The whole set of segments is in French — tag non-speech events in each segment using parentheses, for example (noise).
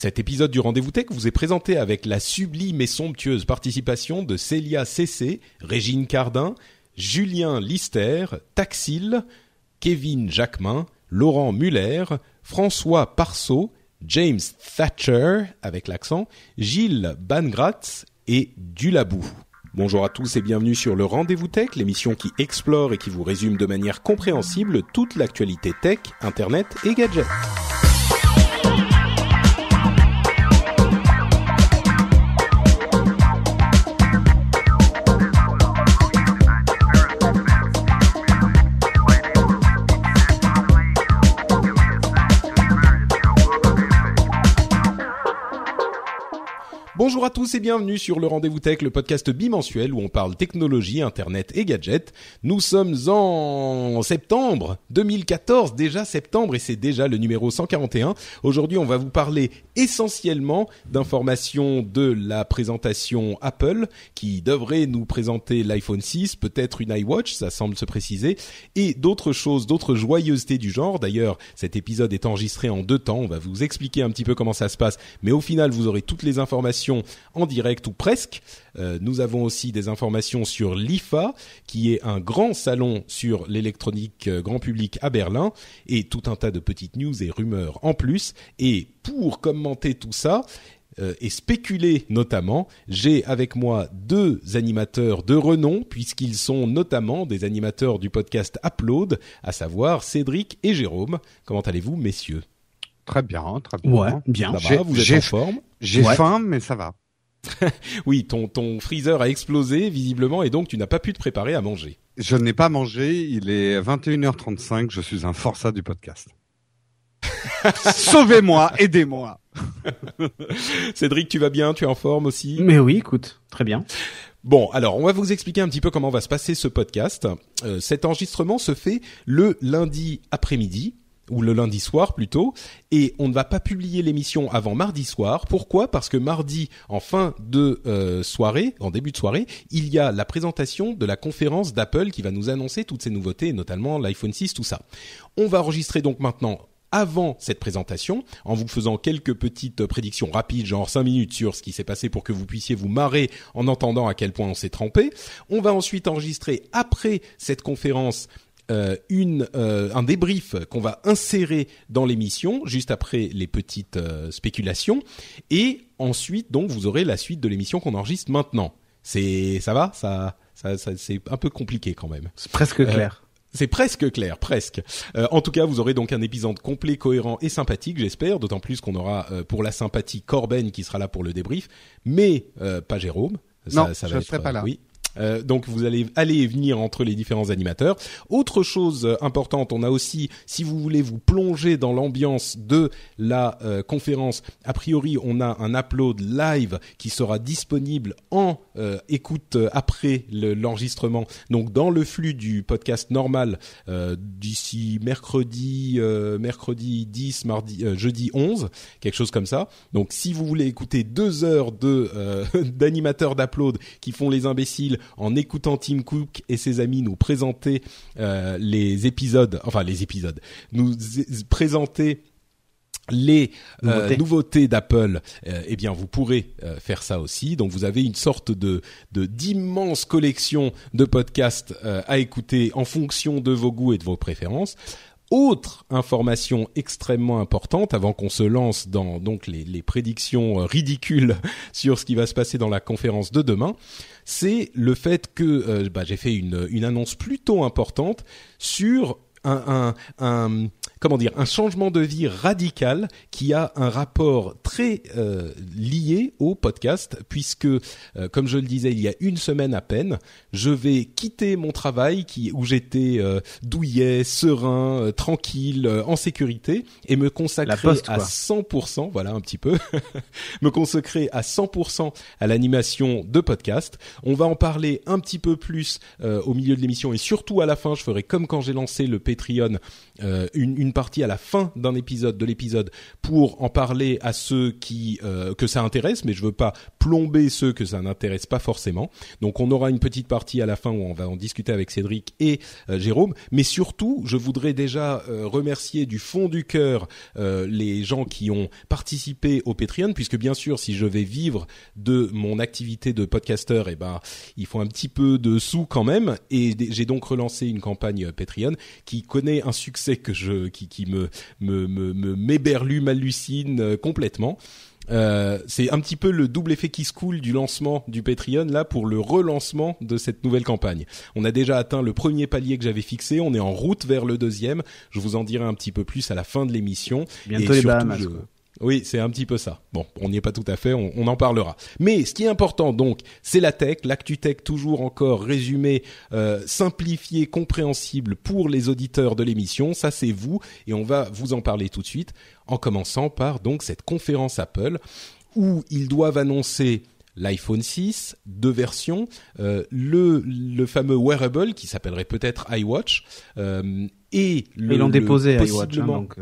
Cet épisode du Rendez-vous Tech vous est présenté avec la sublime et somptueuse participation de Célia CC, Régine Cardin, Julien Lister, Taxil, Kevin Jacquemin, Laurent Muller, François Parceau, James Thatcher avec l'accent, Gilles Bangratz et Dulabou. Bonjour à tous et bienvenue sur le Rendez-vous Tech, l'émission qui explore et qui vous résume de manière compréhensible toute l'actualité tech, internet et gadgets. Bonjour à tous et bienvenue sur le Rendez-vous Tech, le podcast bimensuel où on parle technologie, internet et gadgets. Nous sommes en septembre 2014, déjà septembre et c'est déjà le numéro 141. Aujourd'hui, on va vous parler essentiellement d'informations de la présentation Apple qui devrait nous présenter l'iPhone 6, peut-être une iWatch, ça semble se préciser, et d'autres choses, d'autres joyeusetés du genre. D'ailleurs, cet épisode est enregistré en deux temps, on va vous expliquer un petit peu comment ça se passe, mais au final, vous aurez toutes les informations en direct ou presque. Euh, nous avons aussi des informations sur l'IFA, qui est un grand salon sur l'électronique euh, grand public à Berlin, et tout un tas de petites news et rumeurs en plus. Et pour commenter tout ça, euh, et spéculer notamment, j'ai avec moi deux animateurs de renom, puisqu'ils sont notamment des animateurs du podcast Upload, à savoir Cédric et Jérôme. Comment allez-vous, messieurs? Très bien, très bien. Ouais, bien. Ça J'ai- va Vous êtes j'ai- en forme J'ai Ouais. faim, mais ça va. (laughs) Oui, ton, ton freezer a explosé visiblement et donc tu n'as pas pu te préparer à manger. Je n'ai pas mangé, il est 21h35, je suis un forçat du podcast. (laughs) Sauvez-moi, aidez-moi. (laughs) Cédric, tu vas bien? Tu es en forme aussi? Mais oui, écoute, très bien. Bon, alors on va vous expliquer un petit peu comment va se passer ce podcast. Euh, cet enregistrement se fait le lundi après-midi ou le lundi soir plutôt, et on ne va pas publier l'émission avant mardi soir. Pourquoi? Parce que mardi, en fin de euh, soirée, en début de soirée, il y a la présentation de la conférence d'Apple qui va nous annoncer toutes ces nouveautés, notamment l'iPhone 6, tout ça. On va enregistrer donc maintenant avant cette présentation, en vous faisant quelques petites prédictions rapides, genre 5 minutes sur ce qui s'est passé pour que vous puissiez vous marrer en entendant à quel point on s'est trempé. On va ensuite enregistrer après cette conférence euh, une euh, un débrief qu'on va insérer dans l'émission juste après les petites euh, spéculations et ensuite donc vous aurez la suite de l'émission qu'on enregistre maintenant. C'est ça va? Ça ça, ça c'est un peu compliqué quand même. C'est presque clair. C'est presque clair, presque. Euh, en tout cas, vous aurez donc un épisode complet, cohérent et sympathique, j'espère. D'autant plus qu'on aura euh, pour la sympathie Corben qui sera là pour le débrief, mais euh, pas Jérôme. Non, je ne serai pas là. Oui. Euh, donc vous allez aller et venir entre les différents animateurs. Autre chose euh, importante, on a aussi, si vous voulez vous plonger dans l'ambiance de la euh, conférence, a priori on a un upload live qui sera disponible en euh, écoute après le- l'enregistrement, donc dans le flux du podcast normal d'ici mercredi, mercredi 10, mardi, jeudi 11, quelque chose comme ça. Donc si vous voulez écouter deux heures de (laughs) d'animateurs d'upload qui font les imbéciles en écoutant Tim Cook et ses amis nous présenter euh, les épisodes, enfin les épisodes, nous présenter les euh, Nouveautés. d'Apple, euh, eh bien vous pourrez euh, faire ça aussi. Donc vous avez une sorte de d'immense collection de podcasts à écouter en fonction de vos goûts et de vos préférences. Autre information extrêmement importante avant qu'on se lance dans donc les, prédictions ridicules (laughs) sur ce qui va se passer dans la conférence de demain, c'est le fait que euh, bah, j'ai fait une, une annonce plutôt importante sur un, un, un- comment dire un changement de vie radical qui a un rapport très euh, lié au podcast puisque euh, comme je le disais il y a une semaine à peine je vais quitter mon travail qui où j'étais euh, douillet serein euh, tranquille euh, en sécurité et me consacrer poste, à quoi. 100% voilà un petit peu (laughs) me consacrer à 100% à l'animation de podcast on va en parler un petit peu plus euh, au milieu de l'émission et surtout à la fin je ferai comme quand j'ai lancé le Patreon euh, une, une partie à la fin d'un épisode de l'épisode pour en parler à ceux qui euh, que ça intéresse mais je veux pas plomber ceux que ça n'intéresse pas forcément. Donc on aura une petite partie à la fin où on va en discuter avec Cédric et euh, Jérôme. Mais surtout je voudrais déjà euh, remercier du fond du cœur les gens qui ont participé au Patreon puisque bien sûr si je vais vivre de mon activité de podcasteur et ben il faut un petit peu de sous quand même. Et j'ai donc relancé une campagne Patreon qui connaît un succès que je qui, qui me me me me m'éberlue m'hallucine euh, complètement euh, c'est un petit peu le double effet qui se coule du lancement du Patreon là pour le relancement de cette nouvelle campagne. On a déjà atteint le premier palier que j'avais fixé, on est en route vers le deuxième. Je vous en dirai un petit peu plus à la fin de l'émission. Bientôt Et les surtout, Bahamas, je- quoi. Oui, c'est un petit peu ça. Bon, on n'y est pas tout à fait, on, on en parlera. Mais ce qui est important donc, c'est la tech, l'actu tech toujours encore résumé, euh, simplifié, compréhensible pour les auditeurs de l'émission. Ça c'est vous et on va vous en parler tout de suite en commençant par donc cette conférence Apple où ils doivent annoncer l'iPhone 6, deux versions, euh, le, le fameux wearable qui s'appellerait peut-être iWatch euh, et le, Ils l'ont déposé à iWatch, hein, possiblement- donc.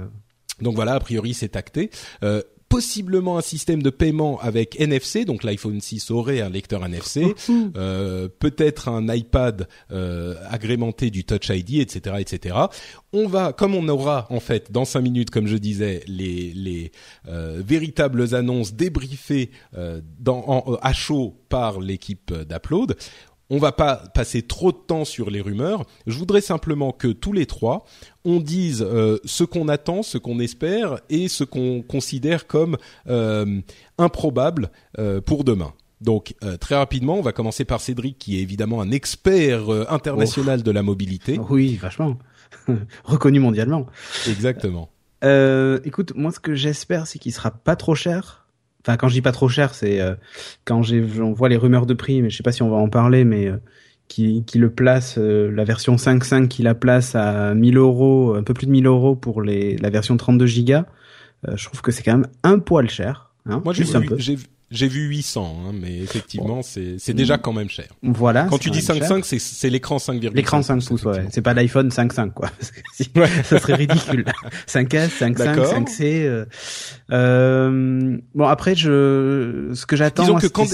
Donc voilà, a priori c'est acté. Euh, possiblement un système de paiement avec NFC, donc l'iPhone 6 aurait un lecteur NFC, euh, peut-être un iPad euh, agrémenté du Touch ID, etc., etc. On va, comme on aura en fait dans cinq minutes, comme je disais, les, les euh, véritables annonces débriefées euh, dans, en, à chaud par l'équipe d'Upload. On va pas passer trop de temps sur les rumeurs. Je voudrais simplement que tous les trois, on dise euh, ce qu'on attend, ce qu'on espère et ce qu'on considère comme euh, improbable euh, pour demain. Donc très rapidement, on va commencer par Cédric, qui est évidemment un expert international de la mobilité. Oui, vachement. (laughs) Reconnu mondialement. Exactement. Écoute, moi ce que j'espère c'est qu'il sera pas trop cher. Enfin, quand je dis pas trop cher, c'est euh, quand j'ai, on voit les rumeurs de prix, mais je sais pas si on va en parler, mais euh, qui, qui le place, euh, la version 5.5 qui la place à 1000 euros, un peu plus de 1000 euros pour les, la version 32 gigas. Euh, je trouve que c'est quand même un poil cher. Hein, Moi, j'ai juste un vu, peu. J'ai vu- j'ai vu 800, hein, mais effectivement, c'est c'est déjà quand même cher. Voilà. Quand tu dis quand même cher. 5.5, c'est c'est l'écran 5,5. L'écran 5 pouces, ouais. C'est pas l'iPhone 5.5, quoi. (laughs) Parce que si- Ouais. ça serait ridicule. (laughs) 5S, 5.5, D'accord. 5C. Euh, euh, bon, après, je, ce que j'attends. Disons moi, que quand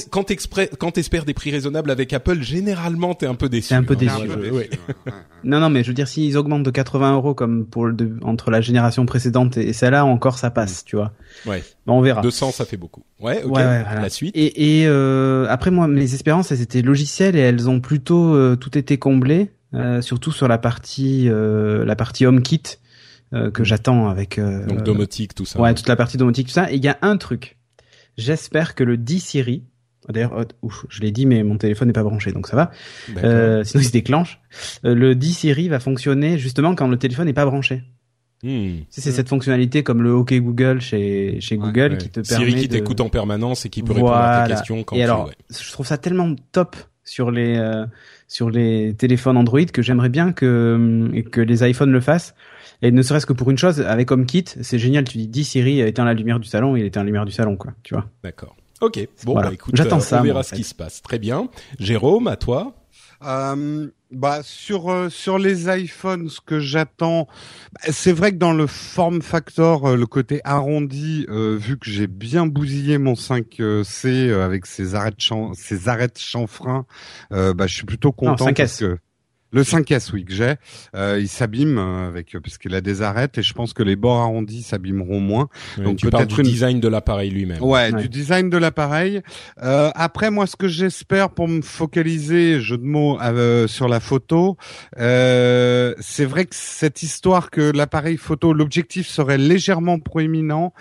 quand t'espères des prix raisonnables avec Apple, généralement t'es un peu déçu. T'es un peu déçu, Ouais, ouais. (laughs) Non, non, mais je veux dire, s'ils augmentent de 80 euros comme pour le, de- entre la génération précédente et celle-là, encore ça passe, tu vois. Ouais. Bon, on verra. 200, ça fait beaucoup. Ouais, ok. Ouais, La suite. Et, et euh, après, moi, mes espérances, elles étaient logicielles et elles ont plutôt euh, tout été comblées, euh, surtout sur la partie, euh, la partie HomeKit euh, que j'attends avec. euh, Donc domotique, tout ça. Ouais, toute la partie domotique, tout ça. Et il y a un truc. J'espère que le 10 Siri, d'ailleurs, ouf, je l'ai dit, mais mon téléphone n'est pas branché, donc ça va. Euh, sinon, il se déclenche. Le 10 Siri va fonctionner justement quand le téléphone n'est pas branché. Hmm. C'est cette fonctionnalité comme le OK Google chez, chez Ouais, Google Ouais. qui te permet Siri qui de... t'écoute en permanence et qui peut répondre à tes questions quand Et tu alors, ouais. je trouve ça tellement top sur les euh, sur les téléphones Android que j'aimerais bien que que les iPhones le fassent. Et ne serait-ce que pour une chose, avec HomeKit, c'est génial. Tu dis, dis Siri, éteins la lumière du salon, il éteint la lumière du salon, quoi. Tu vois. D'accord. Ok. Bon, Voilà. bah écoute, J'attends euh, ça, on moi, verra en ce fait. qui se passe. Très bien. Jérôme, à toi. Euh, bah sur euh, sur les iPhones, ce que j'attends, bah, c'est vrai que dans le form factor, euh, le côté arrondi, euh, vu que j'ai bien bousillé mon 5C euh, avec ses chan- ses arrêts de chanfrein, euh, bah je suis plutôt content 5S. parce que le 5S, oui, que j'ai, euh, il s'abîme euh, avec parce qu'il a des arêtes et je pense que les bords arrondis s'abîmeront moins. Donc peut-être du une- design de l'appareil lui-même. Ouais, Ouais. du design de l'appareil. Euh, après, moi, ce que j'espère pour me focaliser, jeu de mots, euh, sur la photo, euh, c'est vrai que cette histoire que l'appareil photo, l'objectif serait légèrement proéminent.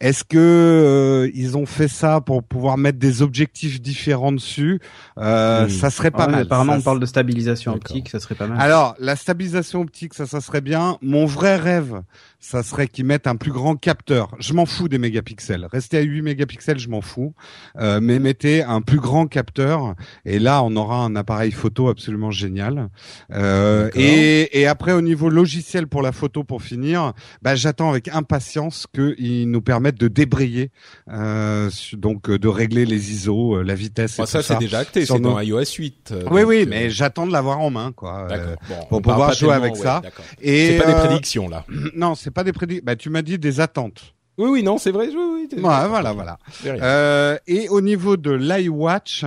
Est-ce que euh, ils ont fait ça pour pouvoir mettre des objectifs différents dessus? Euh, Hmm. Ça serait pas Ah ouais, mal. Apparemment, Ça, on parle de stabilisation optique. ça serait pas mal. Alors, la stabilisation optique, ça, ça serait bien. Mon vrai rêve, ça serait qu'ils mettent un plus grand capteur. Je m'en fous des mégapixels. Restez à 8 mégapixels, je m'en fous. Euh, mais mettez un plus grand capteur. Et là, on aura un appareil photo absolument génial. Euh, et, et après, au niveau logiciel pour la photo, pour finir, bah, j'attends avec impatience qu'ils nous permettent de débrayer, euh, donc de régler les ISO, la vitesse. Et Bon, ça, c'est déjà acté, c'est nos- dans iOS 8. euh, Oui, donc, oui, euh, mais j'attends de l'avoir en main, quoi. Euh, Bon, pour pouvoir jouer avec ouais, ça. Et C'est pas des euh, prédictions là. (clears throat) Non, c'est pas des prédictions. Bah, tu m'as dit des attentes. Oui, oui, non, c'est vrai. Oui, oui. voilà, voilà. rien. Euh, et au niveau de l'iWatch,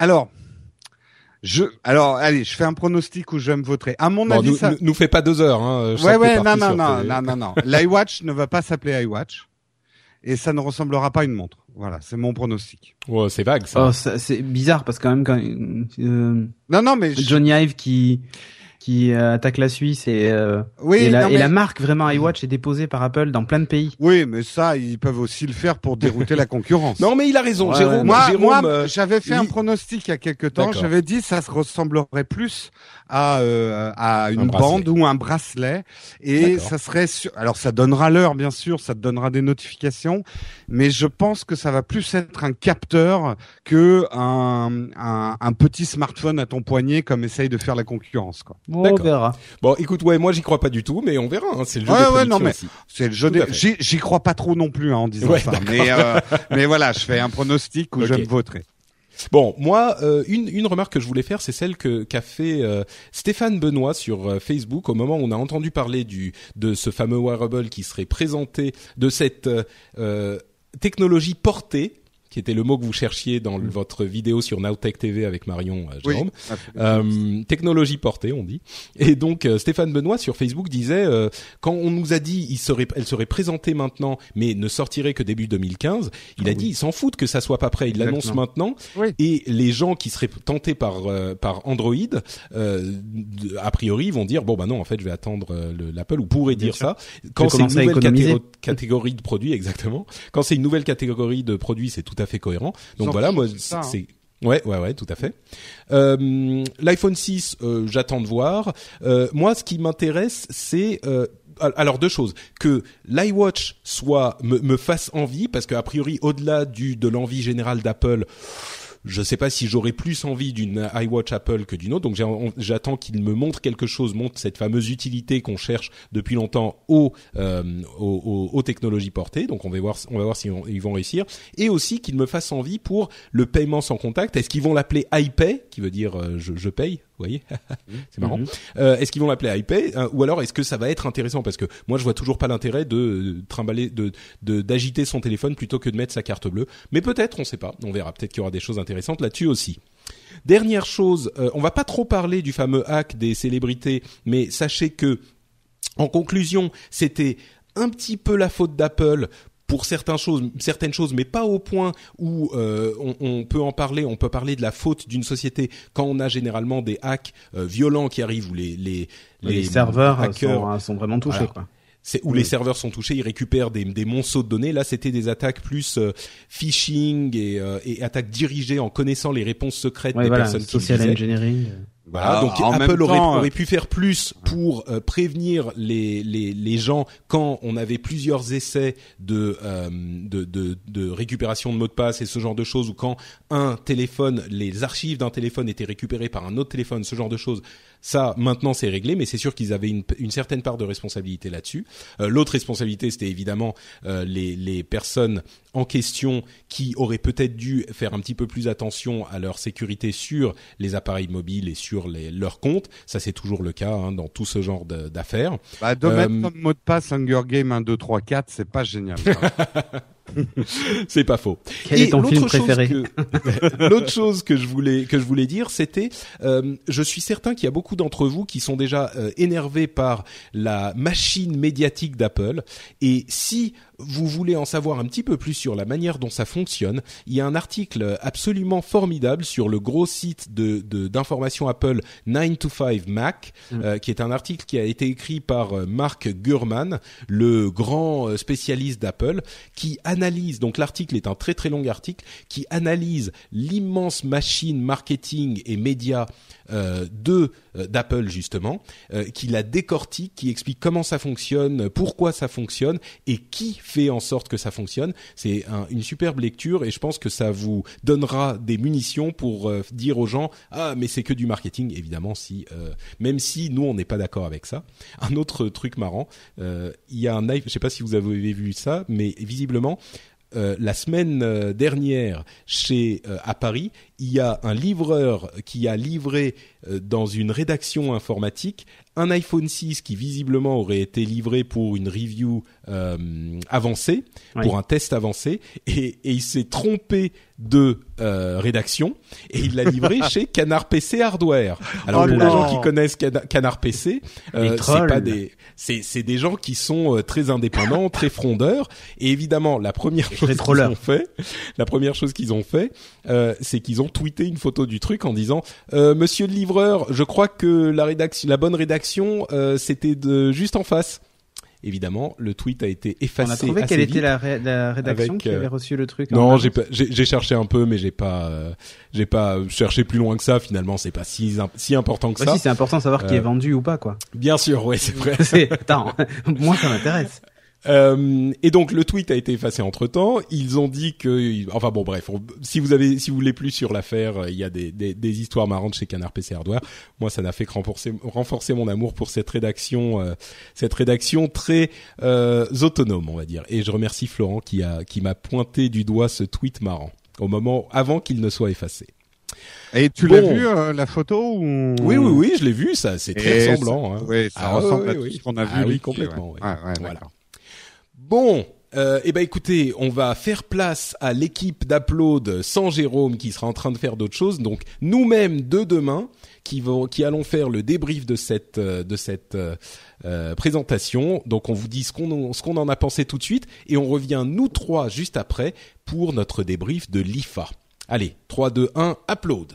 alors, je, alors, allez, je fais un pronostic où je vais me voter. À mon Bon, avis, nous, ça. nous, nous fais pas deux heures. Hein, ouais, ouais, non, non, non, non, non, non. L'iWatch ne va pas s'appeler iWatch. Et ça ne ressemblera pas à une montre. Voilà, c'est mon pronostic. Ouais, c'est vague ça. Oh, ça- c'est bizarre parce que quand même quand euh, Non, non, mais je- Johnny Ive qui qui euh, attaque la Suisse et euh, oui, et, la, non, et mais- la marque vraiment iWatch est déposée par Apple dans plein de pays. oui, mais ça, ils peuvent aussi le faire pour dérouter la concurrence. (laughs) Non, mais il a raison. Ouais, Jérôme. Moi, Jérôme, moi euh, j'avais fait un pronostic il y a quelque temps. J'avais dit ça se ressemblerait plus à euh, à une Un bande ou un bracelet, et ça serait sur... alors ça donnera l'heure bien sûr, ça te donnera des notifications, mais je pense que ça va plus être un capteur que un un, un petit smartphone à ton poignet comme essaye de faire la concurrence quoi. On verra. Bon, écoute, ouais, moi j'y crois pas du tout, mais on verra. hein, c'est le jeu Ouais, des ouais, non, mais-. C'est le jeu des... J'y crois pas trop non plus hein, en disant Ouais, ça, mais euh, (laughs) mais voilà, je fais un pronostic où je me voterai. Bon, moi, euh, une, une remarque que je voulais faire, c'est celle que qu'a fait euh, Stéphane Benoît sur euh, Facebook au moment où on a entendu parler du de ce fameux wearable qui serait présenté de cette euh, euh, technologie portée qui était le mot que vous cherchiez dans le- votre vidéo sur Nowtech TV avec Marion euh, Oui. Jérôme. Euh, technologie portée, on dit. Et donc euh, Stéphane Benoît sur Facebook disait euh, quand on nous a dit il serait, elle serait présentée maintenant, mais ne sortirait que début 2015. Il a Ah oui. dit ils s'en foutent que ça soit pas prêt. Il l'annonce maintenant. Oui. Et les gens qui seraient tentés par euh, par Android, euh, a priori, vont dire bon bah non en fait je vais attendre le- l'Apple ou pourrait dire sûr. ça quand c'est une nouvelle économiser. catégo- catégorie de produits (laughs) exactement. Quand c'est une nouvelle catégorie de produits, c'est tout à fait cohérent. Donc voilà, moi c'est hein. c'est Ouais, ouais, ouais, tout à fait. Euh, L'iPhone 6, euh, j'attends de voir. Euh, moi, ce qui m'intéresse, c'est alors deux choses que l'iWatch soit me, me fasse envie parce qu'a priori, au-delà du de l'envie générale d'Apple. Je sais pas si j'aurais plus envie d'une iWatch Apple que d'une autre, donc j'attends qu'il me montre quelque chose, montre cette fameuse utilité qu'on cherche depuis longtemps aux, euh, technologies portées. Donc on va voir, on va voir si ils vont réussir, et aussi qu'il me fasse envie pour le paiement sans contact. Est-ce qu'ils vont l'appeler iPay, qui veut dire euh, je, paye, voyez (laughs) C'est marrant. Mhm. Euh, est-ce qu'ils vont l'appeler iPay euh, ou alors est-ce que ça va être intéressant? Parce que moi je vois toujours pas l'intérêt de euh, trimballer de- d'agiter son téléphone plutôt que de mettre sa carte bleue. Mais peut-être, on sait pas, on verra. Peut-être qu'il y aura des choses intéressantes là-dessus aussi. Dernière chose, euh, on va pas trop parler du fameux hack des célébrités, mais sachez que en conclusion, c'était un petit peu la faute d'Apple pour certaines choses, certaines choses, mais pas au point où euh, on, on peut en parler. On peut parler de la faute d'une société quand on a généralement des hacks euh, violents qui arrivent ou les les, Les, serveurs hackers sont, sont vraiment touchés. Voilà. Quoi. c'est où les serveurs sont touchés, ils récupèrent des, des monceaux de données. Là, c'était des attaques plus euh, phishing et, euh, et attaques dirigées en connaissant les réponses secrètes Ouais, des voilà, personnes qui social engineering. Voilà, Ah, donc Apple aurait, aurait pu faire plus pour euh, prévenir les, les, les gens quand on avait plusieurs essais de, euh, de, de, de récupération de mots de passe et ce genre de choses, ou quand un téléphone, les archives d'un téléphone étaient récupérées par un autre téléphone, ce genre de choses. Ça, maintenant, c'est réglé, mais c'est sûr qu'ils avaient une, une certaine part de responsabilité là-dessus. Euh, L'autre responsabilité, c'était évidemment euh, les, les personnes en question qui auraient peut-être dû faire un petit peu plus attention à leur sécurité sur les appareils mobiles et sur les, leurs comptes. Ça, c'est toujours le cas hein, dans tout ce genre d'affaires. Bah, de Euh, mettre comme mot de passe Hunger Game 1, 2, 3, 4, c'est pas génial. (laughs) (laughs) C'est pas faux. Quel Et est ton film préféré (laughs) L'autre chose que je voulais que je voulais dire, c'était, euh, je suis certain qu'il y a beaucoup d'entre vous qui sont déjà euh, énervés par la machine médiatique d'Apple. Et si vous voulez en savoir un petit peu plus sur la manière dont ça fonctionne, il y a un article absolument formidable sur le gros site de de- d'information Apple 9 to 5 Mac, euh, qui est un article qui a été écrit par euh, Mark Gurman, le grand euh, spécialiste d'Apple, qui analyse. Donc l'article est un très très long article qui analyse l'immense machine marketing et médias de euh, d'Apple justement, euh, qui la décortique, qui explique comment ça fonctionne, pourquoi ça fonctionne et qui fait en sorte que ça fonctionne. C'est une superbe lecture et je pense que ça vous donnera des munitions pour dire aux gens ah mais c'est que du marketing évidemment si même si nous on n'est pas d'accord avec ça. Un autre truc marrant, il y a un je sais pas si vous avez vu ça, mais visiblement euh, la semaine euh, dernière chez euh, à Paris, il y a un livreur qui a livré dans une rédaction informatique un iPhone 6 qui visiblement aurait été livré pour une review avancée, pour un test avancé, et, et il s'est trompé de rédaction et il l'a livré (laughs) chez Canard PC Hardware. Alors oh pour les gens qui connaissent Canard PC, c'est pas des c'est des gens qui sont euh, très indépendants, (laughs) très frondeurs. Et évidemment, la première chose qu'ils ont fait, la première chose qu'ils ont fait, euh, c'est qu'ils ont tweeté une photo du truc en disant euh, Monsieur le livreur, je crois que la rédaction, la bonne rédaction, euh, c'était de juste en face. Évidemment, le tweet a été effacé. On a trouvé quelle était la, rédaction qui avait reçu le truc. Non, j'ai j'ai cherché un peu, mais j'ai pas, j'ai pas cherché plus loin que ça. Finalement, c'est pas si si important que ça. Si, c'est important de savoir qui est vendu ou pas, quoi. Bien sûr, ouais, c'est vrai. (laughs) Attends, (laughs) moi ça m'intéresse. Euh, et donc le tweet a été effacé entre temps. Ils ont dit que, enfin bon, bref, si vous avez, si vous voulez plus sur l'affaire, il y a des, des, des, histoires marrantes chez Canard PC Hardware. Moi, ça n'a fait que renforcer, renforcer mon amour pour cette rédaction, euh, cette rédaction très euh, autonome, on va dire. Et je remercie Florent qui a, qui m'a pointé du doigt ce tweet marrant au moment avant qu'il ne soit effacé. Et tu l'as vu euh, la photo ou... Oui, oui, oui, je l'ai vu. Ça, c'est très ressemblant. Hein. Oui, ça ah, ressemble à tout ce qu'on a vu. Ah, oui, complètement. Ouais. Ouais, voilà. Bon, euh, eh ben écoutez, on va faire place à l'équipe d'Upload sans Jérôme qui sera en train de faire d'autres choses. Donc nous-mêmes de demain qui vont, qui allons faire le débrief de cette euh, euh, présentation. Donc on vous dit ce qu'on ce qu'on en a pensé tout de suite et on revient nous trois juste après pour notre débrief de l'IFA. Allez, 3 2 1, Upload.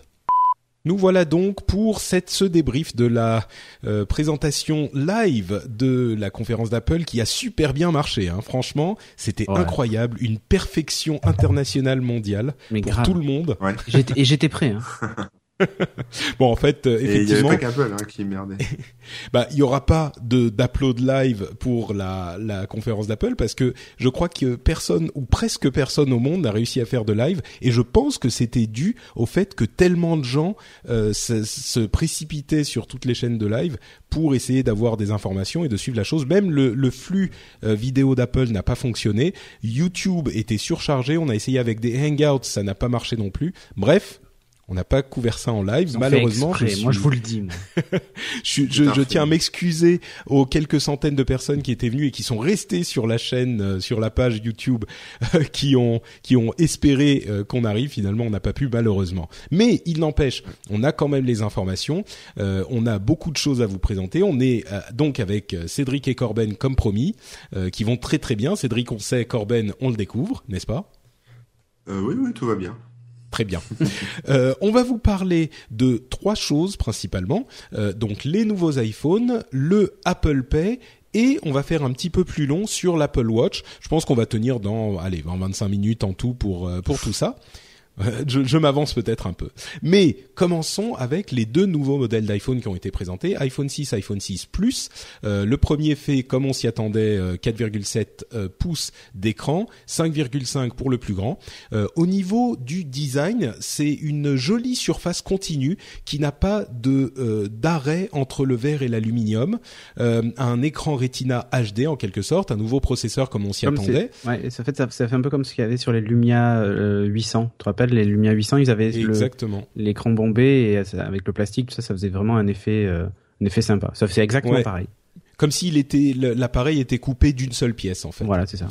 Nous voilà donc pour cette, ce débrief de la euh, présentation live de la conférence d'Apple qui a super bien marché. Hein. Franchement, c'était incroyable, une perfection internationale mondiale pour tout le monde. Ouais. Et j'étais prêt. Hein. (laughs) (laughs) bon, en fait, effectivement, euh, il y avait pas qu'Apple hein, qui merdait. (laughs) bah, il y aura pas de d'upload live pour la la conférence d'Apple parce que je crois que personne ou presque personne au monde n'a réussi à faire de live et je pense que c'était dû au fait que tellement de gens euh, se, se, précipitaient sur toutes les chaînes de live pour essayer d'avoir des informations et de suivre la chose. Même le, le flux euh, vidéo d'Apple n'a pas fonctionné. YouTube était surchargé. On a essayé avec des Hangouts, ça n'a pas marché non plus. Bref, on n'a pas couvert ça en live, malheureusement. Je Moi, je vous le dis. (laughs) je, je, je, tiens à m'excuser aux quelques centaines de personnes qui étaient venues et qui sont restées sur la chaîne, euh, sur la page YouTube, euh, qui ont qui ont espéré euh, qu'on arrive. Finalement, on n'a pas pu malheureusement. Mais il n'empêche, on a quand même les informations. on a beaucoup de choses à vous présenter. On est donc avec Cédric et Corben comme promis, qui vont très très bien. Cédric, on sait, Corben, on le découvre, n'est-ce pas? Oui, oui, tout va bien. Très bien. (laughs) euh, on va vous parler de trois choses principalement. Euh, donc les nouveaux iPhones, le Apple Pay et on va faire un petit peu plus long sur l'Apple Watch. Je pense qu'on va tenir dans allez 20-25 minutes en tout pour euh, pour tout ça. Euh, (laughs) je, je m'avance peut-être un peu. Mais commençons avec les deux nouveaux modèles d'iPhone qui ont été présentés, iPhone 6, iPhone 6 Plus. Euh, le premier fait, comme on s'y attendait, 4,7 euh, pouces d'écran, 5,5 pour le plus grand. au niveau du design, c'est une jolie surface continue qui n'a pas de d'arrêt entre le verre et l'aluminium. un écran Retina HD en quelque sorte, un nouveau processeur comme on s'y attendait. Ouais, ça fait ça, fait un peu comme ce qu'il y avait sur les Lumia 800. Tu te rappelles? Les Lumia 800, ils avaient l'écran bombé et avec le plastique, ça, ça faisait vraiment un effet, euh, un effet sympa. Ça faisait exactement pareil. Comme s'il était, l'appareil était coupé d'une seule pièce en fait. Voilà, c'est ça.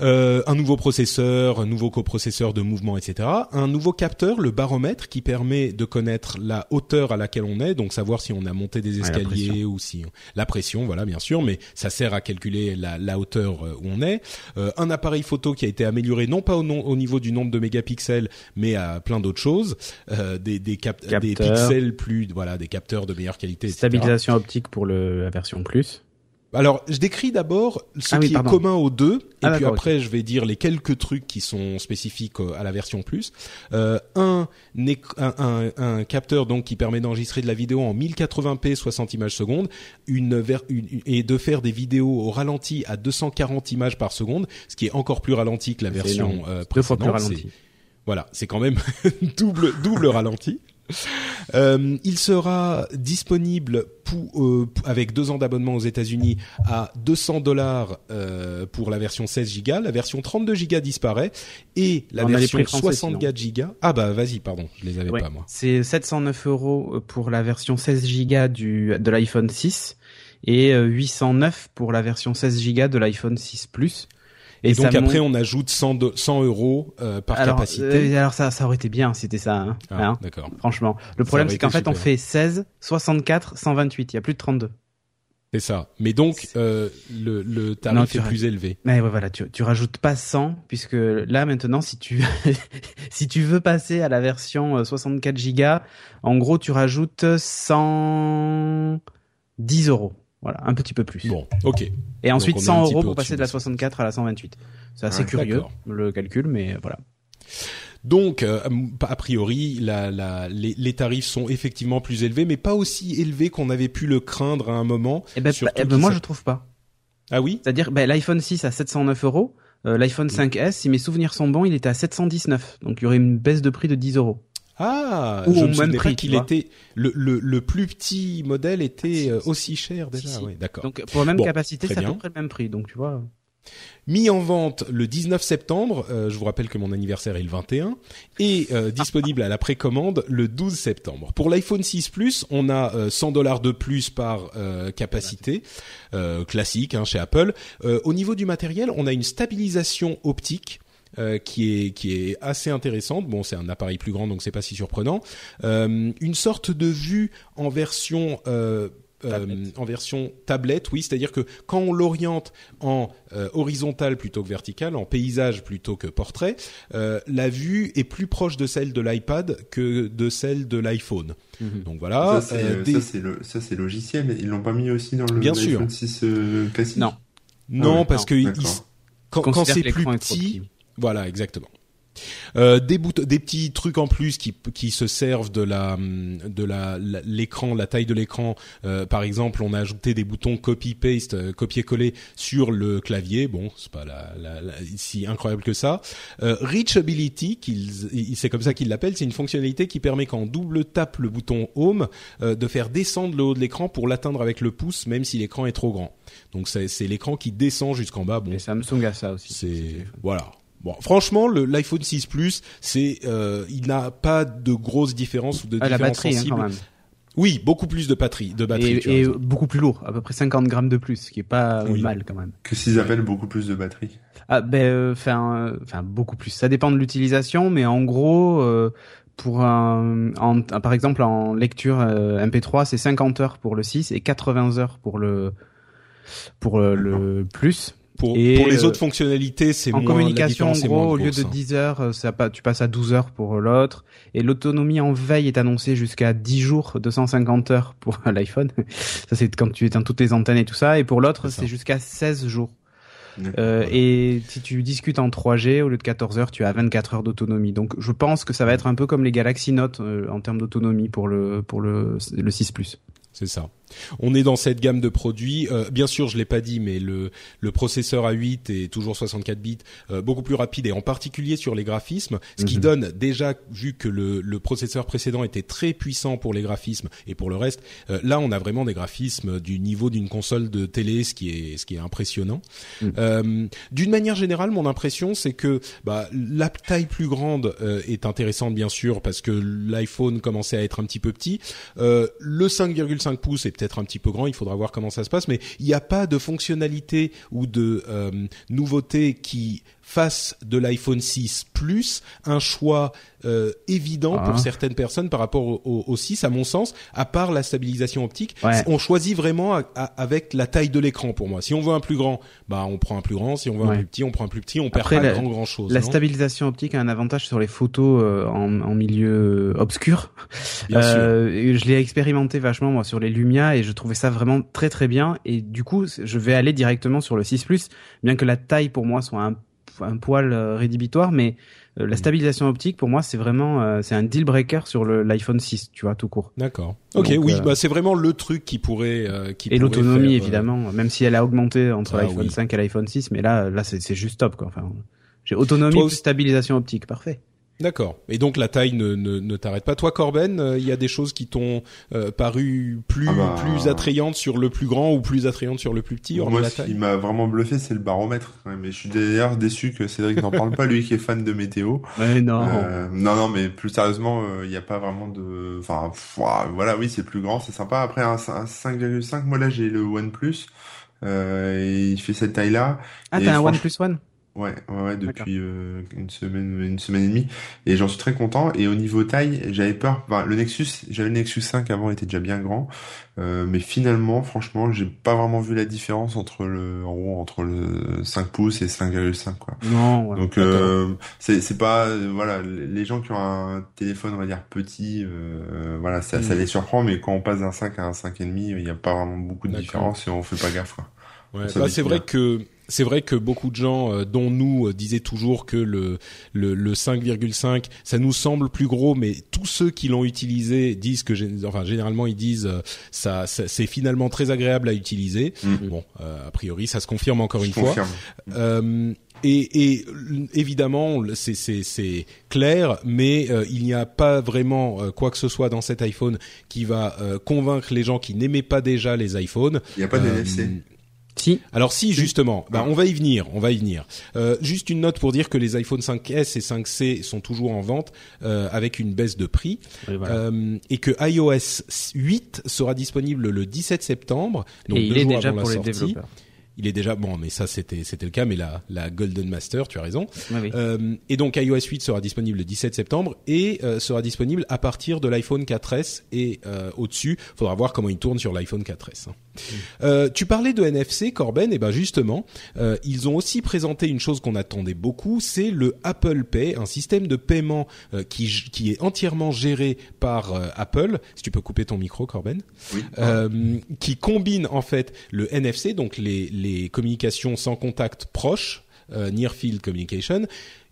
Euh, un nouveau processeur, un nouveau coprocesseur de mouvement, etc. Un nouveau capteur, le baromètre, qui permet de connaître la hauteur à laquelle on est, donc savoir si on a monté des escaliers ou si la pression, voilà, bien sûr, mais ça sert à calculer la, hauteur euh, où on est. Euh, un appareil photo qui a été amélioré non pas au, niveau du nombre de mégapixels, mais à plein d'autres choses, des, des, des pixels plus, voilà, des capteurs de meilleure qualité. Stabilisation optique pour le, la version plus. Alors, je décris d'abord ce Ah oui, qui pardon. est commun aux deux, et Ah, puis après, je vais dire les quelques trucs qui sont spécifiques euh, à la version plus. Euh, un, un, un, capteur donc qui permet d'enregistrer de la vidéo en 1080p 60 images secondes, une, une- et de faire des vidéos au ralenti à 240 images par seconde, ce qui est encore plus ralenti que la version euh, Deux fois plus précédente. ralenti. Voilà, c'est quand même (laughs) double double ralenti. (laughs) Euh, il sera disponible pour, euh, avec deux ans d'abonnement aux États-Unis à 200 dollars euh, pour la version 16 Go. La version 32 Go disparaît et la On version prix français, 64 Go. Ah bah vas-y, pardon, je les avais Ouais. pas moi. C'est 709 euros pour la version 16 Go du de l'iPhone 6 et euh, 809 pour la version 16 Go de l'iPhone 6 Plus. Et, donc ça après, on ajoute 100, de- 100 euros euh, par alors, capacité. euh, alors ça, ça aurait été bien, si c'était ça. Hein, Ah, hein, D'accord. franchement, le problème c'est qu'en fait on super. fait 16, 64, 128. Il y a plus de 32. C'est ça. Mais donc euh, le, le tarif Non, est plus élevé. Mais ouais, voilà, tu, tu rajoutes pas 100 puisque là maintenant si tu (laughs) si tu veux passer à la version euh, 64 Go, en gros tu rajoutes 110 euros. Voilà, un petit peu plus. Bon, ok. Et ensuite on est 100 un petit euros pour passer de la au-dessus de 64 à la 128. C'est assez Ouais, curieux le calcul, mais voilà. Donc, euh, a priori, la, la, les, les tarifs sont effectivement plus élevés, mais pas aussi élevés qu'on avait pu le craindre à un moment. Et ben, eh ben, moi je trouve pas. Ah oui? C'est-à-dire ben, l'iPhone 6 à 709 euros, euh, l'iPhone 5S, si mes souvenirs sont bons, il était à 719. Donc il y aurait une baisse de prix de 10 euros. Ah, Ou je au me même prix, qu'il était le, le, le plus petit modèle était euh, aussi cher déjà. Si, si. Ouais, d'accord. Donc pour la même Bon, capacité, c'est à peu près le même prix. Donc tu vois. Mis en vente le 19 septembre, euh, je vous rappelle que mon anniversaire est le 21, et euh, (laughs) disponible à la précommande le 12 septembre. Pour l'iPhone 6 Plus, on a euh, 100 dollars de plus par capacité, classique hein, chez Apple. Au niveau du matériel, on a une stabilisation optique. Euh, qui est qui est assez intéressante. Bon, c'est un appareil plus grand, donc c'est pas si surprenant. Euh, une sorte de vue en version euh, euh, Tablette. en version tablette, oui, c'est-à-dire que quand on l'oriente en euh, horizontal plutôt que vertical, en paysage plutôt que portrait, euh, la vue est plus proche de celle de l'iPad que de celle de l'iPhone. Donc voilà. ça, c'est des- le, logiciel. Ils l'ont pas mis aussi dans le Bien iPhone sûr. 6 euh, classique? Non. non, Ah ouais, parce non, que il- quand, c'est plus petit, voilà, exactement. Euh, des des petits trucs en plus qui qui se servent de la de la l'écran, la, taille de l'écran. Euh, par exemple, on a ajouté des boutons copy paste, euh, copier-coller sur le clavier. Bon, c'est pas la, la, la- si incroyable que ça. Euh, Reachability, c'est comme ça qu'ils l'appellent, c'est une fonctionnalité qui permet quand on double tape le bouton Home euh, de faire descendre le haut de l'écran pour l'atteindre avec le pouce, même si l'écran est trop grand. Donc c'est, c'est l'écran qui descend jusqu'en bas. Bon, Et Samsung a ça aussi. c'est voilà. Bon, franchement, le l'iPhone 6 Plus, c'est euh, il n'a pas de grosses différences ou de Ah, la différences batterie hein, sensibles. quand même. oui, beaucoup plus de batterie, de batterie. Et, beaucoup plus lourd, à peu près 50 grammes de plus, ce qui est pas Oui. mal quand même. Que s'ils appellent beaucoup plus de batterie. Ah ben, enfin, enfin beaucoup plus. Ça dépend de l'utilisation, mais en gros, euh, pour un, en- par exemple en lecture euh, MP3, c'est 50 heures pour le 6 et 80 heures pour le pour euh, le plus. Pour, et, pour les autres fonctionnalités, c'est En moins communication, en différence est gros, au lieu de hein. 10 heures, euh, ça, tu passes à 12 heures pour l'autre. Et l'autonomie en veille est annoncée jusqu'à 10 jours, 250 heures pour (laughs) l'iPhone. Ça, c'est quand tu éteins toutes les antennes et tout ça. Et pour l'autre, C'est jusqu'à 16 jours. Euh, voilà. et si tu discutes en 3G, au lieu de 14 heures, tu as 24 heures d'autonomie. Donc, je pense que ça va être un peu comme les Galaxy Note euh, en termes d'autonomie pour le pour le le 6 Plus. C'est ça. On est dans cette gamme de produits. Euh, bien sûr, je l'ai pas dit, mais le, le processeur A8 est toujours 64 bits, euh, beaucoup plus rapide et en particulier sur les graphismes, ce qui Mhm. donne déjà vu que le, le processeur précédent était très puissant pour les graphismes et pour le reste, euh, là on a vraiment des graphismes du niveau d'une console de télé, ce qui est ce qui est impressionnant. Mhm. Euh, D'une manière générale, mon impression c'est que bah, la taille plus grande euh, est intéressante bien sûr parce que l'iPhone commençait à être un petit peu petit. Euh, le 5,5 pouces est peut-être un petit peu grand, il faudra voir comment ça se passe, mais il n'y a pas de fonctionnalité ou de euh, nouveauté qui fasse de l'iPhone 6 Plus un choix euh, évident Ah. pour certaines personnes par rapport au, au, au 6, à mon sens, à part la stabilisation optique. Ouais. On choisit vraiment à- à- avec la taille de l'écran pour moi. Si on veut un plus grand, bah on prend un plus grand. Si on veut un plus petit, on prend un plus petit. On perd pas la- grand grand chose. La stabilisation optique a un avantage sur les photos euh, en, en milieu obscur. Bien sûr. Euh, et je l'ai expérimenté vachement moi sur les Lumia et je trouvais ça vraiment très très bien. Et du coup, je vais aller directement sur le 6 Plus, bien que la taille pour moi soit un, un poil euh, rédhibitoire, mais euh, la Mm. stabilisation optique pour moi c'est vraiment euh, c'est un deal breaker sur l'iPhone 6, tu vois, tout court. D'accord. Ok, Donc, oui, euh, bah c'est vraiment le truc qui pourrait euh, qui Et l'autonomie évidemment, même si elle a augmenté entre Ah, l'iPhone oui. 5 et l'iPhone 6, mais là là c'est juste top quoi. Enfin, j'ai autonomie Toi plus stabilisation optique, parfait. D'accord. Et donc la taille ne, ne, ne t'arrête pas. Toi, Corben, euh, il y a des choses qui t'ont euh, paru plus Ah bah. plus attrayantes sur le plus grand ou plus attrayantes sur le plus petit, Moi, la ce qui m'a vraiment bluffé, c'est le baromètre. quand même. Et je suis d'ailleurs déçu que Cédric n'en parle pas, lui qui est fan de météo. (laughs) Ouais, non. Euh, non, non, mais plus sérieusement, euh, il n'y a pas vraiment de... Enfin, voilà, oui, c'est plus grand, c'est sympa. Après, un, un 5,5, moi là, j'ai le OnePlus. Euh, et il fait cette taille-là. ah t'as un OnePlus One? Ouais, ouais, ouais, D'accord. depuis euh, une semaine, une semaine et demie, et j'en suis très content. Et au niveau taille, j'avais peur. Enfin, le Nexus, j'avais le Nexus 5 avant, il était déjà bien grand, euh, mais finalement, franchement, j'ai pas vraiment vu la différence entre le, en gros, entre le 5 pouces et 5,5 quoi. Non. Ouais. Donc euh, c'est c'est pas euh, voilà les gens qui ont un téléphone on va dire petit euh, voilà ça, ça Mm. les surprend mais quand on passe d'un 5 à un 5 et demi il n'y a pas vraiment beaucoup de D'accord. différence et on fait pas gaffe quoi. Ouais, bah, c'est vrai que c'est vrai que beaucoup de gens, euh, dont nous, euh, disaient toujours que le le, le 5,5, ça nous semble plus gros, mais tous ceux qui l'ont utilisé disent que, enfin, généralement ils disent euh, ça, ça- c'est finalement très agréable à utiliser. Mm. Bon, euh, a priori, ça se confirme encore Je une fois. confirme. Euh, et, et évidemment, c'est- clair, mais euh, il n'y a pas vraiment euh, quoi que ce soit dans cet iPhone qui va euh, convaincre les gens qui n'aimaient pas déjà les iPhones. Il n'y a pas de Euh, NFC. Si. alors si justement, bah, Ah. on va y venir, on va y venir. Euh, juste une note pour dire que les iPhone 5S et 5C sont toujours en vente euh, avec une baisse de prix voilà. euh, et que iOS 8 sera disponible le 17 septembre. Donc et il deux est jours déjà avant pour les sortie. développeurs. Il est déjà bon, mais ça c'était c'était le cas, mais la la Golden Master, tu as raison. Oui. Euh, et donc iOS 8 sera disponible le 17 septembre et euh, sera disponible à partir de l'iPhone 4S et euh, au-dessus. Faudra voir comment il tourne sur l'iPhone 4S. hein. Euh, tu parlais de NFC, Corben, et ben justement, ils ont aussi présenté une chose qu'on attendait beaucoup, c'est le Apple Pay, un système de paiement qui qui est entièrement géré par Apple. Si tu peux couper ton micro, Corben Oui. qui combine en fait le NFC, donc les, les communications sans contact proches, euh, Near Field Communication,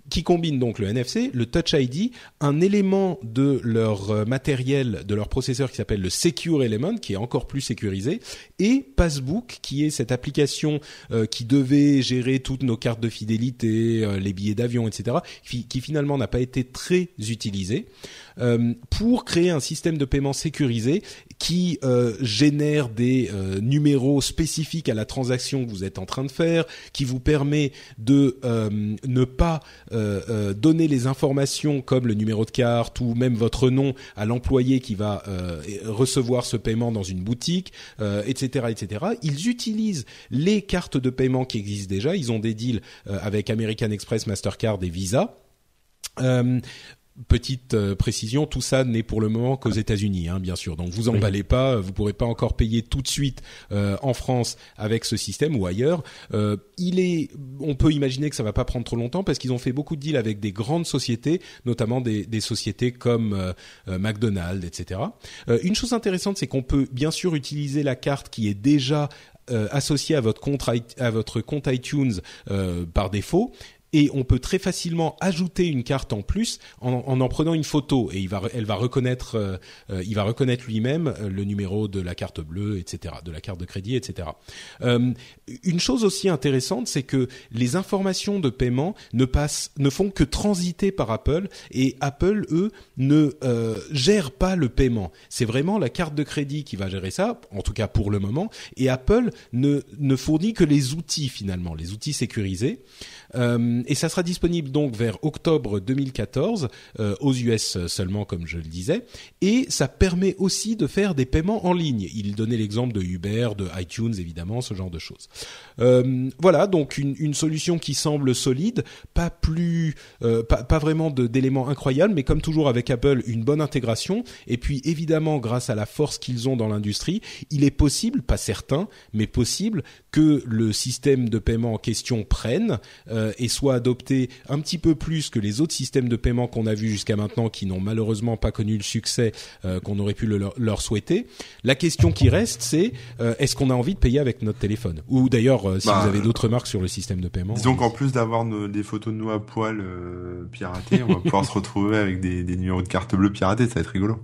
qui combine donc le NFC, le Touch ID, un élément de leur euh, matériel, de leur processeur qui s'appelle le Secure Element, qui est encore plus sécurisé, et Passbook, qui est cette application euh, qui devait gérer toutes nos cartes de fidélité, les billets d'avion, etc., qui, qui finalement n'a pas été très utilisée, pour créer un système de paiement sécurisé qui euh, génère des euh, numéros spécifiques à la transaction que vous êtes en train de faire, qui vous permet de euh, ne pas euh, euh, donner les informations comme le numéro de carte ou même votre nom à l'employé qui va euh, recevoir ce paiement dans une boutique, euh, etc., etc. Ils utilisent les cartes de paiement qui existent déjà. Ils ont des deals euh, avec American Express, Mastercard et Visa. Euh, Petite euh, précision, tout ça n'est pour le moment qu'aux États-Unis, hein, bien sûr. Donc vous emballez pas, vous pourrez pas encore payer tout de suite euh, en France avec ce système ou ailleurs. Euh, il est, on peut imaginer que ça va pas prendre trop longtemps parce qu'ils ont fait beaucoup de deals avec des grandes sociétés, notamment des, des sociétés comme euh, euh, McDonald's, etc. Euh, une chose intéressante, c'est qu'on peut bien sûr utiliser la carte qui est déjà euh, associée à votre compte, à votre compte iTunes euh, par défaut et on peut très facilement ajouter une carte en plus en en, en prenant une photo et il va, elle va reconnaître, euh, euh, il va reconnaître lui-même euh, le numéro de la carte bleue, etc., de la carte de crédit, etc. Euh, une chose aussi intéressante, c'est que les informations de paiement ne passent, ne font que transiter par Apple et Apple, eux, ne gèrent pas le paiement. C'est vraiment la carte de crédit qui va gérer ça, en tout cas pour le moment, et Apple ne, ne fournit que les outils finalement, les outils sécurisés. Et ça sera disponible donc vers octobre 2014 euh, aux US seulement, comme je le disais. Et ça permet aussi de faire des paiements en ligne. Il donnait l'exemple de Uber, de iTunes évidemment, ce genre de choses. Euh, voilà, donc une, solution qui semble solide, pas plus, euh, pas, vraiment d'éléments incroyables, mais comme toujours avec Apple, une bonne intégration. Et puis évidemment, grâce à la force qu'ils ont dans l'industrie, il est possible, pas certain, mais possible que le système de paiement en question prenne et soit soit adopté un petit peu plus que les autres systèmes de paiement qu'on a vus jusqu'à maintenant, qui n'ont malheureusement pas connu le succès euh, qu'on aurait pu leur, souhaiter. La question qui reste, c'est euh, est-ce qu'on a envie de payer avec notre téléphone? Ou d'ailleurs, euh, si bah, vous avez d'autres marques sur le système de paiement. Disons qu'en plus d'avoir des photos de nous à poil piratées, on va pouvoir se retrouver avec des, des numéros de carte bleue piratés. Ça va être rigolo.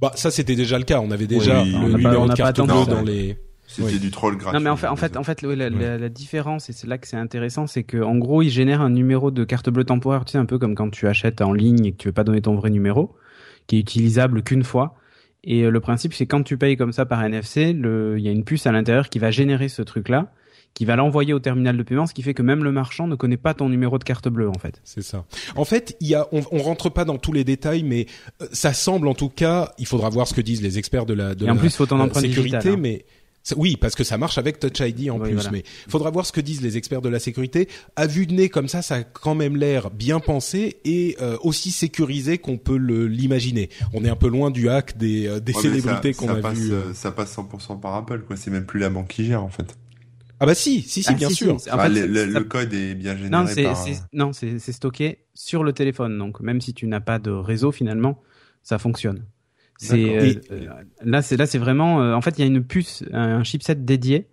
Bah ça c'était déjà le cas. On avait déjà le numéro de carte bleue dans les. C'était du troll gratuit. Non mais en fait, en fait, en fait, la, la, différence et c'est là que c'est intéressant, c'est que en gros, il génère un numéro de carte bleue temporaire, tu sais, un peu comme quand tu achètes en ligne et que tu veux pas donner ton vrai numéro, qui est utilisable qu'une fois. Et euh, le principe, c'est quand tu payes comme ça par NFC, il y a une puce à l'intérieur qui va générer ce truc-là qui va l'envoyer au terminal de paiement, ce qui fait que même le marchand ne connaît pas ton numéro de carte bleue en fait. C'est ça. En fait, il y a, on, on rentre pas dans tous les détails, mais euh, ça semble en tout cas, il faudra voir ce que disent les experts de la, de Et en plus, faut ton empreinte sécurité, hein. mais oui, parce que ça marche avec Touch ID en plus, mais faudra voir ce que disent les experts de la sécurité. À vue de nez comme ça, ça a quand même l'air bien pensé et euh, aussi sécurisé qu'on peut l'imaginer. On est un peu loin du hack des, euh, des célébrités qu'on a vu. ça passe 100% par Apple, quoi. C'est même plus la banque qui gère en fait. Ah bah si, si, si, ah, bien sûr. le, code est bien généré non, c'est, par... Non, c'est stocké sur le téléphone. Donc même si tu n'as pas de réseau finalement, ça fonctionne. C'est euh, euh, là, c'est là, c'est vraiment. Euh, en fait, il y a une puce, un chipset dédié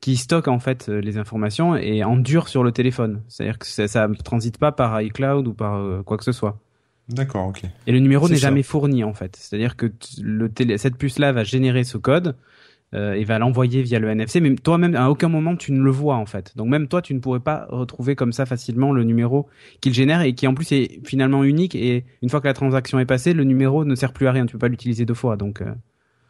qui stocke en fait les informations et endure sur le téléphone. C'est-à-dire que ça, ne transite pas par iCloud ou par quoi que ce soit. D'accord, ok. Et le numéro n'est jamais fourni en fait. C'est-à-dire que le télé, cette puce-là va générer ce code euh, et va l'envoyer via le NFC. Mais toi-même, à aucun moment, tu ne le vois en fait. Donc même toi, tu ne pourrais pas retrouver comme ça facilement le numéro qu'il génère et qui en plus est finalement unique. Et une fois que la transaction est passée, le numéro ne sert plus à rien. Tu peux pas l'utiliser deux fois. Donc euh.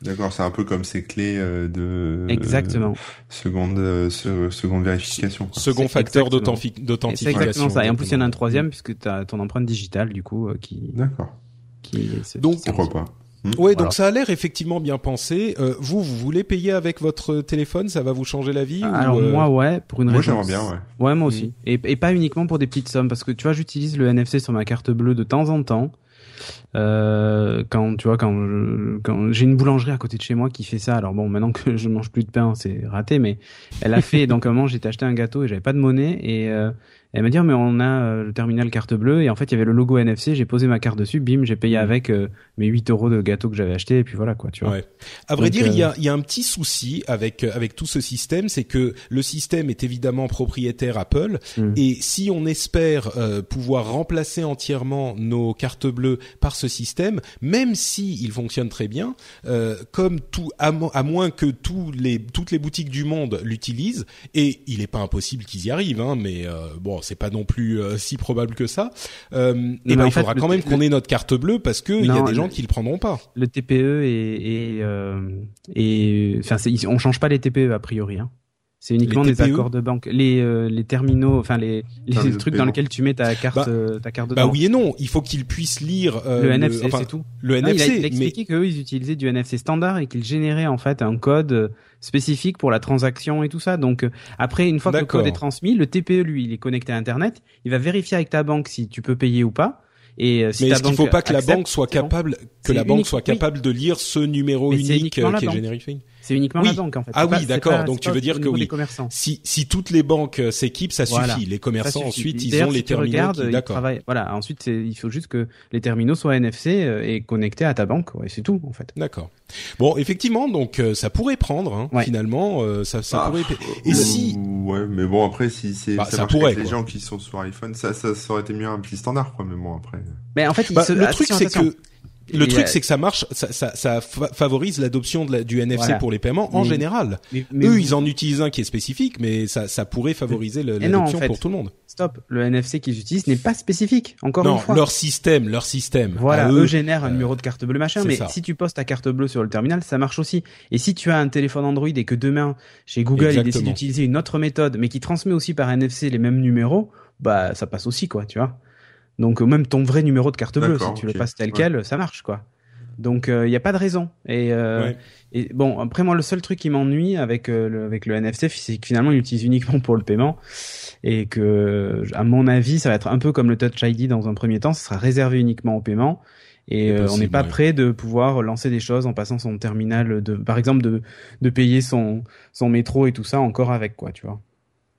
D'accord, c'est un peu comme ces clés euh, de exactement seconde seconde vérification. Second facteur d'authentification. C'est exactement ça. Et en plus, il y en a un troisième puisque tu as ton empreinte digitale du coup qui. D'accord. Qui. Donc pourquoi pas. Hmm. Ouais, donc ça a l'air effectivement bien pensé. Euh, vous, vous voulez payer avec votre téléphone? Ça va vous changer la vie Alors euh, moi, ouais, pour une moi, raison. Moi, j'aimerais bien, ouais. Ouais, moi aussi. Hmm. Et, et pas uniquement pour des petites sommes, parce que tu vois, j'utilise le NFC sur ma carte bleue de temps en temps. Euh, quand tu vois quand quand j'ai une boulangerie à côté de chez moi qui fait ça alors bon maintenant que je mange plus de pain c'est raté mais elle a fait (laughs) donc à un moment j'étais acheté un gâteau et j'avais pas de monnaie et euh, elle m'a dit, mais on a euh, le terminal carte bleue. Et en fait, il y avait le logo NFC. J'ai posé ma carte dessus. Bim, j'ai payé mmh. avec euh, mes 8 euros de gâteau que j'avais acheté. Et puis voilà, quoi, tu vois. Ouais. À vrai dire, il y, a, euh, y a un petit souci avec, avec tout ce système. C'est que le système est évidemment propriétaire Apple. Mmh. Et si on espère pouvoir remplacer entièrement nos cartes bleues par ce système, même si il fonctionne très bien, comme tout, à, à, moins que tous les, toutes les boutiques du monde l'utilisent, et il n'est pas impossible qu'ils y arrivent, hein, mais bon, c'est pas non plus euh, si probable que ça. Euh, et ben il faudra quand même qu'on ait notre carte bleue parce que il y a des gens qui le prendront pas. Le TPE et et, euh, et enfin on change pas les TPE a priori. Hein. C'est uniquement des accords de banque. Les, euh, les terminaux, enfin les, les trucs dans lesquels tu mets ta carte, bah, euh, ta carte Bah oui et non. Il faut qu'ils puissent lire euh, le NFC, c'est tout. Le NFC. Il a, expliqué qu'eux ils utilisaient du NFC standard et qu'ils généraient en fait un code spécifique pour la transaction et tout ça. Donc après, une fois que le code est transmis, le TPE lui, il est connecté à Internet. Il va vérifier avec ta banque si tu peux payer ou pas. Et si mais est-ce qu'il faut pas que la banque soit capable, que la banque soit capable de lire ce numéro unique qui est générifié? C'est uniquement la banque en fait. Ah oui, d'accord. Donc tu veux dire que oui. Si si toutes les banques euh, s'équipent, ça suffit. Les commerçants ensuite, ils ont les terminaux. D'accord. Voilà. Ensuite, il faut juste que les terminaux soient NFC euh, et connectés à ta banque. Et c'est tout en fait. D'accord. Bon, effectivement, donc euh, ça pourrait prendre hein, finalement. ça ça ah, pourrait. Et si. Ouais, mais bon après si c'est bah, ça, pourrait, les gens qui sont sur iPhone, ça, ça aurait été mieux un petit standard quoi. Mais bon après. Mais en fait, bah, le truc c'est que le truc, c'est que ça marche, ça, ça, ça favorise l'adoption du NFC pour les paiements en général. Eux, ils en utilisent un qui est spécifique, mais ça, ça pourrait favoriser l'adoption pour tout le monde. Stop, le NFC qu'ils utilisent n'est pas spécifique. Encore une fois. leur système, leur système. Voilà, eux, génèrent un euh, numéro de carte bleue machin, mais si tu postes ta carte bleue sur le terminal, ça marche aussi. Et si tu as un téléphone Android et que demain chez Google ils décident d'utiliser une autre méthode, mais qui transmet aussi par NFC les mêmes numéros, bah ça passe aussi quoi, tu vois. Donc euh, même ton vrai numéro de carte bleue, si tu le passes tel quel, ça marche quoi. Donc il euh, n'y a pas de raison. Et, euh, et bon après moi le seul truc qui m'ennuie avec le, avec le NFC c'est que finalement il l'utilise uniquement pour le paiement et que à mon avis ça va être un peu comme le Touch ID dans un premier temps, ce sera réservé uniquement au paiement. Et on n'est pas prêt de pouvoir lancer des choses en passant son terminal de, par exemple, de, de payer son, son métro et tout ça encore avec quoi, tu vois.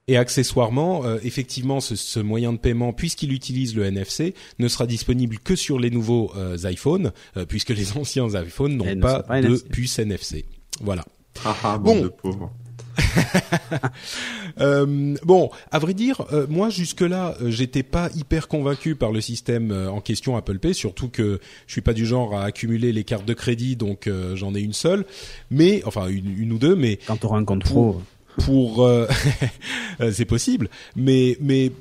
Et accessoirement, euh, effectivement, ce, ce, moyen de paiement, puisqu'il utilise le NFC, ne sera disponible que sur les nouveaux euh, iPhones, euh, puisque les (laughs) anciens iPhones n'ont pas, pas, de NFC. puce NFC. Voilà. Ah, ah, bon. De pauvres. (laughs) euh, bon, à vrai dire, euh, moi jusque-là, euh, j'étais pas hyper convaincu par le système euh, en question Apple Pay, surtout que je suis pas du genre à accumuler les cartes de crédit, donc j'en ai une seule, mais enfin une, une ou deux, mais quand t'auras un compte pro, pour, (laughs) c'est possible, mais mais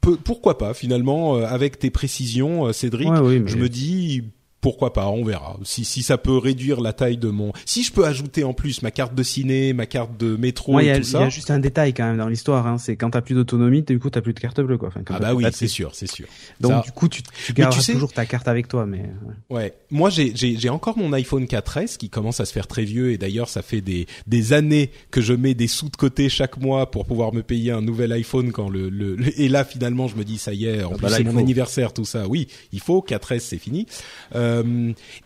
pourquoi pas finalement avec tes précisions, Cédric, ouais, oui, mais... je me dis pourquoi pas, on verra. Si, si ça peut réduire la taille de mon, si je peux ajouter en plus ma carte de ciné, ma carte de métro Moi, et a, tout ça. Il y a juste un détail quand même dans l'histoire, hein, c'est quand t'as plus d'autonomie, du coup t'as plus de carte bleue quoi. Enfin, ah bah oui, c'est sûr, c'est sûr. Donc ça... du coup tu, tu gardes tu toujours ta carte avec toi, mais. Ouais. ouais. Moi j'ai j'ai encore mon iPhone 4S qui commence à se faire très vieux et d'ailleurs ça fait des des années que je mets des sous de côté chaque mois pour pouvoir me payer un nouvel iPhone quand le, le, le... et là finalement je me dis ça y est, en ah plus bah c'est mon anniversaire tout ça. Oui, il faut 4S c'est fini. Euh,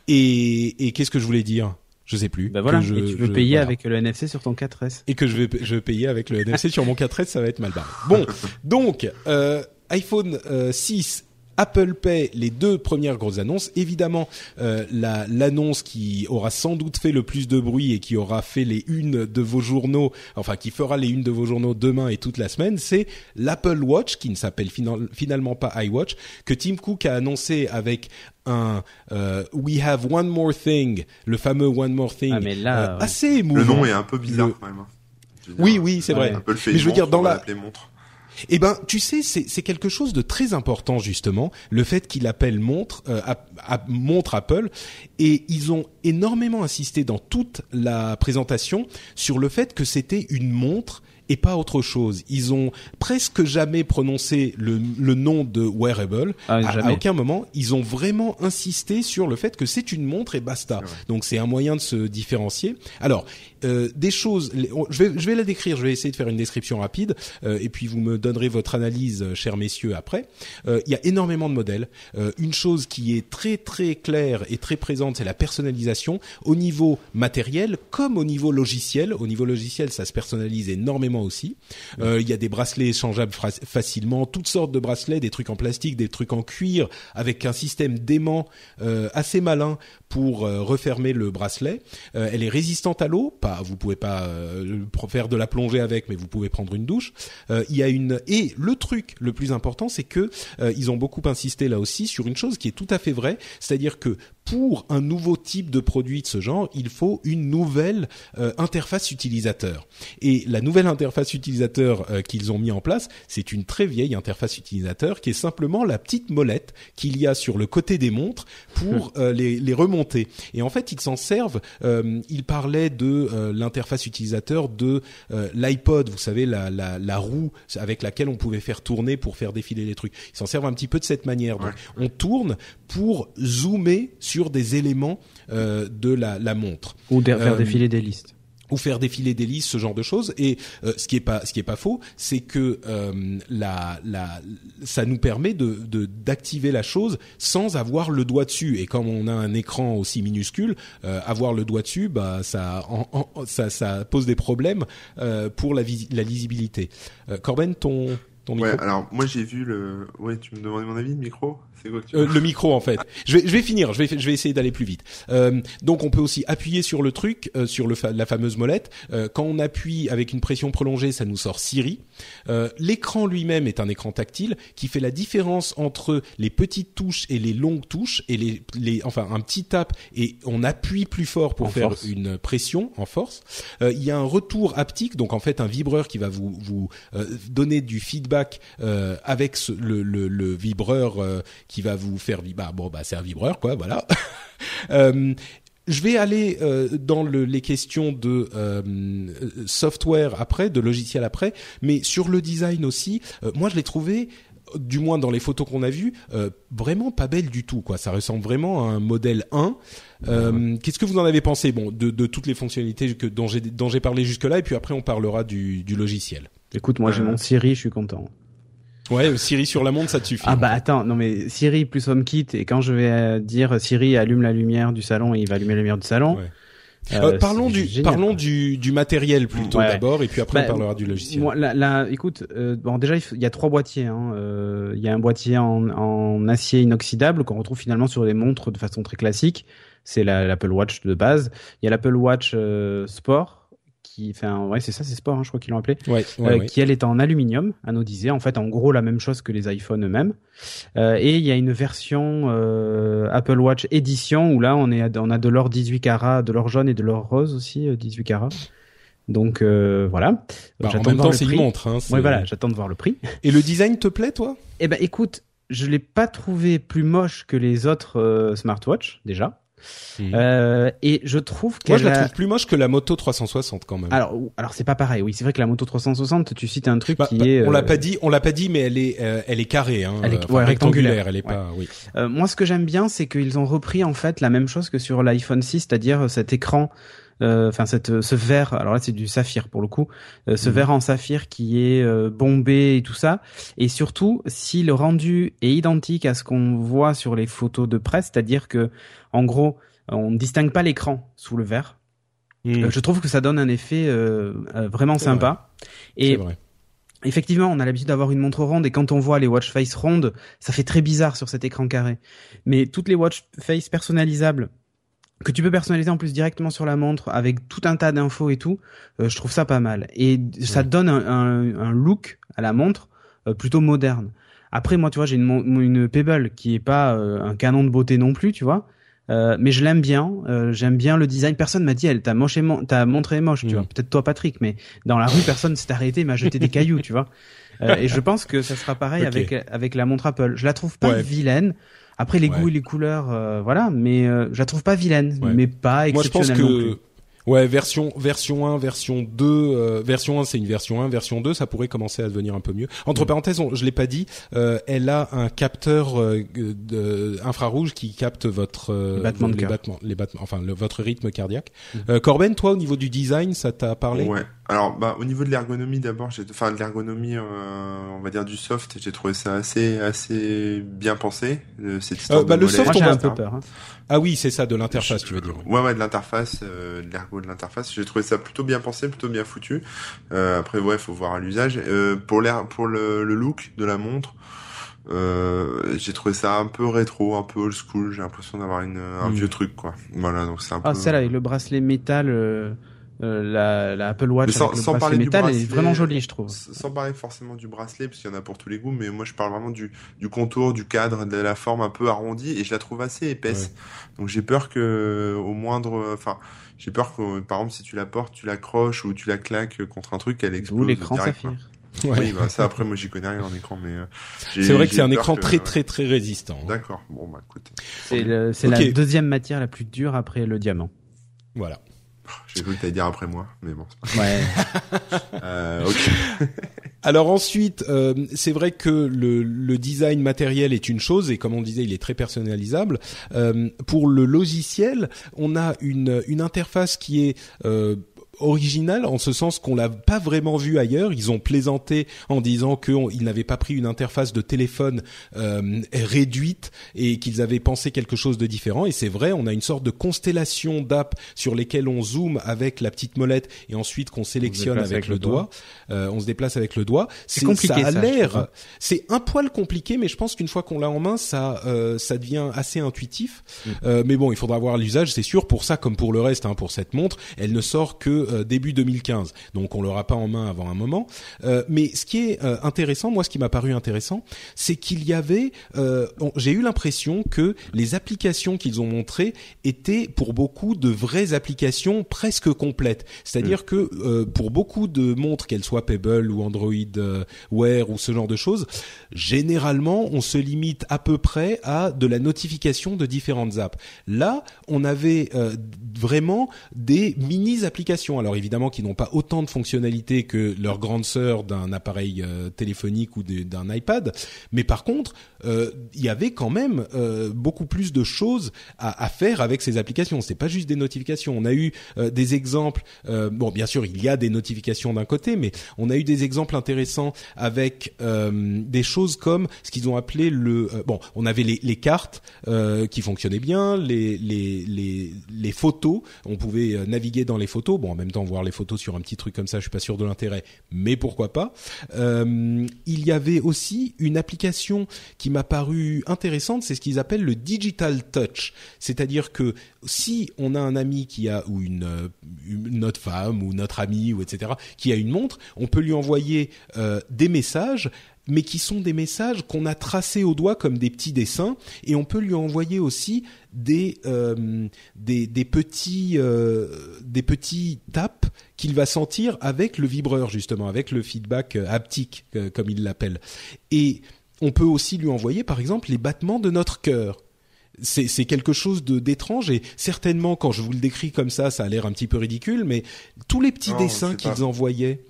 et, et qu'est-ce que je voulais dire? Je sais plus. Bah voilà. Je, et tu veux je, payer voilà. avec le NFC sur ton 4S. Et que je vais, je vais payer avec le NFC sur mon 4S, ça va être mal barré. Bon, donc euh, iPhone euh, 6 Apple Pay, les deux premières grosses annonces. Évidemment, euh, la, l'annonce qui aura sans doute fait le plus de bruit et qui aura fait les unes de vos journaux, enfin qui fera les unes de vos journaux demain et toute la semaine, c'est l'Apple Watch, qui ne s'appelle final, finalement pas iWatch, que Tim Cook a annoncé avec un euh, We Have One More Thing, le fameux One More Thing, ah, mais là, euh, assez émouvant. Le nom est un peu bizarre le... quand même. Hein. Oui, oui, c'est vrai. Un peu le fait mais je veux dire dans la montre. Eh ben, tu sais, c'est quelque chose de très important justement, le fait qu'il appelle montre, euh, montre Apple, et ils ont énormément insisté dans toute la présentation sur le fait que c'était une montre et pas autre chose. Ils ont presque jamais prononcé le, le nom de wearable. Ah, à, aucun moment, ils ont vraiment insisté sur le fait que c'est une montre et basta. Donc c'est un moyen de se différencier. Alors euh, des choses, je vais, je vais la décrire. Je vais essayer de faire une description rapide euh, et puis vous me donnerez votre analyse, euh, chers messieurs, après. Euh, il y a énormément de modèles. Une chose qui est très très claire et très présente, c'est la personnalisation au niveau matériel comme au niveau logiciel. Au niveau logiciel, ça se personnalise énormément aussi. Il y a des bracelets échangeables facilement, toutes sortes de bracelets, des trucs en plastique, des trucs en cuir, avec un système d'aimant assez malin pour refermer le bracelet. Elle est résistante à l'eau, vous pouvez pas euh, faire de la plongée avec, mais vous pouvez prendre une douche. il y a une et le truc le plus important, c'est que ils ont beaucoup insisté là aussi sur une chose qui est tout à fait vraie, c'est-à-dire que pour un nouveau type de produit de ce genre, il faut une nouvelle euh, interface utilisateur. Et la nouvelle interface utilisateur euh, qu'ils ont mis en place, c'est une très vieille interface utilisateur qui est simplement la petite molette qu'il y a sur le côté des montres pour euh, les, les, remonter. Et en fait, ils s'en servent. ils parlaient de l'interface utilisateur de l'iPod, vous savez, la, la, la, roue avec laquelle on pouvait faire tourner pour faire défiler les trucs. Ils s'en servent un petit peu de cette manière. Donc, on tourne pour zoomer sur des éléments euh, de la, la, montre ou faire euh, défiler des listes ou faire défiler des listes, ce genre de choses. Et euh, ce qui est pas, ce qui est pas faux, c'est que euh, la, la, ça nous permet de d'activer la chose sans avoir le doigt dessus. Et comme on a un écran aussi minuscule, euh, avoir le doigt dessus, bah ça, en, en, ça, ça pose des problèmes pour la, la lisibilité. Corben, ton ton micro. Ouais, alors moi j'ai vu le. Ouais, tu me demandais mon avis, le micro. C'est quoi que tu euh, Le micro en fait. je vais, je vais finir. Je vais, je vais essayer d'aller plus vite. Euh, donc on peut aussi appuyer sur le truc, euh, sur le fa la fameuse molette. Euh, quand on appuie avec une pression prolongée, ça nous sort Siri. Euh, L'écran lui-même est un écran tactile qui fait la différence entre les petites touches et les longues touches et les, les enfin un petit tap et on appuie plus fort pour en faire force. une pression en force. Euh, il y a un retour haptique, donc en fait un vibreur qui va vous vous donner du feedback euh, avec ce, le, le, le, vibreur euh, qui va vous faire vibrer. Bah, bon, bah c'est un vibreur, quoi, voilà. (laughs) euh, je vais aller dans le, les questions de software après, de logiciel après, mais sur le design aussi. Moi, je l'ai trouvé du moins dans les photos qu'on a vues, euh, vraiment pas belle du tout. Quoi. Ça ressemble vraiment à un modèle 1. Euh, Qu'est-ce que vous en avez pensé? Bon, de, de toutes les fonctionnalités que, dont j'ai parlé jusque-là, et puis après on parlera du, du logiciel. Écoute, moi j'ai mon Siri, je suis content. Ouais, Siri sur la montre, ça te suffit. Ah bah attends, non mais Siri plus HomeKit, et quand je vais dire Siri allume la lumière du salon, il va allumer la lumière du salon. Ouais. Euh, parlons du parlons du, du matériel plutôt d'abord et puis après on bah, parlera du logiciel. Moi, là, là écoute, bon déjà il y a trois boîtiers. Hein. Il y a un boîtier en, en acier inoxydable qu'on retrouve finalement sur les montres de façon très classique. C'est l'Apple Watch de base. Il y a l'Apple Watch Sport qui ouais, c'est ça, c'est Sport, hein, je crois qu'ils l'ont appelé, euh, qui elle est en aluminium, anodisé, en fait, en gros la même chose que les iPhones eux-mêmes. Euh, et il y a une version euh, Apple Watch édition où là on est, on a de l'or 18 carats, de l'or jaune et de l'or rose aussi 18 carats. Donc voilà. Bah, en même temps, c'est une montre. Hein, oui, voilà, j'attends de voir le prix. Et le design te plaît, toi? Eh ben, écoute, je l'ai pas trouvé plus moche que les autres smartwatches déjà. Euh, et je trouve que moi je la trouve plus moche que la moto 360 quand même. Alors alors c'est pas pareil. Oui, c'est vrai que la moto 360, tu cites un truc bah, qui bah, est. On l'a euh, pas dit, on l'a pas dit, mais elle est euh, elle est carrée, hein, elle est rectangulaire. Elle est pas. Oui. moi, ce que j'aime bien, c'est qu'ils ont repris en fait la même chose que sur l'iPhone 6, c'est-à-dire cet écran enfin cette ce verre alors là c'est du saphir pour le coup ce mhm. verre en saphir qui est bombé et tout ça et surtout si le rendu est identique à ce qu'on voit sur les photos de presse c'est-à-dire que en gros, on ne distingue pas l'écran sous le verre. Euh, je trouve que ça donne un effet euh, euh, vraiment sympa. Et effectivement, on a l'habitude d'avoir une montre ronde et quand on voit les watch face rondes, ça fait très bizarre sur cet écran carré. Mais toutes les watch face personnalisables que tu peux personnaliser en plus directement sur la montre avec tout un tas d'infos et tout, je trouve ça pas mal. Et ça donne un, look à la montre plutôt moderne. Après, moi, tu vois, j'ai une, une Pebble qui est pas un canon de beauté non plus, tu vois. Euh, mais je l'aime bien. Euh, J'aime bien le design. Personne m'a dit, elle t'a moché, t'as montré moche, tu vois. Mm. Peut-être toi, Patrick, mais dans la rue, personne s'est arrêté, m'a jeté des cailloux, tu vois. Euh, et je pense que ça sera pareil avec avec la montre Apple. Je la trouve pas vilaine. Après les goûts et les couleurs, euh, voilà, mais euh, je la trouve pas vilaine, mais pas exceptionnelle Moi, je pense que Ouais, version version 1, version 2, euh, version 1 c'est une version 1, version 2 ça pourrait commencer à devenir un peu mieux. Entre parenthèses, on, je l'ai pas dit, euh, elle a un capteur euh, de, infrarouge qui capte votre les battements, les, battements les battements, enfin le, votre rythme cardiaque. Mm. Corben, toi au niveau du design, ça t'a parlé? Ouais. Alors bah au niveau de l'ergonomie d'abord, j'ai enfin de l'ergonomie on va dire du soft, j'ai trouvé ça assez assez bien pensé cette histoire bah, le soft on a un peu peur. Hein. Ah oui, c'est ça, de l'interface, tu veux dire. Ouais, ouais, de l'interface, euh, de l'ergo de l'interface. J'ai trouvé ça plutôt bien pensé, plutôt bien foutu. Euh, après, ouais, faut voir à l'usage. Euh, pour l'air, pour le, le, look de la montre, euh, j'ai trouvé ça un peu rétro, un peu old school. J'ai l'impression d'avoir une un hmm. vieux truc, quoi. Voilà, donc c'est un ah, peu. Ah, celle avec le bracelet métal. Euh, euh, la, la, Apple Watch sans, avec le bracelet métal bracelet, est vraiment jolie, je trouve. Sans parler forcément du bracelet, parce qu'il y en a pour tous les goûts, mais moi je parle vraiment du, du contour, du cadre, de la forme un peu arrondie, et je la trouve assez épaisse. Donc j'ai peur que au moindre, enfin, j'ai peur que par exemple si tu la portes, tu l'accroches ou tu la claques contre un truc, elle explose. Ou l'écran saphir. Ouais. Oui, bah ça après moi j'y connais rien en écran, mais euh, c'est vrai que c'est un écran très très très résistant. Hein. D'accord. Bon bah écoute. C'est la deuxième matière la plus dure après le diamant. Voilà. (laughs) J'ai cru que t'allais dire après moi, mais bon. Ouais. (laughs) euh, ok. (laughs) Alors ensuite, euh, c'est vrai que le, le, design matériel est une chose et comme on disait, il est très personnalisable. Euh, pour le logiciel, on a une, une interface qui est euh, original en ce sens qu'on l'a pas vraiment vu ailleurs. Ils ont plaisanté en disant qu'ils n'avaient pas pris une interface de téléphone euh, réduite et qu'ils avaient pensé quelque chose de différent. Et c'est vrai, on a une sorte de constellation d'apps sur lesquelles on zoome avec la petite molette et ensuite qu'on sélectionne avec, le doigt. Euh, on se déplace avec le doigt. C'est compliqué. Ça a l'air, c'est un poil compliqué, mais je pense qu'une fois qu'on l'a en main, ça, euh, ça devient assez intuitif. Mm. Euh, mais bon, il faudra voir l'usage, c'est sûr. Pour ça, comme pour le reste, hein, pour cette montre, elle ne sort que euh, début 2015. Donc on l'aura pas en main avant un moment. Euh, mais ce qui est euh, intéressant, moi ce qui m'a paru intéressant, c'est qu'il y avait, j'ai eu l'impression que les applications qu'ils ont montrées étaient pour beaucoup de vraies applications presque complètes. C'est-à-dire mm. que pour beaucoup de montres, qu'elles soient Pebble ou Android Wear ou ce genre de choses, généralement on se limite à peu près à de la notification de différentes apps. Là, on avait vraiment des mini applications alors évidemment qui n'ont pas autant de fonctionnalités que leur grande sœur d'un appareil euh, téléphonique ou d'un iPad, mais par contre, euh, il y avait quand même euh, beaucoup plus de choses à, faire avec ces applications. C'est pas juste des notifications. On a eu des exemples. bon, bien sûr, il y a des notifications d'un côté, mais on a eu des exemples intéressants avec des choses comme ce qu'ils ont appelé le. bon, on avait les, cartes qui fonctionnaient bien, les, photos. On pouvait naviguer dans les photos. Bon, même temps, voir les photos sur un petit truc comme ça, je suis pas sûr de l'intérêt, mais pourquoi pas. Euh, il y avait aussi une application qui m'a paru intéressante, c'est ce qu'ils appellent le digital touch, c'est-à-dire que si on a un ami qui a ou une, notre femme ou notre ami ou etc qui a une montre, on peut lui envoyer euh, des messages mais qui sont des messages qu'on a tracés au doigt comme des petits dessins, et on peut lui envoyer aussi des euh, des, des, petits euh, des petits tapes qu'il va sentir avec le vibreur justement, avec le feedback euh, haptique comme il l'appelle. Et on peut aussi lui envoyer par exemple les battements de notre cœur. C'est quelque chose de d'étrange et certainement quand je vous le décris comme ça, ça a l'air un petit peu ridicule, mais tous les petits dessins qu'ils envoyaient,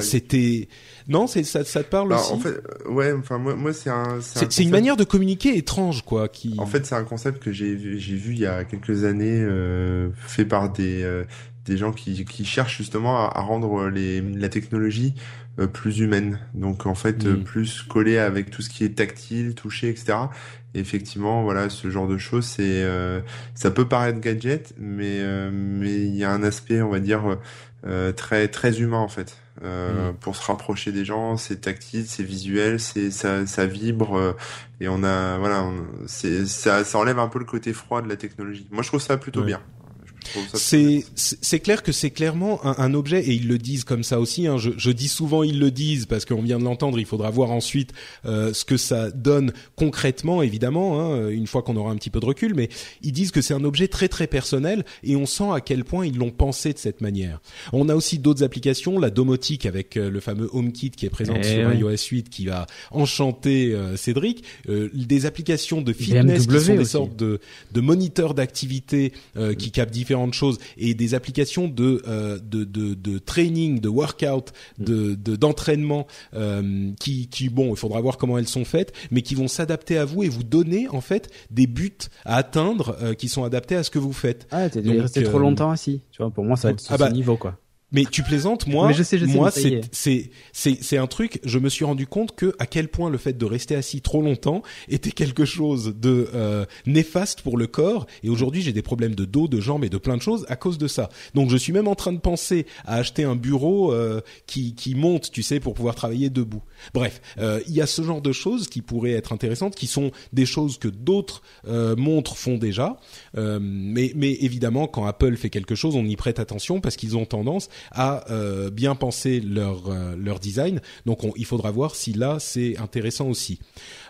c'était non, c'est ça, ça te parle bah, aussi. En fait, ouais, enfin moi, moi c'est un. C'est une manière de communiquer étrange, quoi. Qui. En fait, c'est un concept que j'ai j'ai vu il y a quelques années, euh, fait par des euh, des gens qui qui cherchent justement à, rendre les la technologie euh, plus humaine. Donc en fait, mm. plus collée avec tout ce qui est tactile, touché, etc. effectivement, voilà, ce genre de choses, c'est ça peut paraître gadget, mais mais il y a un aspect, on va dire, très très humain en fait. Euh, mm. pour se rapprocher des gens. C'est tactile, c'est visuel, c'est ça, ça vibre euh, et on a voilà, c'est ça, ça enlève un peu le côté froid de la technologie. Moi, je trouve ça plutôt bien. C'est c'est clair que c'est clairement un, un, objet et ils le disent comme ça aussi. Hein. Je, je, dis souvent ils le disent parce qu'on vient de l'entendre. Il faudra voir ensuite euh, ce que ça donne concrètement, évidemment, hein, une fois qu'on aura un petit peu de recul. Mais ils disent que c'est un objet très très personnel et on sent à quel point ils l'ont pensé de cette manière. On a aussi d'autres applications, la domotique avec euh, le fameux HomeKit qui est présent eh sur iOS 8 qui va enchanter euh, Cédric. Euh, des applications de fitness qui sont des sortes de, de moniteurs d'activité qui captent différents de choses et des applications de euh, de, de, de, training, de workout, mm. de d'entraînement euh, qui qui bon, il faudra voir comment elles sont faites, mais qui vont s'adapter à vous et vous donner en fait des buts à atteindre euh, qui sont adaptés à ce que vous faites. Ah, t'es resté trop longtemps assis. Tu vois, pour moi ça va être ah ce bah, niveau quoi. Mais tu plaisantes, moi, je sais, je sais, moi, c'est c'est c'est un truc. Je me suis rendu compte que à quel point le fait de rester assis trop longtemps était quelque chose de euh, néfaste pour le corps. Et aujourd'hui, j'ai des problèmes de dos, de jambes et de plein de choses à cause de ça. Donc, je suis même en train de penser à acheter un bureau euh, qui qui monte, tu sais, pour pouvoir travailler debout. Bref, euh, il y a ce genre de choses qui pourraient être intéressantes, qui sont des choses que d'autres euh, montres font déjà. Euh, mais mais évidemment, quand Apple fait quelque chose, on y prête attention parce qu'ils ont tendance à euh, bien penser leur euh, leur design. Donc il faudra voir si là c'est intéressant aussi.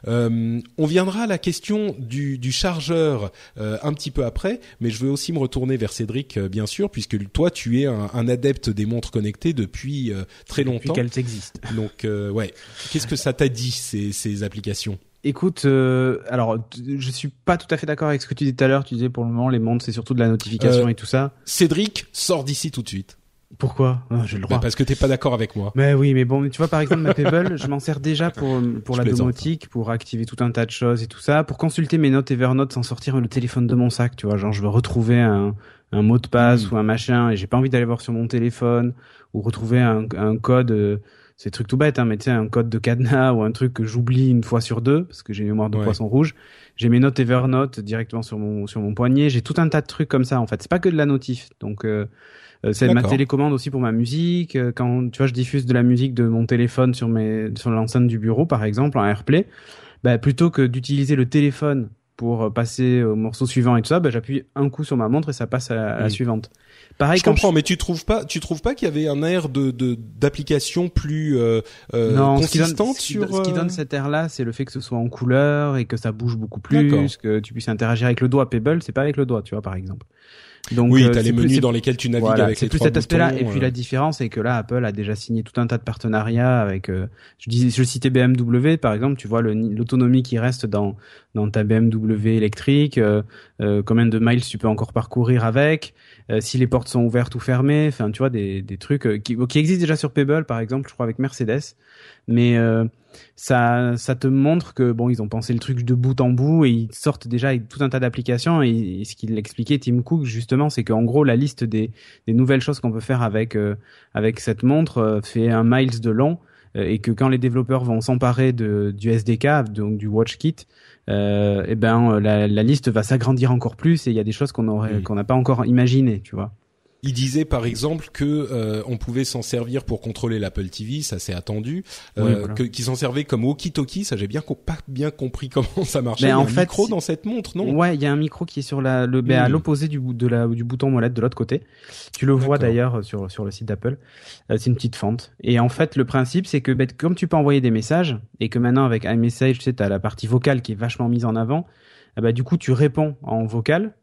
Euh, on viendra à la question du, du chargeur un petit peu après, mais je veux aussi me retourner vers Cédric bien sûr puisque toi tu es un, un adepte des montres connectées depuis très longtemps. Depuis qu'elles existent. Donc ouais, qu'est-ce que ça t'a dit ces, ces applications? Écoute, euh, alors je suis pas tout à fait d'accord avec ce que tu disais tout à l'heure. Tu disais pour le moment les montres c'est surtout de la notification et tout ça. Cédric, sors d'ici tout de suite. Pourquoi ah, J'ai le droit. Bah parce que t'es pas d'accord avec moi. Mais oui, mais bon, tu vois par exemple ma Pebble, je m'en sers déjà (laughs) pour pour la domotique, pour activer tout un tas de choses et tout ça, pour consulter mes notes Evernote sans sortir le téléphone de mon sac, tu vois, genre je veux retrouver un un mot de passe hmm. ou un machin et j'ai pas envie d'aller voir sur mon téléphone ou retrouver un, un code euh, c'est truc tout bête hein, mais tu sais un code de cadenas (laughs) ou un truc que j'oublie une fois sur deux parce que j'ai une mémoire de poisson rouge. J'ai mes notes Evernote directement sur mon sur mon poignet. J'ai tout un tas de trucs comme ça en fait. C'est pas que de la notif. Donc euh, c'est ma télécommande aussi pour ma musique. Euh, quand tu vois, je diffuse de la musique de mon téléphone sur mes sur l'enceinte du bureau, par exemple, en AirPlay, bah, plutôt que d'utiliser le téléphone pour euh, passer au morceau suivant et tout ça, bah, j'appuie un coup sur ma montre et ça passe à la, suivante. Pareil, je comprends, mais tu trouves pas, tu trouves pas qu'il y avait un air de d'application plus euh, non, consistante ce qui, donne, sur ce qui donne cet air-là, c'est le fait que ce soit en couleur et que ça bouge beaucoup plus, que tu puisses interagir avec le doigt. Pebble, c'est pas avec le doigt, tu vois, par exemple. Donc, oui, euh, t'as c'est les menus dans lesquels tu navigues voilà, avec c'est les plus trois cet aspect-là. Et puis euh. la différence, c'est que là, Apple a déjà signé tout un tas de partenariats avec. euh, je disais, je citais BMW par exemple. Tu vois l'autonomie qui reste dans dans ta BMW électrique, combien de miles tu peux encore parcourir avec, euh, si les portes sont ouvertes ou fermées. Enfin, tu vois des des trucs qui qui existent déjà sur Pebble par exemple, je crois avec Mercedes. Mais euh, ça, ça te montre que bon, ils ont pensé le truc de bout en bout et ils sortent déjà avec tout un tas d'applications. Et, et ce qu'il expliquait Tim Cook justement, c'est qu'en gros la liste des, des nouvelles choses qu'on peut faire avec euh, avec cette montre euh, fait un miles de long euh, et que quand les développeurs vont s'emparer de du SDK, donc du WatchKit, euh, et ben la, la liste va s'agrandir encore plus et il y a des choses qu'on aurait qu'on n'a pas encore imaginées, tu vois. Il disait par exemple que euh, on pouvait s'en servir pour contrôler l'Apple TV, ça c'est attendu, Oui, euh, voilà. que- qu'ils s'en servaient comme walkie-talkie, ça j'ai bien pas bien compris (laughs) comment ça marchait. Mais Il y a en un fait, micro dans cette montre, non? Ouais, il y a un micro qui est sur la, le, ben, à Hmm. l'opposé du, de la, du bouton molette de l'autre côté. Tu le vois d'ailleurs sur, sur le site d'Apple. Euh, c'est une petite fente. Et en fait, le principe, c'est que ben, comme tu peux envoyer des messages, et que maintenant avec iMessage, tu sais, t'as la partie vocale qui est vachement mise en avant, eh ben, du coup, tu réponds en vocal.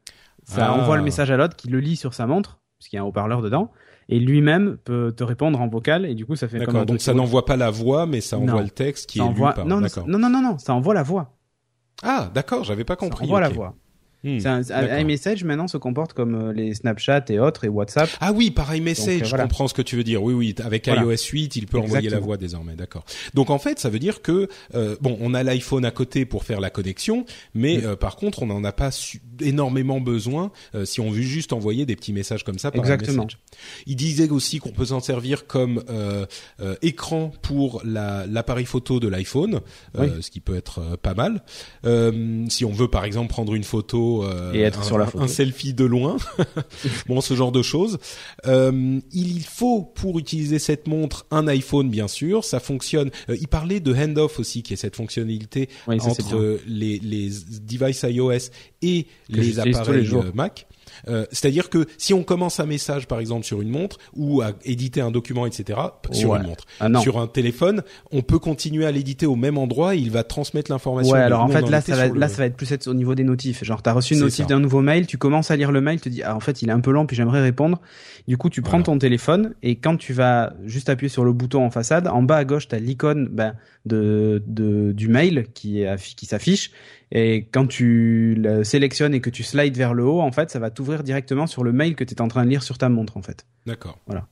Ça Ah. envoie le message à l'autre qui le lit sur sa montre, parce qu'il y a un haut-parleur dedans, et lui-même peut te répondre en vocal, et du coup, ça fait D'accord, donc ça n'envoie pas la voix, mais ça envoie Non. le texte qui ça est envoie... lu par. non, non, non, non, ça envoie la voix. Ah, d'accord, j'avais pas Ça compris. envoie la voix. Hmm, un, iMessage maintenant se comporte comme euh, les Snapchat et autres et WhatsApp. Ah oui, par iMessage, euh, je voilà. comprends ce que tu veux dire. Oui, oui, avec Voilà. iOS 8, il peut envoyer la voix désormais, d'accord. Donc en fait, ça veut dire que euh, bon, on a l'iPhone à côté pour faire la connexion, mais euh, par contre, on n'en a pas énormément besoin euh, si on veut juste envoyer des petits messages comme ça par Exactement. iMessage. Il disait aussi qu'on peut s'en servir comme écran pour la- l'appareil photo de l'iPhone, ce qui peut être pas mal. Si on veut par exemple prendre une photo euh, Et être un, sur la photo. un selfie de loin, (laughs) bon ce genre de choses. Euh, il faut pour utiliser cette montre un iPhone bien sûr, ça fonctionne. Euh, il parlait de handoff aussi, qui est cette fonctionnalité Oui, ça, c'est entre les, les devices iOS et Que les appareils Mac. Euh, C'est-à-dire que si on commence un message par exemple sur une montre ou à éditer un document etc sur Ouais. une montre, Ah sur un téléphone, on peut continuer à l'éditer au même endroit et il va transmettre l'information. Ouais, alors en fait là ça va là ça va être plus être au niveau des notifs. Genre t'as reçu une notif d'un nouveau mail, tu commences à lire le mail, tu te dis ah en fait il est un peu lent puis j'aimerais répondre. Du coup tu prends Voilà. ton téléphone et quand tu vas juste appuyer sur le bouton en façade, en bas à gauche t'as l'icône ben, de, de du mail qui qui s'affiche et quand tu le sélectionnes et que tu slides vers le haut en fait ça va t'ouvrir directement sur le mail que tu es en train de lire sur ta montre en fait. D'accord. Voilà.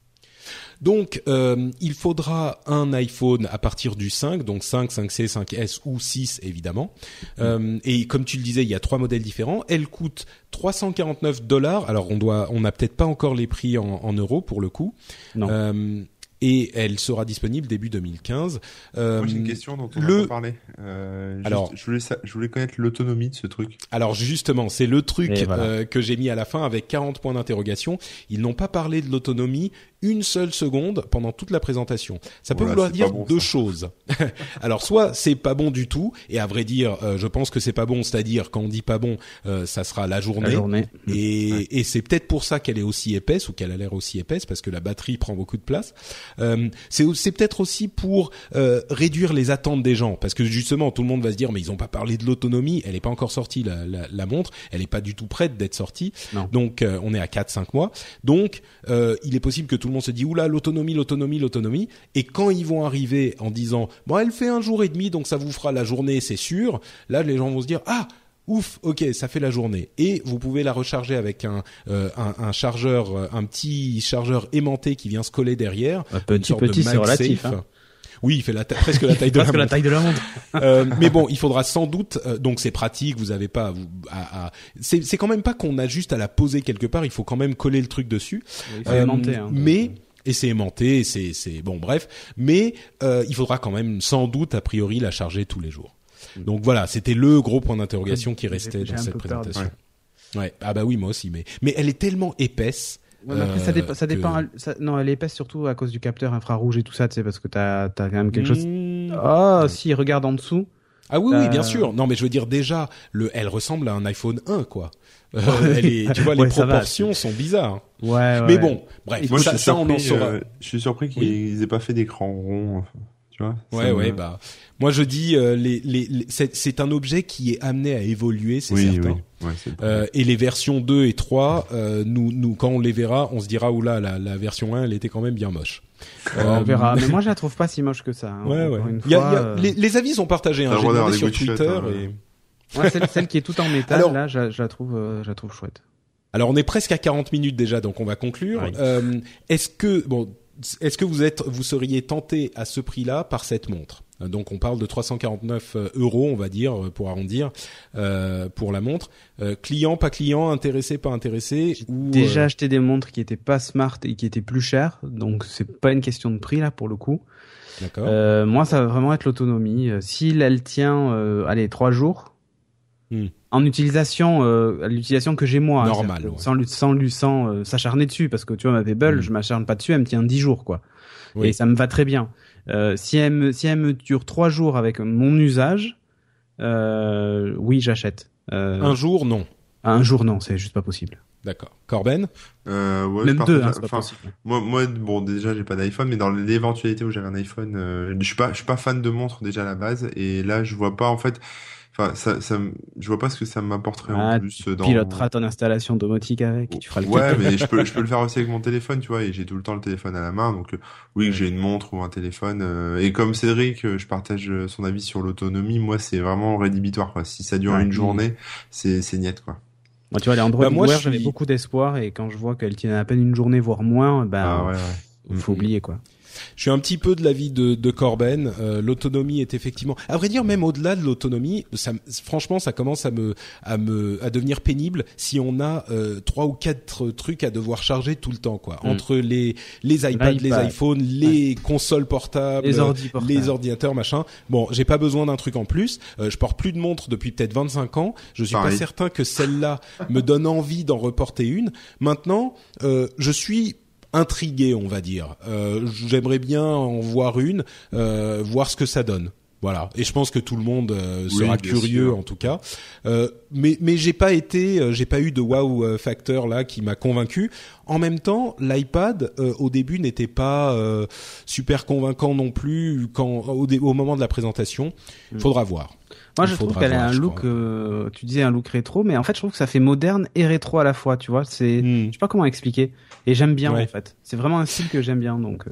Donc, euh, il faudra un iPhone à partir du 5, donc 5, 5C, 5S ou 6 évidemment. Euh, et comme tu le disais, il y a trois modèles différents. Elle coûte 349 dollars. Alors, on doit, on n'a peut-être pas encore les prix en, en euros pour le coup. Non. Euh, et elle sera disponible début 2015. Euh, Moi, j'ai une question dont on le- a pas parlé. Euh, juste, Alors- je voulais, sa- je voulais connaître l'autonomie de ce truc. Alors justement, c'est le truc voilà. euh, que j'ai mis à la fin avec 40 points d'interrogation. Ils n'ont pas parlé de l'autonomie une seule seconde pendant toute la présentation. Ça peut Voilà, vouloir dire bon, deux ça. choses. (laughs) Alors soit c'est pas bon du tout, et à vrai dire, euh, je pense que c'est pas bon, c'est-à-dire quand on dit pas bon, euh, ça sera la journée. La journée. Et, et c'est peut-être pour ça qu'elle est aussi épaisse ou qu'elle a l'air aussi épaisse parce que la batterie prend beaucoup de place. Euh, c'est peut-être aussi pour euh, réduire les attentes des gens parce que justement tout le monde va se dire mais ils ont pas parlé de l'autonomie, elle est pas encore sortie la, la, la montre, elle est pas du tout prête d'être sortie. Non. Donc euh, on est à 4 5 mois. Donc euh, il est possible que tout le monde se dise oula l'autonomie l'autonomie l'autonomie et quand ils vont arriver en disant bon elle fait un jour et demi donc ça vous fera la journée c'est sûr. Là les gens vont se dire ah Ouf, ok, ça fait la journée. Et vous pouvez la recharger avec un, euh, un, un chargeur, euh, un petit chargeur aimanté qui vient se coller derrière. Un petit petit c'est relatif. Hein. Oui, il fait la presque la taille de la Presque la taille de la montre. (laughs) Euh, mais bon, il faudra sans doute. euh, donc c'est pratique. Vous avez pas. vous- à, à- c'est c'est quand même pas qu'on a juste à la poser quelque part. Il faut quand même coller le truc dessus. Il faut Euh, aimanter, hein. mais et c'est aimanté, c'est c'est bon bref, mais euh, il faudra quand même sans doute a priori la charger tous les jours. Donc voilà, c'était le gros point d'interrogation qui restait dans cette peur présentation. Ouais. Ah bah oui, moi aussi, mais mais elle est tellement épaisse. Ouais, après, ça euh, dépend. Ça que- dépend ça- non, elle est épaisse surtout à cause du capteur infrarouge et tout ça, tu sais, parce que t'as as quand même quelque chose. Mmh. Ah, si, regarde en dessous. Ah oui, oui, bien sûr. Non, mais je veux dire déjà, le, elle ressemble à un iPhone 1, quoi. Euh, (laughs) elle est, tu vois, les va, proportions sont bizarres. Ouais, ouais. Mais bon, bref, Moi, ça, je suis ça, on en saura. euh, je suis surpris qu'ils Oui. aient pas fait d'écran rond. enfin, Tu vois Ouais, ouais, bah moi je dis euh, les, les, les- c'est c'est un objet qui est amené à évoluer, c'est Oui, certain. oui. Ouais, Euh, et les versions 2 et 3, euh, nous, nous, quand on les verra, on se dira oula, la, la version 1, elle était quand même bien moche. on Euh, verra. Mais moi, je la trouve pas si moche que ça. hein. Ouais, ouais. Une Il y a- fois, il y a- euh, les, les avis sont partagés. Hein. J'ai demandé des sur Twitter. hein, et... ouais, celle, celle qui est toute en métal, Alors- là, je, la- je la trouve, euh, je la trouve chouette. Alors on est presque à 40 minutes déjà, donc on va conclure. Oui. Euh, est-ce que bon, est-ce que vous êtes, vous seriez tenté à ce prix-là par cette montre? Euh, Donc on parle de 349 euros, on va dire euh, pour arrondir, euh, pour la montre. Euh, client, pas client, intéressé, pas intéressé. Ou, Déjà euh, acheté des montres qui étaient pas smart et qui étaient plus chères, donc c'est pas une question de prix là pour le coup. d'accord. Euh, moi, ça va vraiment être l'autonomie. Euh, Si elle tient, euh, allez, trois jours. Hmm. En utilisation, euh, l'utilisation que j'ai moi, hein, Normal, ouais. sans lui, sans sans euh, s'acharner dessus, parce que tu vois ma Pebble, Hmm. je m'acharne pas dessus, elle me tient dix jours, quoi. Oui. Et ça me va très bien. Euh, si elle me, si elle me dure trois jours avec mon usage, euh, oui, j'achète. Euh, un jour, non. un jour, non, c'est juste pas possible. D'accord. Corben. Euh, ouais, Même deux, hein, pas. Moi, moi, bon, déjà, j'ai pas d'iPhone, mais dans l'éventualité où j'avais un iPhone, euh, je suis pas, je suis pas fan de montres déjà à la base, et là, je vois pas, en fait, enfin, ça, ça, je vois pas ce que ça m'apporterait Ah, en plus euh, dans. Piloteras ton installation domotique avec, tu feras le Ouais, mais je peux, je peux le (laughs) faire aussi avec mon téléphone, tu vois, et j'ai tout le temps le téléphone à la main, donc euh, oui, que j'ai une montre ou un téléphone. euh, et comme Cédric, je partage son avis sur l'autonomie. Moi, c'est vraiment rédhibitoire, quoi. Si ça dure Ouais. une journée, c'est, c'est net, quoi. Moi, tu vois, les Android Bah, moi, j'avais suis- beaucoup d'espoir et quand je vois qu'elle tient à peine une journée, voire moins, ben, Ah ouais, ouais. faut Mhm. oublier, quoi. Je suis un petit peu de l'avis de, de Corben. Euh, l'autonomie est effectivement, à vrai dire, même au-delà de l'autonomie, ça, me- franchement, ça commence à me, à me, à devenir pénible si on a euh, trois ou quatre trucs à devoir charger tout le temps, quoi. Mm. Entre les, les iPads, les L'iPad. iPhones, les consoles portables, Les ordi portables. les ordinateurs, machin. Bon, j'ai pas besoin d'un truc en plus. Euh, je porte plus de montre depuis peut-être 25 ans. Je suis Pareil. pas certain que celle-là me donne envie d'en reporter une. Maintenant, euh, je suis intrigué, on va dire. Euh, J'aimerais bien en voir une, euh, voir ce que ça donne. Voilà. Et je pense que tout le monde euh, sera curieux sûr. en tout cas. Euh, mais mais j'ai pas été, euh, j'ai pas eu de wow factor là qui m'a convaincu. En même temps, l'iPad euh, au début n'était pas euh, super convaincant non plus quand au, moment de la présentation. Mm. Faudra voir. Moi, Il je trouve qu'elle a un look, euh, tu disais un look rétro, mais en fait, je trouve que ça fait moderne et rétro à la fois, tu vois. C'est, Hmm. je sais pas comment expliquer. Et j'aime bien, Ouais. en fait. C'est vraiment un style que j'aime bien, donc, euh,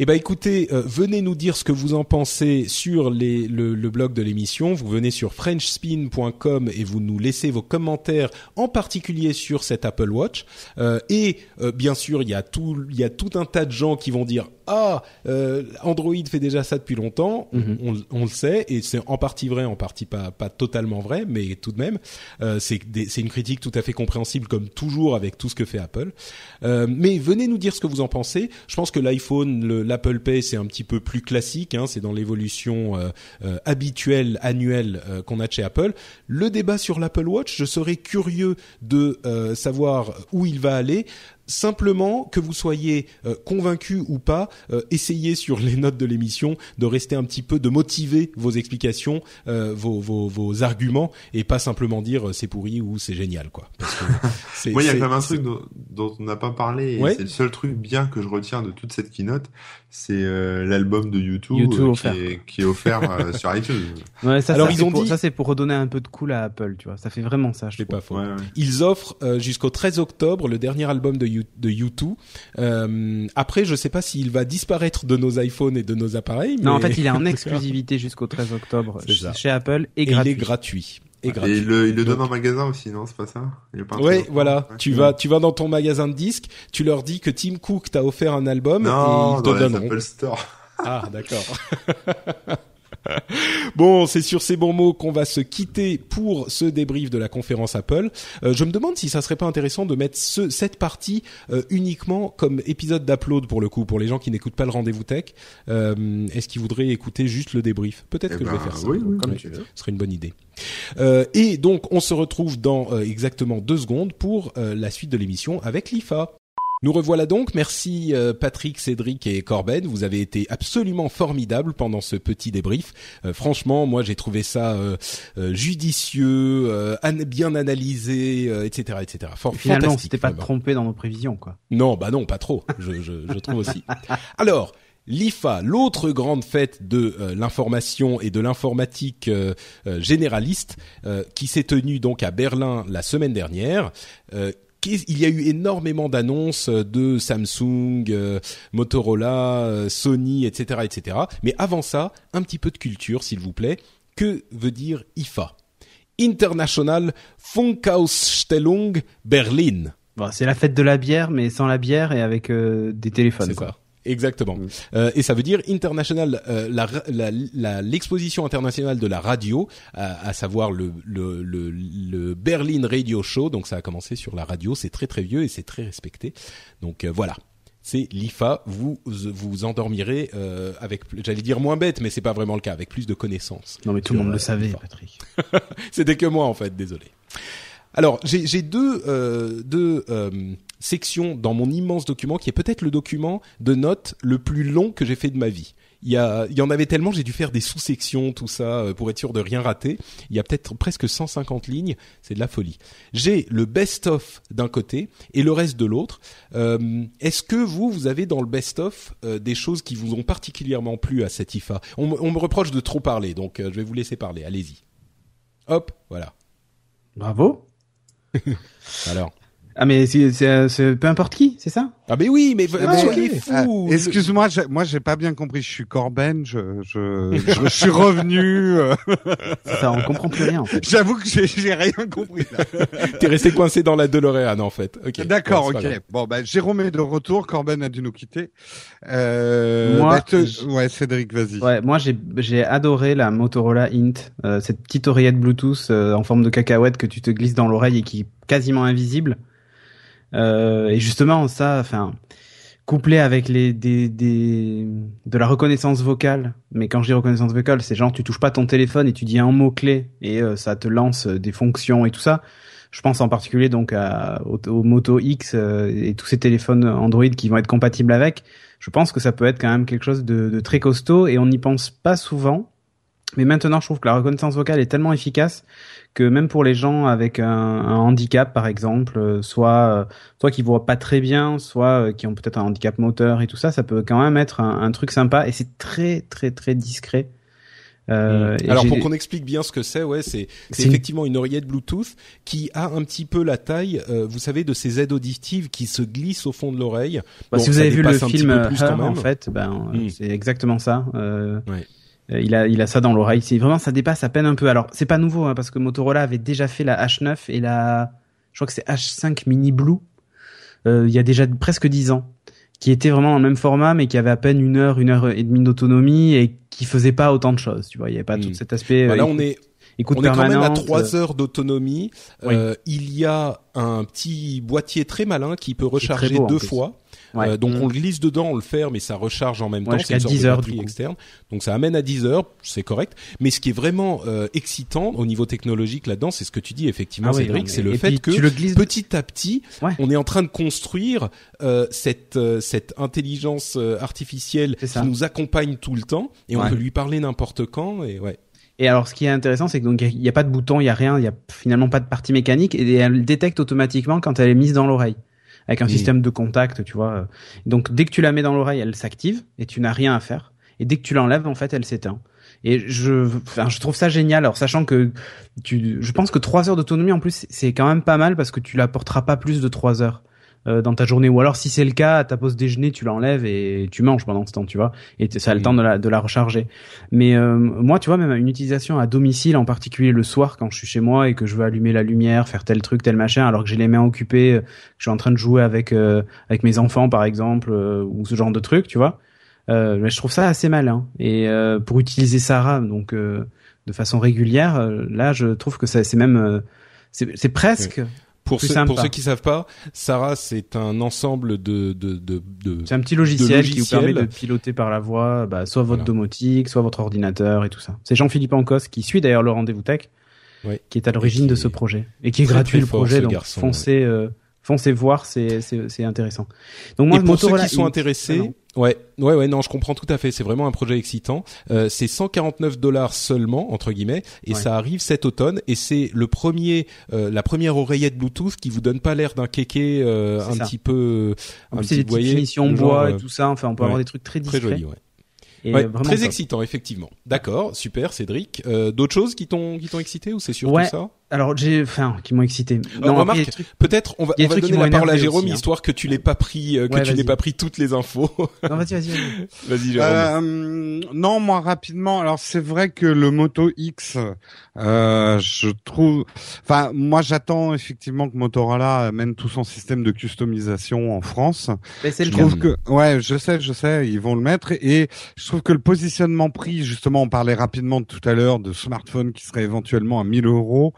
Eh ben écoutez, euh, venez nous dire ce que vous en pensez sur les, le, le blog de l'émission. Vous venez sur frenchspin.com et vous nous laissez vos commentaires, en particulier sur cet Apple Watch. Euh, et euh, bien sûr, il y a tout, il y a tout un tas de gens qui vont dire ah euh, Android fait déjà ça depuis longtemps. Mhm. on, on le sait et c'est en partie vrai, en partie pas pas totalement vrai, mais tout de même euh, c'est une critique tout à fait compréhensible comme toujours avec tout ce que fait Apple. Euh, mais venez nous dire ce que vous en pensez. Je pense que l'iPhone, le- l'Apple Pay, c'est un petit peu plus classique. Hein, c'est dans l'évolution euh, euh, habituelle, annuelle euh, qu'on a de chez Apple. Le débat sur l'Apple Watch, je serais curieux de euh, savoir où il va aller. Simplement que vous soyez euh, convaincu ou pas, euh, essayez sur les notes de l'émission de rester un petit peu, de motiver vos explications, euh, vos, vos, vos arguments, et pas simplement dire euh, c'est pourri ou c'est génial, quoi. Parce que (laughs) c'est- Moi, il y a quand même un truc dont, dont on n'a pas parlé, et Ouais. c'est le seul truc bien que je retiens de toute cette keynote, c'est euh, l'album de YouTube, YouTube euh, qui, est, qui est offert euh, (laughs) sur iTunes. ouais, ça, Alors, ça, ils c'est ont pour, dit- ça, c'est pour redonner un peu de cool à Apple, tu vois. Ça fait vraiment ça, je pas faux. Ouais, ouais. Ils offrent euh, jusqu'au 13 octobre le dernier album de, U de U2. Euh, après, je sais pas s'il va disparaître de nos iPhones et de nos appareils. Non, en fait, il est en (laughs) exclusivité jusqu'au 13 octobre chez, ça. Apple et Et gratuit. il est gratuit. Et Et gratuit. il le, il le donne en magasin aussi, non C'est pas ça Il pas Ouais, voilà. Ouais. Tu vas, tu vas dans ton magasin de disques, tu leur dis que Tim Cook t'a offert un album et Non, ils dans te donneront. Apple Store. Ah, d'accord. (laughs) bon, c'est sur ces bons mots qu'on va se quitter pour ce débrief de la conférence Apple. Euh, je me demande si ça serait pas intéressant de mettre ce, cette partie euh, uniquement comme épisode d'upload pour le coup, pour les gens qui n'écoutent pas le rendez-vous tech. Euh, Est-ce qu'ils voudraient écouter juste le débrief? Peut-être Eh que je ben, vais faire ça. oui, oui, Comme oui. tu veux. Ce serait une bonne idée. Euh, et donc, on se retrouve dans euh, exactement deux secondes pour euh, la suite de l'émission avec l'IFA. Nous revoilà donc. Merci euh, Patrick, Cédric et Corben. Vous avez été absolument formidables pendant ce petit débrief. Euh, franchement, moi j'ai trouvé ça euh, euh, judicieux, euh, an- bien analysé, euh, etc., etc. For- Et Finalement, on fantastique, s'était pas vraiment. trompé dans nos prévisions, quoi. Non, bah non, pas trop. Je, je, je trouve aussi. Alors, l'IFA, l'autre grande fête de euh, l'information et de l'informatique euh, euh, généraliste, qui s'est tenue donc à Berlin la semaine dernière. Il y a eu énormément d'annonces de Samsung, Motorola, Sony, etc., etc. Mais avant ça, un petit peu de culture, s'il vous plaît. Que veut dire IFA International Funkausstellung Berlin. Bon, c'est la fête de la bière, mais sans la bière et avec des téléphones. C'est ça. Exactement. Mm. Euh, et ça veut dire international, euh, l'exposition internationale de la radio, à, savoir le, le, le, le, Berlin Radio Show. Donc ça a commencé sur la radio, c'est très très vieux et c'est très respecté. Donc euh, voilà. C'est l'IFA. Vous vous endormirez euh, avec, j'allais dire moins bête, mais c'est pas vraiment le cas, avec plus de connaissances. Non mais tout le monde le savait, Patrick. (laughs) C'était que moi en fait, désolé. Alors j'ai deux deux section dans mon immense document qui est peut-être le document de notes le plus long que j'ai fait de ma vie. Il y, a, il y en avait tellement, j'ai dû faire des sous-sections, tout ça, euh, pour être sûr de rien rater. Il y a peut-être presque 150 lignes, c'est de la folie. J'ai le best-of d'un côté et le reste de l'autre. Euh, Est-ce que vous, vous avez dans le best-of euh, des choses qui vous ont particulièrement plu à cette IFA on, on, me reproche de trop parler, donc euh, je vais vous laisser parler. Allez-y. Hop, voilà. Bravo. (laughs) Alors. Ah mais c'est peu importe qui, c'est ça? Ah mais oui, mais soyez fous. Ah, excuse-moi, moi j'ai pas bien compris. Je suis Corben, je je, je, suis revenu. Euh. ça, on comprend plus rien. En fait. J'avoue que j'ai rien compris. (laughs) T'es resté coincé dans la DeLorean en fait. Okay. D'accord, ok. Bon bah Jérôme est de retour, Corben a dû nous quitter. Euh, moi, bah, ouais Cédric, vas-y. Ouais, moi j'ai j'ai adoré la Motorola Int, euh, cette petite oreillette Bluetooth euh, en forme de cacahuète que tu te glisses dans l'oreille et qui est quasiment invisible. Euh, et justement, ça, enfin, couplé avec les des, des de la reconnaissance vocale. Mais quand je dis reconnaissance vocale, c'est genre tu touches pas ton téléphone et tu dis un mot clé et euh, ça te lance euh, des fonctions et tout ça. Je pense en particulier donc à, au, Moto X et tous ces téléphones Android qui vont être compatibles avec. Je pense que ça peut être quand même quelque chose de, de très costaud et on n'y pense pas souvent. Mais maintenant, je trouve que la reconnaissance vocale est tellement efficace que même pour les gens avec un, handicap, par exemple, euh, soit euh, soit qui voient pas très bien, soit euh, qui ont peut-être un handicap moteur et tout ça, ça peut quand même être un, truc sympa et c'est très très très discret. Euh, Alors pour qu'on explique bien ce que c'est, ouais, c'est effectivement une oreillette Bluetooth qui a un petit peu la taille, vous savez, de ces aides auditives qui se glissent au fond de l'oreille. Bah, si vous avez vu le film Her, en fait, ben hmm. c'est exactement ça. Euh, ouais. Euh, il a, il a ça dans l'oreille. C'est vraiment, ça dépasse à peine un peu. Alors, c'est pas nouveau, hein, parce que Motorola avait déjà fait la H9 et la, je crois que c'est H5 Mini Blue, euh, il y a déjà presque 10 ans, qui était vraiment dans le même format, mais qui avait à peine une heure, une heure et demie d'autonomie et qui faisait pas autant de choses. Tu vois, il y avait pas tout hmm. cet aspect. Bah là, on est, on est quand même à 3 heures d'autonomie. Euh, il y a un petit boîtier très malin qui peut recharger deux fois. Euh, donc mm. on le glisse dedans, on le ferme et ça recharge en même temps. C'est une sorte 10 heures, batterie externe. Donc ça amène à 10 heures, c'est correct. Mais ce qui est vraiment euh, excitant au niveau technologique là-dedans, c'est ce que tu dis effectivement, ah Cédric, c'est le fait que petit à petit, on est en train de construire euh, cette euh, cette intelligence artificielle qui nous accompagne tout le temps et on peut lui parler n'importe quand et ouais. Et alors, ce qui est intéressant, c'est que donc il n'y a, pas de bouton, il y a rien, il y a finalement pas de partie mécanique, et elle détecte automatiquement quand elle est mise dans l'oreille avec un système de contact, tu vois. Donc dès que tu la mets dans l'oreille, elle s'active et tu n'as rien à faire. Et dès que tu l'enlèves, en fait, elle s'éteint. Et je, enfin, je trouve ça génial. Alors, sachant que tu, je pense que trois heures d'autonomie, en plus, c'est quand même pas mal parce que tu la porteras pas plus de trois heures. Euh, dans ta journée. Ou alors si c'est le cas à ta pause déjeuner tu l'enlèves et tu manges pendant ce temps tu vois. Et ça a le temps de la, de la recharger. Mais euh, moi tu vois même une utilisation à domicile en particulier le soir quand je suis chez moi et que je veux allumer la lumière faire tel truc tel machin alors que j'ai les mains occupées que je suis en train de jouer avec euh, avec mes enfants par exemple ou ce genre de truc tu vois mais je trouve ça assez malin. Et pour utiliser Sarah donc de façon régulière là je trouve que c'est même c'est presque pour ceux, pour ceux qui savent pas, Sarah, c'est un ensemble de de de, de C'est un petit logiciel qui vous permet de piloter par la voix, bah, soit votre domotique, soit votre ordinateur et tout ça. C'est Jean-Philippe Ancos qui suit d'ailleurs le rendez-vous tech, qui est à l'origine de ce projet et qui est gratuit le projet. Donc foncez, euh, foncez voir, c'est c'est c'est intéressant. Donc moi, et pour ceux qui sont intéressés. Ouais, ouais, ouais, non, je comprends tout à fait. C'est vraiment un projet excitant. Euh, c'est 149 dollars seulement entre guillemets, et Ouais. ça arrive cet automne. Et c'est le premier, euh, la première oreillette Bluetooth qui vous donne pas l'air d'un kéké euh, un ça. petit peu, un petit des petites voyez, finitions genre, bois et tout ça. Enfin, on peut ouais. avoir des trucs très très discrets. joli. Ouais. Et Ouais, euh, très top. excitant, effectivement. D'accord, super, Cédric. Euh, D'autres choses qui t'ont qui t'ont excité ou c'est surtout Ouais. ça? Alors, j'ai, enfin, qui m'ont excité. Euh, Non, trucs- Peut-être on va, on va donner la parole à Jérôme aussi, hein. histoire que tu l'aies pas pris, euh, que Ouais, tu n'aies pas pris toutes les infos. Non, vas-y, vas-y, vas-y. (laughs) Vas-y Jérôme. Euh, non, moi rapidement. Alors c'est vrai que le Moto X, euh, je trouve. Enfin, moi j'attends effectivement que Motorola amène tout son système de customisation en France. Mais c'est Je le trouve cas. que, ouais, je sais, je sais, ils vont le mettre et je trouve que le positionnement prix, justement, on parlait rapidement tout à l'heure de smartphone qui serait éventuellement à 1000 euros.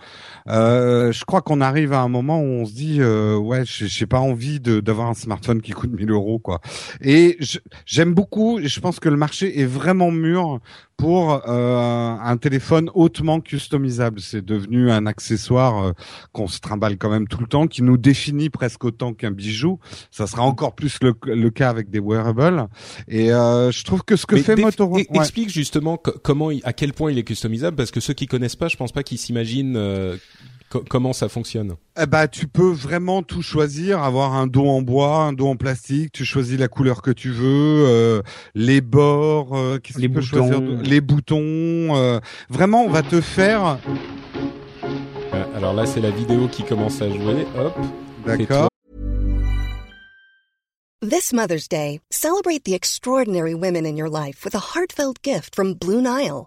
Euh, je crois qu'on arrive à un moment où on se dit, euh, ouais, j'ai pas envie d'avoir un smartphone qui coûte 1000 euros, quoi. Et j'aime beaucoup, je pense que le marché est vraiment mûr pour euh, un téléphone hautement customisable. C'est devenu un accessoire euh, qu'on se trimballe quand même tout le temps, qui nous définit presque autant qu'un bijou. Ça sera encore plus le, le cas avec des wearables. Et euh, je trouve que ce que Mais fait Motorola, Explique justement co- comment, à quel point il est customisable, parce que ceux qui connaissent pas, je pense pas qu'ils s'imaginent euh, co- comment ça fonctionne? Eh ben, tu peux vraiment tout choisir, avoir un dos en bois, un dos en plastique, tu choisis la couleur que tu veux, euh, les bords, euh, qu'est-ce que Les tu peux boutons. choisir de- les boutons. euh, vraiment, on va te faire. Euh, alors là, c'est la vidéo qui commence à jouer. Hop. D'accord. This Mother's Day, celebrate the extraordinary women in your life with a heartfelt gift from Blue Nile.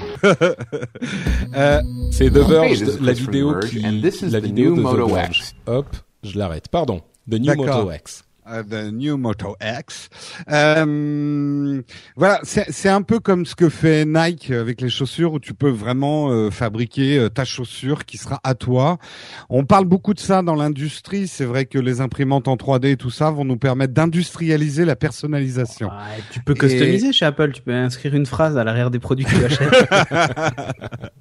(laughs) Euh, C'est The Verge, la vidéo qui, and this is la the vidéo new de Moto The Verge. X. Hop, je l'arrête. Pardon. The New. Moto X. euh, the New Moto X. Euh, voilà, c'est un peu comme ce que fait Nike avec les chaussures, où tu peux vraiment euh, fabriquer euh, ta chaussure qui sera à toi. On parle beaucoup de ça dans l'industrie. C'est vrai que les imprimantes en 3D et tout ça vont nous permettre d'industrialiser la personnalisation. Ouais, tu peux customiser chez Apple. Tu peux inscrire une phrase à l'arrière des produits que tu achètes.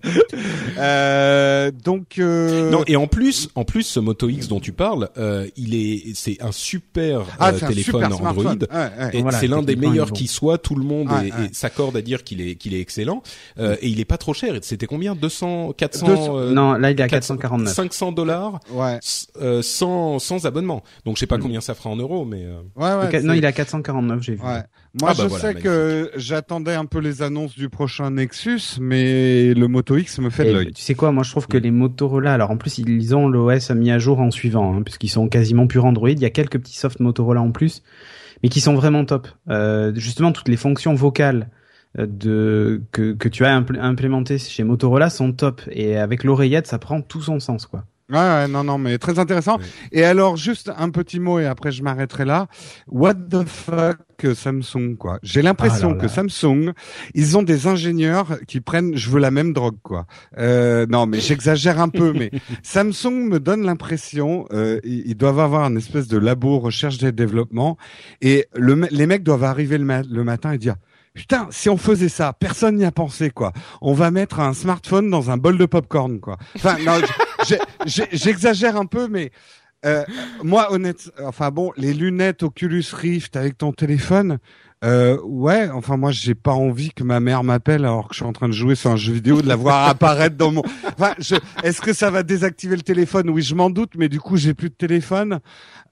(laughs) Euh, donc, euh, Non, et en plus, en plus, ce Moto X dont tu parles, euh, il est, c'est un super ah, euh, téléphone Android. Ouais, ouais. Et Voilà, c'est l'un des meilleurs qui soit. Tout le monde Ouais, est- ouais. est- s'accorde à dire qu'il est qu'il est excellent. Euh, et il est pas trop cher. C'était combien? 200, 400, 200, euh, non, là, il est à 400, 449. 500 dollars Ouais, euh, sans sans abonnement. Donc je sais pas Mm. combien ça fera en euros, mais euh, ouais, ouais. Ok, non, il est à 449, j'ai vu. Ouais. Moi, Ah bah je voilà, sais magnifique. que j'attendais un peu les annonces du prochain Nexus, mais le Moto X me fait de l'œil. tu sais quoi, moi je trouve que Mm. les Motorola, alors en plus ils ont l'OS mis à jour en suivant, hein, puisqu'ils sont quasiment pur Android. Il y a quelques petits soft Motorola en plus, mais qui sont vraiment top. Euh, justement, toutes les fonctions vocales euh, de que, que tu as impl- implémentées chez Motorola sont top. Et avec l'oreillette, ça prend tout son sens, quoi. Ouais, ouais, non, non, mais très intéressant. Ouais. Et alors, juste un petit mot et après je m'arrêterai là. What the fuck Samsung, quoi. J'ai l'impression Ah que Samsung, ils ont des ingénieurs qui prennent, je veux la même drogue, quoi. Euh, non, mais j'exagère un peu, mais (laughs) Samsung me donne l'impression, euh, ils, doivent avoir un espèce de labo recherche et développement, et le, les mecs doivent arriver le, ma- le matin et dire. Putain, si on faisait ça, personne n'y a pensé, quoi. On va mettre un smartphone dans un bol de popcorn, quoi. Enfin, non, j'exagère un peu, mais euh, moi, honnête, enfin bon, les lunettes Oculus Rift avec ton téléphone, Euh, ouais, enfin moi j'ai pas envie que ma mère m'appelle alors que je suis en train de jouer sur un jeu vidéo, de la voir apparaître dans mon. Enfin, je... est-ce que ça va désactiver le téléphone? Oui, je m'en doute, mais du coup j'ai plus de téléphone.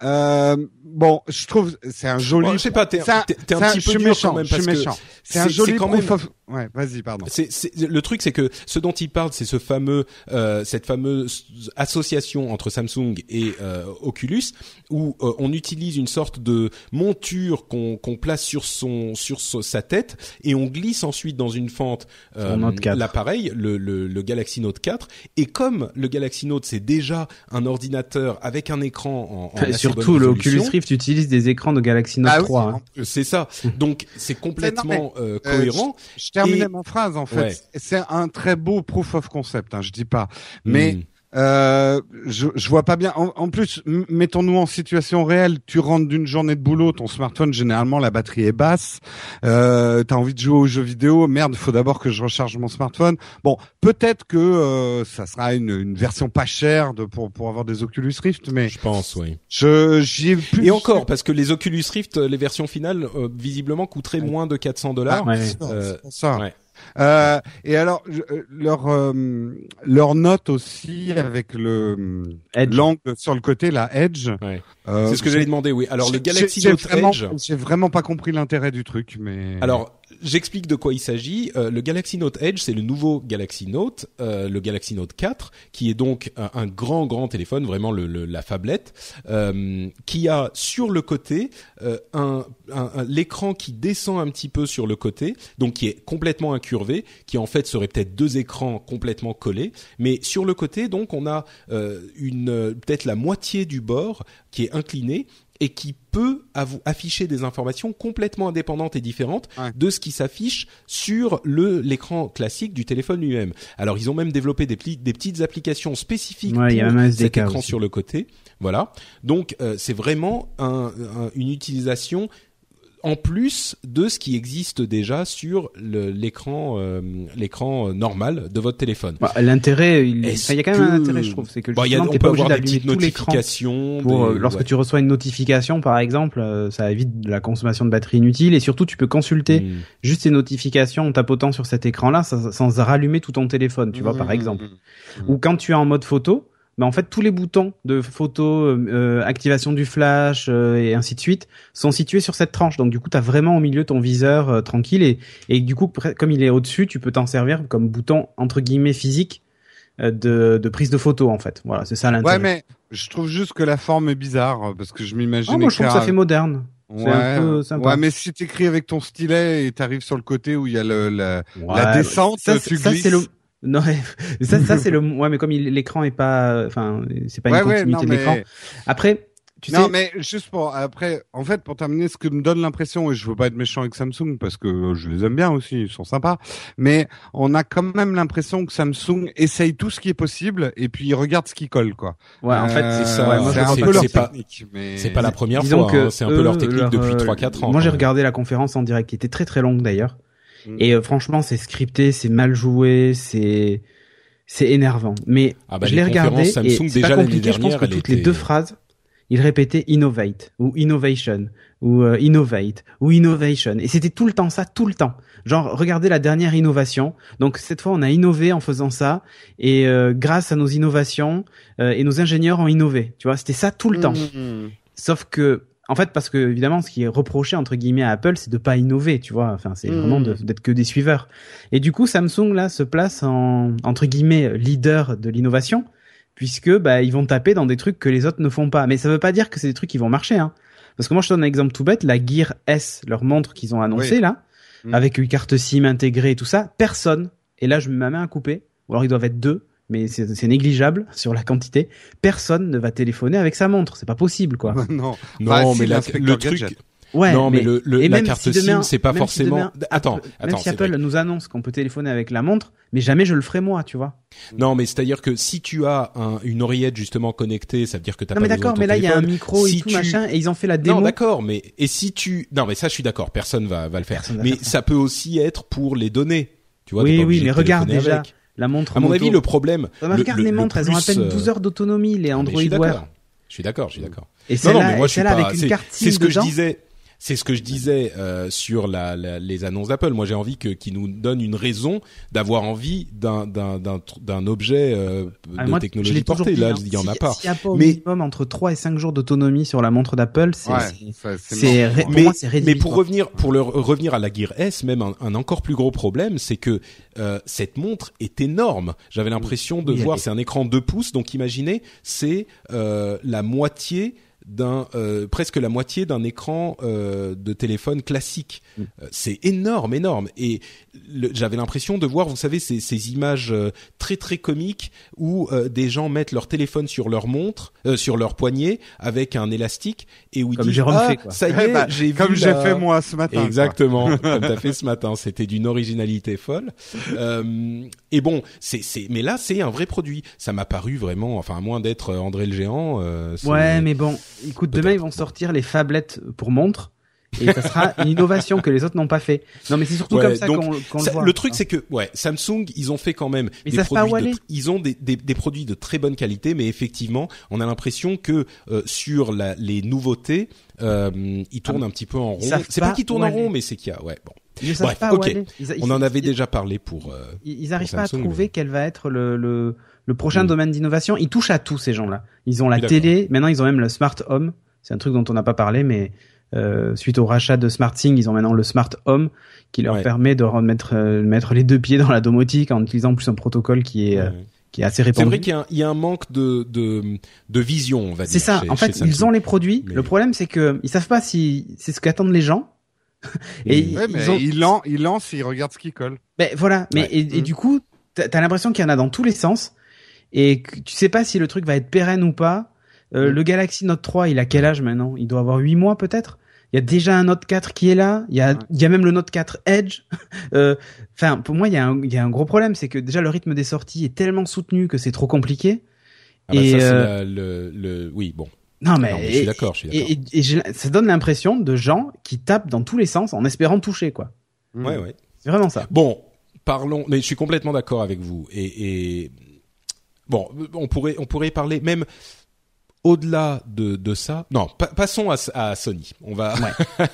Euh, bon, je trouve c'est un joli. Bon, je sais pas, t'es un, t'es un petit peu méchant, quand même je suis parce que méchant. C'est un joli c'est quand proof même- of- Ouais, vas-y, pardon. C'est, le truc, c'est que ce dont il parle, c'est ce fameux, euh, cette fameuse association entre Samsung et euh, Oculus, où euh, on utilise une sorte de monture qu'on, place sur son, sur so- sa tête, et on glisse ensuite dans une fente euh, Sur Note 4. l'appareil, le, le, le Galaxy Note 4. Et comme le Galaxy Note, c'est déjà un ordinateur avec un écran en, surtout, le Oculus Rift utilise des écrans de Galaxy Note Ah oui, 3. en hein. c'est ça. Donc c'est complètement euh, euh, cohérent. Je terminais Et- ma phrase en fait. Ouais. C'est un très beau proof of concept, hein, je dis pas. Mais Hmm. Euh, je, je vois pas bien. En, en plus, mettons-nous en situation réelle. Tu rentres d'une journée de boulot, ton smartphone, généralement, la batterie est basse. Euh, T'as envie de jouer aux jeux vidéo. Merde, faut d'abord que je recharge mon smartphone. Bon, peut-être que euh, ça sera une, une version pas chère de, pour pour avoir des Oculus Rift, mais je pense, oui. je j'y ai plus. Et encore, parce que les Oculus Rift, euh, les versions finales, euh, visiblement coûteraient moins de 400 dollars. Ouais. C'est pour Euh, ça. ouais. Euh, et alors, je- euh, leur euh, leur note aussi avec le Edge. l'angle sur le côté, la Edge. Ouais. Euh, C'est ce que j'allais demander, oui. Alors le Galaxy j'ai Note vraiment, Edge. J'ai vraiment pas compris l'intérêt du truc, mais. Alors, j'explique de quoi il s'agit. Euh, le Galaxy Note Edge, c'est le nouveau Galaxy Note, euh, le Galaxy Note 4, qui est donc un, grand, grand téléphone, vraiment la fablette, euh, qui a sur le côté un, l'écran qui descend un petit peu sur le côté, donc qui est complètement incurvé, qui en fait serait peut-être deux écrans complètement collés, mais sur le côté, donc, on a une peut-être la moitié du bord qui est incliné et qui peut afficher des informations complètement indépendantes et différentes Ouais. de ce qui s'affiche sur le l'écran classique du téléphone lui-même. Alors ils ont même développé des, petites applications spécifiques Ouais, a pour cet écran aussi. sur le côté. Voilà. Donc euh, c'est vraiment un- un- une utilisation en plus de ce qui existe déjà sur l'écran euh, l'écran normal de votre téléphone. Bah, L'intérêt, il Est-ce enfin, il y a quand même un intérêt, je trouve, c'est que y a, on peut pas obligé avoir des petites notifications. Pour, des- euh, lorsque ouais. tu reçois une notification, par exemple, euh, ça évite de la consommation de batterie inutile et surtout tu peux consulter Mm. juste ces notifications en tapotant sur cet écran-là sans, sans rallumer tout ton téléphone, tu vois, par Mmh, exemple. mmh. Ou quand tu es en mode photo, bah en fait tous les boutons de photo, euh, euh, activation du flash euh, et ainsi de suite sont situés sur cette tranche. Donc du coup, tu as vraiment au milieu ton viseur euh, tranquille et, et du coup, comme il est au-dessus, tu peux t'en servir comme bouton entre guillemets physique euh, de, de prise de photo en fait. Voilà, c'est ça l'intérêt. Ouais, mais je trouve juste que la forme est bizarre parce que je m'imagine. Ah, moi je trouve que ça fait moderne. Ouais, un peu sympa. ouais, mais si t'écris avec ton stylet et t'arrives sur le côté où il y a le, la, Ouais, la descente, ça, tu ça glisses. le non ça ça c'est (laughs) le ouais mais comme il- l'écran est pas enfin c'est pas Ouais, une ouais, continuité non, de mais- l'écran après tu non, sais mais juste pour après, en fait, pour terminer, ce que me donne l'impression, et je veux pas être méchant avec Samsung parce que je les aime bien aussi, ils sont sympas, mais on a quand même l'impression que Samsung essaye tout ce qui est possible et puis ils regardent ce qui colle, quoi. ouais en fait Euh, c'est ça, ouais, un peu leur pas- technique, mais C'est pas la première Disons fois, hein, c'est un peu leur technique leur, depuis euh, 3-4 ans. Moi, j'ai regardé la conférence en direct qui était très très longue d'ailleurs. Mm. Et euh, franchement, c'est scripté, c'est mal joué, c'est c'est énervant. Mais Ah bah, je les l'ai regardé et c'est déjà pas compliqué. Je pense que toutes les deux phrases, il répétait innovate ou innovation ou euh, innovate ou innovation. Et c'était tout le temps ça, tout le temps. Genre, regardez la dernière innovation. Donc cette fois, on a innové en faisant ça et euh, grâce à nos innovations euh, et nos ingénieurs ont innové. Tu vois, c'était ça tout le temps. Mhm. Sauf que, en fait, parce que évidemment, ce qui est reproché entre guillemets à Apple, c'est de pas innover, tu vois. Enfin, c'est Mhm. vraiment de- d'être que des suiveurs. Et du coup, Samsung là se place en entre guillemets leader de l'innovation, puisque bah ils vont taper dans des trucs que les autres ne font pas. Mais ça veut pas dire que c'est des trucs qui vont marcher, hein. Parce que moi, je te donne un exemple tout bête, la Gear S, leur montre qu'ils ont annoncé Oui. là, Mhm. avec une carte SIM intégrée et tout ça, personne. Et là, je mets ma main à couper. Ou alors ils doivent être deux, mais c'est c'est négligeable sur la quantité. Personne ne va téléphoner avec sa montre, c'est pas possible quoi. (laughs) non. Non, Bah, si, mais la- le truc, Gadget. Ouais, non, mais, le, le- et la carte si SIM, c'est pas même si forcément. demain- attends, même attends, si Apple vrai. nous annonce qu'on peut téléphoner avec la montre, mais jamais je le ferai moi, tu vois. Non, mais c'est-à-dire que si tu as un, une oreillette justement connectée, ça veut dire que t'as Non pas mais besoin d'accord, mais là il y a un micro et Si tout tu- machin, et ils ont fait la démo. Non, d'accord, mais et si tu non, mais ça je suis d'accord, personne va va le faire. Personne Mais ça. ça peut aussi être pour les données. Tu vois, Oui, oui, mais de regarde déjà, avec. La montre. À mon moto. avis, le problème. Ah, le- bah, regarde le- les le montres, elles ont à peine euh, 12 heures d'autonomie, les mais Android je suis Wear. d'accord. Je suis d'accord, je suis d'accord. Et Non, non, mais celle-là, moi et je suis celle-là pas. avec une c'est- carte C'est SIM ce que je disais. C'est ce que je disais euh, sur la, la, les annonces d'Apple. Moi, j'ai envie que qu'ils nous donnent une raison d'avoir envie d'un d'un d'un d'un objet euh, Ah, de moi, technologie l'ai toujours portée. dit, Là, hein. il y en a Si- pas. S'il y a pas au Mais- minimum entre 3 et 5 jours d'autonomie sur la montre d'Apple, c'est Ouais, c'est- pour mais, moi c'est mais pour revenir pour le revenir à la Gear S, même un, un encore plus gros problème, c'est que euh, cette montre est énorme. J'avais l'impression de Oui, voir, est- c'est un écran 2 pouces, donc imaginez, c'est euh, la moitié d'un euh, presque la moitié d'un écran euh, de téléphone classique. Mm. Euh, c'est énorme, énorme. Et j'avais l'impression de voir, vous savez, ces, ces images euh, très très comiques où euh, des gens mettent leur téléphone sur leur montre, euh, sur leur poignet avec un élastique et où ils Comme disent Jérôme ah, fait, quoi. ça y (laughs) est, bah, j'ai Comme j'ai la- fait moi ce matin. quoi. Exactement, comme t'as fait ce matin. C'était d'une originalité folle. Et bon, c'est, c'est, mais là, c'est un vrai produit. Ça m'a paru vraiment, enfin, à moins d'être euh, André le géant. Euh, Ouais, mais bon, écoute, demain ils vont sortir les phablettes pour montre et ça sera (laughs) une innovation que les autres n'ont pas fait. Non, mais c'est surtout Ouais, comme ça qu'on le voit. le truc, c'est que ouais, Samsung, ils ont fait quand même Mais ils des produits. où de ils ont des, des, des produits de très bonne qualité, mais effectivement, on a l'impression que euh, sur la, les nouveautés, euh, ils tournent un petit peu en rond. Ah, C'est pas pas qu'ils tournent en rond, mais c'est qu'il y a. Ouais, bon. Ils ne savent Bref, pas où ok. aller. Ils- ils- On en avait déjà parlé pour. euh, Ils, ils arrivent pour pas à trouver mais- quel va être le, le, le prochain Mm. domaine d'innovation. Ils touchent à tout ces gens-là. Ils ont la Oui, télé, maintenant ils ont même le smart home. C'est un truc dont on n'a pas parlé, mais euh, suite au rachat de SmartThing, ils ont maintenant le smart home qui leur Ouais. permet de remettre euh, mettre les deux pieds dans la domotique en utilisant plus un protocole qui est euh, ouais. qui est assez C'est répandu. vrai qu'il y, a un- il y a un manque de, de, de vision, on va dire. C'est ça. chez- en fait, ils ont les produits. Mais- Le problème, c'est que ils savent pas si c'est ce qu'attendent les gens. (laughs) Et ils- Ouais, mais ils ont- il, lance, il lance, il regarde ce qui colle. Ben voilà, mais Ouais. et, et Mm. du coup, t'as as, l'impression qu'il y en a dans tous les sens et que tu sais pas si le truc va être pérenne ou pas. Euh, Mm. Le Galaxy Note 3, il a quel âge maintenant? Il doit avoir 8 mois peut-être? Il y a déjà un Note 4 qui est là. Il y a, Ouais. il y a même le Note 4 Edge. (laughs) Euh, Enfin, pour moi, il y, a un, il y a un gros problème, c'est que déjà le rythme des sorties est tellement soutenu que c'est trop compliqué. Ah bah et, ça, euh, la- le, le, oui, bon. Non mais, Non, mais je suis d'accord, je suis d'accord. Et, et- et j'ai- ça donne l'impression de gens qui tapent dans tous les sens en espérant toucher quoi. Mm. Ouais, ouais. C'est vraiment ça. Bon, parlons. Mais je suis complètement d'accord avec vous. Et, et bon, on pourrait, on pourrait parler même au-delà de, de ça. Non, pa- passons à, à Sony. On va.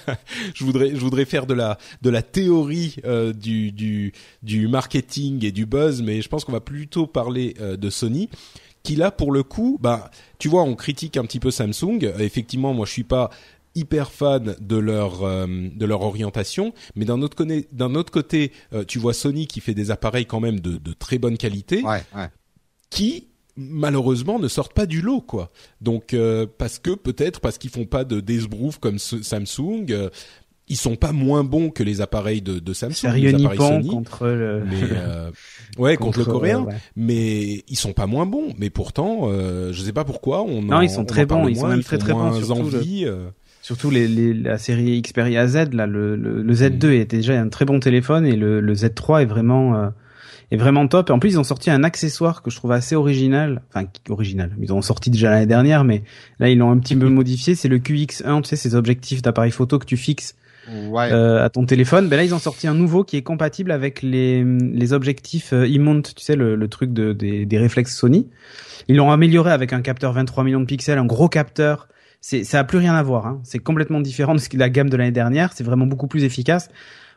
(laughs) je voudrais, je voudrais faire de la, de la théorie euh, du, du, du marketing et du buzz, mais je pense qu'on va plutôt parler euh, de Sony. Qui là, pour le coup, bah, tu vois, on critique un petit peu Samsung. Effectivement, moi, je suis pas hyper fan de leur euh, de leur orientation, mais d'un autre côté, d'un autre côté, euh, tu vois Sony qui fait des appareils quand même de, de très bonne qualité, Ouais, ouais. qui malheureusement ne sortent pas du lot quoi. Donc euh, parce que peut-être parce qu'ils font pas de d'esbrouf comme ce- Samsung, euh, ils sont pas moins bons que les appareils de, de Samsung, Sérieux les appareils Sony. contre le. (laughs) Mais euh, (laughs) ouais contre, le coréen, ouais. mais ils sont pas moins bons. Mais pourtant, euh, je sais pas pourquoi on Non, en- ils sont on très bons, ils sont même très, très bons, surtout le- envie. euh. Surtout les, les, la série Xperia Z, là, le, le, le Z2 était déjà un très bon téléphone et le, le Z3 est vraiment euh, est vraiment top. Et en plus, ils ont sorti un accessoire que je trouve assez original, enfin original. Ils ont sorti déjà l'année dernière, mais là ils l'ont un petit peu (laughs) modifié. C'est le QX1, tu sais, ces objectifs d'appareil photo que tu fixes Ouais. euh, à ton téléphone. Ben là, ils ont sorti un nouveau qui est compatible avec les, les objectifs euh, e-mount, tu sais, le, le truc de, des, des réflexes Sony. Ils l'ont amélioré avec un capteur 23 millions de pixels, un gros capteur. C'est, ça a plus rien à voir. Hein. C'est complètement différent de ce que la gamme de l'année dernière. C'est vraiment beaucoup plus efficace.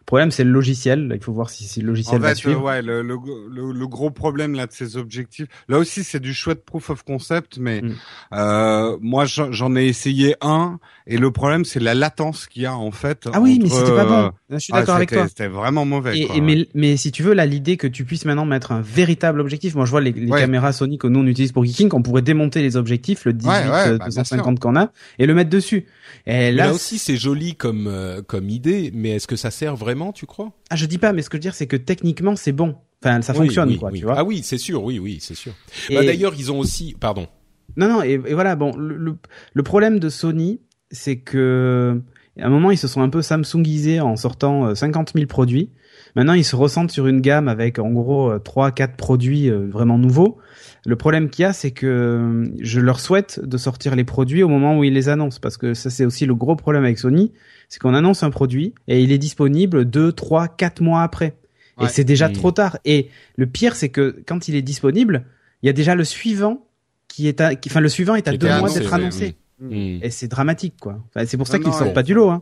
Le problème, c'est le logiciel. Il faut voir si, si le logiciel En va fait, suivre. euh, ouais, le, le, le, le gros problème là de ces objectifs, là aussi c'est du chouette proof of concept, mais Mm. euh, moi j'en j'en ai essayé un et le problème c'est la latence qu'il y a en fait. Ah oui, mais c'était pas euh, bon. Je suis ah, d'accord avec c'était- toi. C'était vraiment mauvais. Et, quoi, et ouais. mais, mais si tu veux, là, l'idée que tu puisses maintenant mettre un véritable objectif. Moi, je vois les, les Ouais. caméras Sony que nous on utilise pour Geeking, qu'on pourrait démonter les objectifs, le 18 Ouais, ouais, euh, bah, bien 250 qu'on a, et le mettre dessus. Et là, là aussi, c'est joli comme euh, comme idée, mais est-ce que ça sert vraiment, tu crois? Ah, je dis pas, mais ce que je veux dire, c'est que techniquement, c'est bon. Enfin, ça Oui, fonctionne, oui, quoi, oui. tu vois. Ah oui, c'est sûr, oui, oui, c'est sûr. Et- Bah, D'ailleurs, ils ont aussi, pardon. Non, non, et, et voilà, bon, le, le, le problème de Sony, c'est que à un moment, ils se sont un peu Samsungisés en sortant euh, 50 000 produits. Maintenant, ils se ressentent sur une gamme avec en gros 3 4 produits euh, vraiment nouveaux. Le problème qu'il y a, c'est que euh, je leur souhaite de sortir les produits au moment où ils les annoncent parce que ça c'est aussi le gros problème avec Sony, c'est qu'on annonce un produit et il est disponible 2 3 4 mois après. Et c'est déjà trop tard et le pire c'est que quand il est disponible, il y a déjà le suivant qui est à, qui- enfin le suivant est à deux mois annoncé, d'être ouais, annoncé. Mm. Et c'est dramatique, quoi. Enfin, c'est pour ça qu'ils sortent ouais. pas du lot, hein.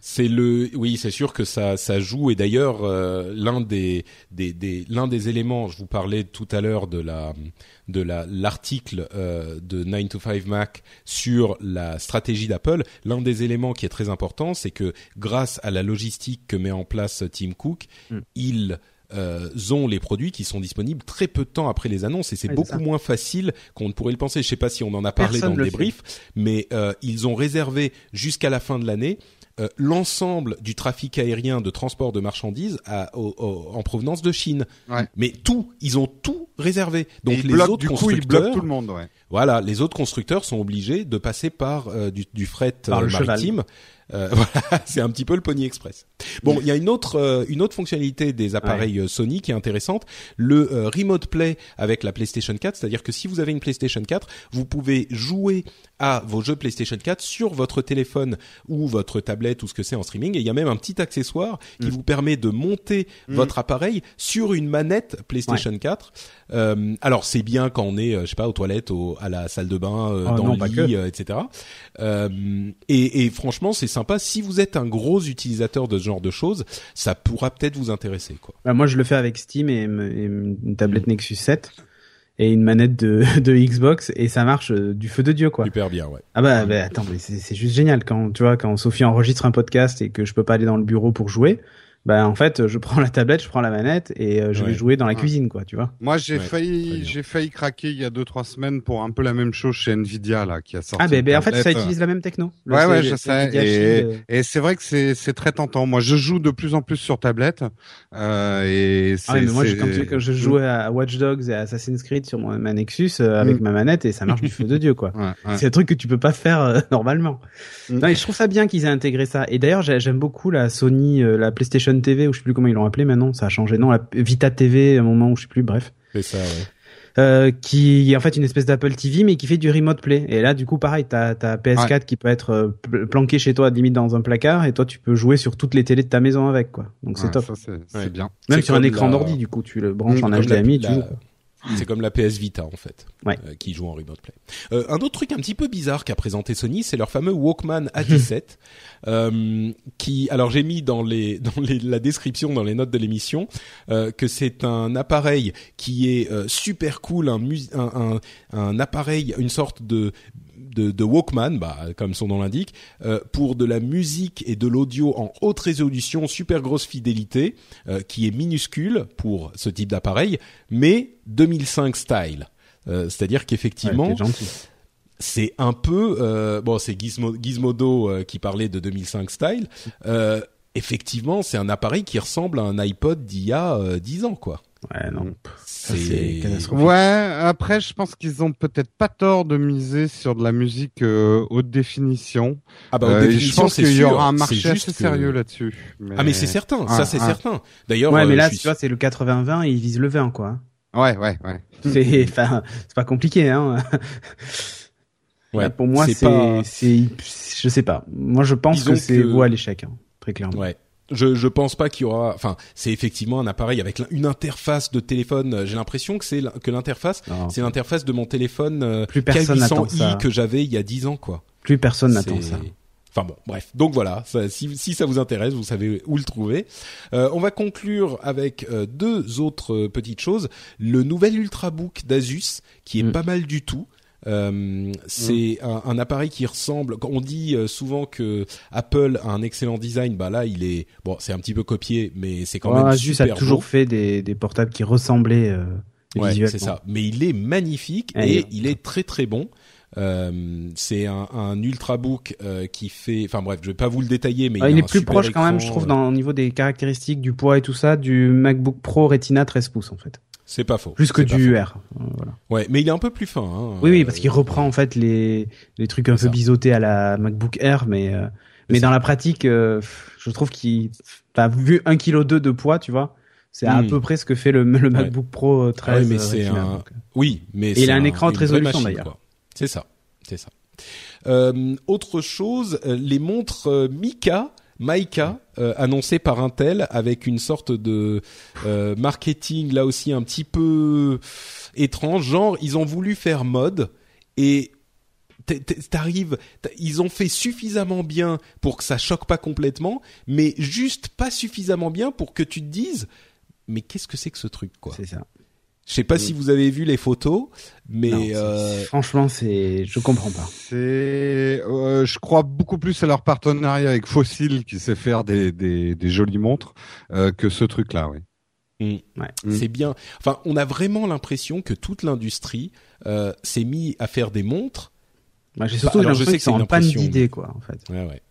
C'est le, oui, c'est sûr que ça, ça joue. Et d'ailleurs, euh, l'un des, des, des, l'un des éléments, je vous parlais tout à l'heure de la, de la, l'article euh, de 9 to 5 Mac sur la stratégie d'Apple. L'un des éléments qui est très important, c'est que grâce à la logistique que met en place Tim Cook, Mm. ils euh, ont les produits qui sont disponibles très peu de temps après les annonces et c'est Ouais, beaucoup moins facile qu'on ne pourrait le penser. Je sais pas si on en a parlé Personne dans le débrief, mais euh, ils ont réservé jusqu'à la fin de l'année euh, l'ensemble du trafic aérien de transport de marchandises à- au- au- en provenance de Chine. Ouais. Mais tout, ils ont tout réservé. Donc les bloquent- autres du coup, ils constructeurs, bloquent tout le monde, ouais. voilà, les autres constructeurs sont obligés de passer par euh, du, du fret Par euh, le cheval. Euh, (laughs) voilà, c'est un petit peu le Pony Express. Bon, il y a une autre euh, une autre fonctionnalité des appareils euh, Sony qui est intéressante, le remote play avec la PlayStation 4, c'est-à-dire que si vous avez une PlayStation 4, vous pouvez jouer à vos jeux PlayStation 4 sur votre téléphone ou votre tablette ou ce que c'est en streaming et il y a même un petit accessoire qui Mm. vous permet de monter votre appareil sur une manette PlayStation 4. Euh, alors c'est bien quand on est je sais pas aux toilettes, au, à la salle de bain, euh, Oh dans non, le lit, euh, etc. Et, et franchement, c'est sympa. Si vous êtes un gros utilisateur de ce genre de choses, ça pourra peut-être vous intéresser, quoi. Bah, moi, je le fais avec Steam et, une tablette Nexus 7 et une manette de, (laughs) de Xbox et ça marche euh, du feu de dieu, quoi. Super bien, ouais. Ah bah, bah, attends, mais c'est juste génial quand tu vois quand Sophie enregistre un podcast et que je peux pas aller dans le bureau pour jouer. Bah en fait, je (laughs) prends la tablette, je prends la manette et euh, je Ouais. vais jouer dans la Ouais. cuisine, quoi, tu vois. Moi, j'ai Ouais, failli, j'ai failli craquer il y a deux trois semaines pour un peu la même chose chez Nvidia là, qui a sorti. Ah ben ben, en fait, ça utilise la même techno. Le- Ouais, ouais, je sais. Nvidia Et, euh. et c'est vrai que c'est c'est très tentant. Moi, je joue de plus en plus sur tablette. Euh, et c'est. Ah ouais, mais moi, quand, tu- quand je jouais à Watch Dogs et à Assassin's Creed sur mon, ma Nexus euh, avec Mm. ma manette et ça marche du feu de dieu, quoi. (laughs) Ouais, ouais. C'est un truc que tu peux pas faire euh, (laughs) normalement. Mm. Non, et je trouve ça bien qu'ils aient intégré ça. Et d'ailleurs, j'ai- j'aime beaucoup la Sony, euh, la PlayStation TV, ou je sais plus comment ils l'ont appelé maintenant. Ça a changé, non, la Vita TV, à un moment où je sais plus. Bref, C'est ça, ouais. euh, qui est en fait une espèce d'Apple TV, mais qui fait du remote play. Et là, du coup, pareil, t'as ta PS4 qui peut être euh, pl- planquée chez toi, limite dans un placard, et toi, tu peux jouer sur toutes les télés de ta maison avec, quoi. Donc c'est Ouais, top. Ça, c'est Ouais. bien. Même sur un écran la- d'ordi, du coup, tu le branches C'est en la- HDMI, tu la- joues. C'est comme la PS Vita en fait, Ouais. euh, qui joue en remote play. Euh, un autre truc un petit peu bizarre qu'a présenté Sony, c'est leur fameux Walkman (laughs) A17, euh, qui, alors j'ai mis dans les (laughs) dans les, la description dans les notes de l'émission euh, que c'est un appareil qui est super cool, un, un un appareil, une sorte de de, de Walkman, bah, comme son nom l'indique, euh, pour de la musique et de l'audio en haute résolution, super grosse fidélité, euh, qui est minuscule pour ce type d'appareil, mais 2005 style. Euh, C'est-à-dire qu'effectivement, c'est un peu bon, c'est Gizmo, Gizmodo qui parlait de 2005 style. Effectivement, c'est un appareil qui ressemble à un iPod d'il y a euh, 10 ans, quoi. Ouais, non. Ça, c'est. Ouais, après, je pense qu'ils ont peut-être pas tort de miser sur de la musique euh, haute définition. ah bah, haute Euh, je pense qu'il y aura un marché juste assez que- sérieux là-dessus. Ah mais c'est certain, ça c'est certain. D'ailleurs, Ouais, mais euh, là, tu vois, c'est le 80-20 et ils visent le 20, quoi. Ouais, ouais, ouais. (laughs) C'est, enfin, c'est pas compliqué, hein. (laughs) ouais, Là, pour moi, c'est c'est, pas- c'est, je sais pas. Moi, je pense Disons que c'est que- à l'échec, hein, très clairement. Ouais. Je je pense pas qu'il y aura. Enfin, c'est effectivement un appareil avec une interface de téléphone. J'ai l'impression que c'est que l'interface, Non. c'est l'interface de mon téléphone euh, Plus personne n'attend K800i ça. que j'avais il y a 10 ans, quoi. Plus personne n'attend ça. Enfin bon, bref. Donc voilà, ça- si, si ça vous intéresse, vous savez où le trouver. Euh, on va conclure avec euh, deux autres euh, petites choses. Le nouvel Ultrabook d'Asus, qui est Mm. pas mal du tout. Euh, c'est un, un appareil qui ressemble. On dit euh, souvent que Apple a un excellent design. Bah là, il est bon. C'est un petit peu copié, mais c'est quand Ouais, même Asus a super toujours beau. fait des, des portables qui ressemblaient euh, Ouais, visuellement. c'est ça. Mais il est magnifique Ouais, et il- il est très très bon. Euh, c'est un, un ultrabook euh, qui fait, enfin bref, je vais pas vous le détailler, mais Ah, il, il a est plus proche quand même, je trouve, euh, dans, au niveau des caractéristiques, du poids et tout ça, du MacBook Pro Retina 13 pouces, en fait. C'est pas faux. Plus que du faux. R. Euh, Voilà. Ouais, mais il est un peu plus fin. Hein, Oui, oui, Euh, parce qu'il reprend en fait les, les trucs un peu biseautés à la MacBook Air, mais euh, mais dans la pratique, euh, je trouve qu'il, t'as vu 1 kg de poids, tu vois, c'est à Hmm. peu près ce que fait le, le MacBook Pro euh, 13. Ah oui, mais euh, c'est un- euh. Oui, mais il c'est a un écran vraie résolution, d'ailleurs. C'est ça, c'est ça. Euh, autre chose, euh, les montres euh, Mika. Maika, euh, annoncées par Intel avec une sorte de euh, marketing là aussi un petit peu étrange. Genre, ils ont voulu faire mode et t'arrives, ils ont fait suffisamment bien pour que ça choque pas complètement, mais juste pas suffisamment bien pour que tu te dises, mais qu'est-ce que c'est que ce truc, quoi? C'est ça. Je sais pas si vous avez vu les photos, mais Non, euh, franchement, c'est, je comprends pas. C'est, euh, je crois beaucoup plus à leur partenariat avec Fossil qui sait faire des, des, des jolies montres euh, que ce truc-là, oui. mm, Ouais. Mm. c'est bien. Enfin, on a vraiment l'impression que toute l'industrie euh, s'est mis à faire des montres. Moi, j'ai surtout Bah, alors, je l'impression sais qu'ils que c'est sont une en panne d'idées, quoi, en fait. Ouais, ouais.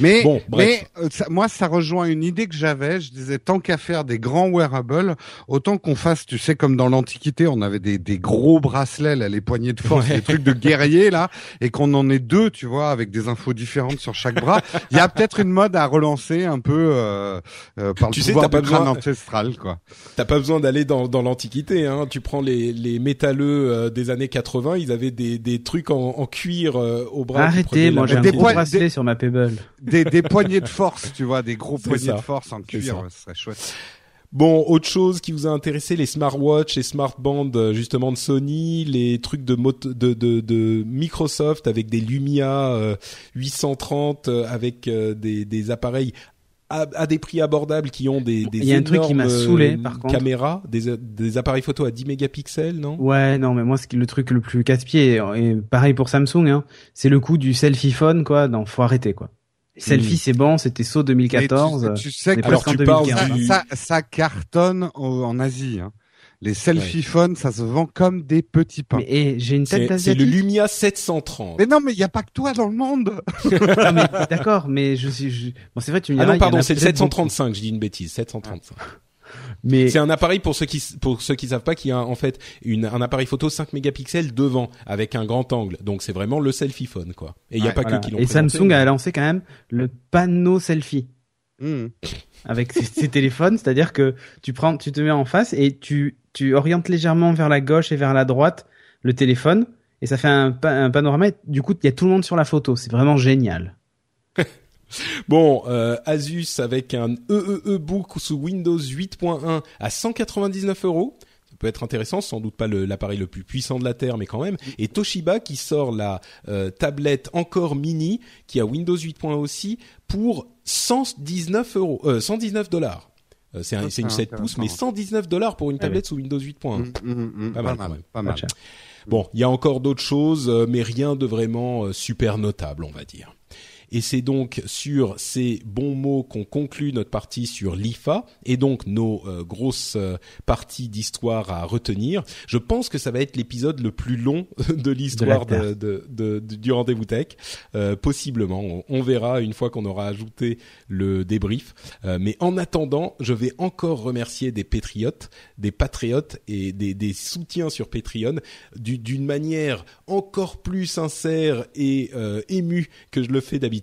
Mais, Bon, mais euh, ça- moi, ça rejoint une idée que j'avais. Je disais, tant qu'à faire des grands wearables, autant qu'on fasse, tu sais, comme dans l'Antiquité, on avait des, des gros bracelets, là, les poignées de force, Ouais. des trucs de guerrier, là, et qu'on en ait deux, tu vois, avec des infos différentes sur chaque bras. Il y a peut-être une mode à relancer un peu euh, euh, par le Tu sais, pouvoir du pas besoin- ancestral, quoi. T'as pas besoin d'aller dans, dans l'antiquité. Hein. Tu prends les, les métalleux euh, des années 80, ils avaient des, des trucs en, en cuir euh, au bras. Arrêtez, moi j'ai un Des gros bracelet des- sur ma Pebble. Des, des poignées de force, tu vois, des gros C'est poignées ça. de force en C'est cuir, ce serait chouette. Bon, autre chose qui vous a intéressé, les smartwatches et smartbands euh, justement de Sony, les trucs de, mot- de, de, de Microsoft avec des Lumia euh, 830 euh, avec euh, des, des appareils à, à des prix abordables qui ont des, des Il y a un truc qui m'a énormes, saoulé, par contre. caméras, des, des appareils photo à 10 mégapixels, non? Ouais, non, mais moi, ce qui le truc le plus casse-pied, et pareil pour Samsung, hein, c'est le coup du selfie phone, quoi. Non, faut arrêter, quoi. Selfie, c'est bon, c'était saut 2014. Mais tu, tu sais que Alors, tu parles 2015, du- ça, ça cartonne au- en Asie. Hein. Les selfie phones, ça se vend comme des petits pains. Mais eh, j'ai une tête C'est c'est le. Lumia 730. Mais non, mais il n'y a pas que toi dans le monde. (laughs) Non, d'accord, mais je suis. je- Bon, c'est vrai, tu me Ah diras, non, y en pardon, c'est le peut-être 735, je dis une bêtise, 735. beaucoup. Mais C'est un appareil pour ceux qui pour ceux qui savent pas qui a en fait une, un appareil photo 5 mégapixels devant avec un grand angle. Donc c'est vraiment le selfie phone quoi. Et il y a pas voilà. que qui l'ont Et présenté, Samsung mais- a lancé quand même le panneau selfie Hmm. avec ses, ses téléphones, c'est-à-dire que tu prends, tu te mets en face et tu tu orientes légèrement vers la gauche et vers la droite le téléphone et ça fait un, pa- un panorama. et Du coup, il y a tout le monde sur la photo. C'est vraiment génial. Bon, euh, Asus avec un EEE Book sous Windows 8.1 à 199 euros. Ça peut être intéressant, sans doute pas l'appareil le, plus puissant de la terre, mais quand même. Et Toshiba qui sort la euh, tablette encore mini, qui a Windows 8.1 aussi, pour 119 euros, euh, 119 dollars. Euh, c'est un- Ça, c'est une c'est 7 pouces, mais intéressant. 119 dollars pour une Ah tablette sous Windows 8.1. Hmm, hmm, hmm. Pas mal, quand même. pas mal. Bon, il y a encore d'autres choses, mais rien de vraiment super notable, on va dire. Et c'est donc sur ces bons mots qu'on conclut notre partie sur l'IFA et donc nos euh, grosses euh, parties d'histoire à retenir. Je pense que ça va être l'épisode le plus long (laughs) de l'histoire De la de, de, de- de- du rendez-vous tech, Euh, possiblement. On, on verra une fois qu'on aura ajouté le débrief. Mais en attendant, je vais encore remercier des patriotes, des patriotes et des, des soutiens sur Patreon du- d'une manière encore plus sincère et émue que je le fais d'habitude.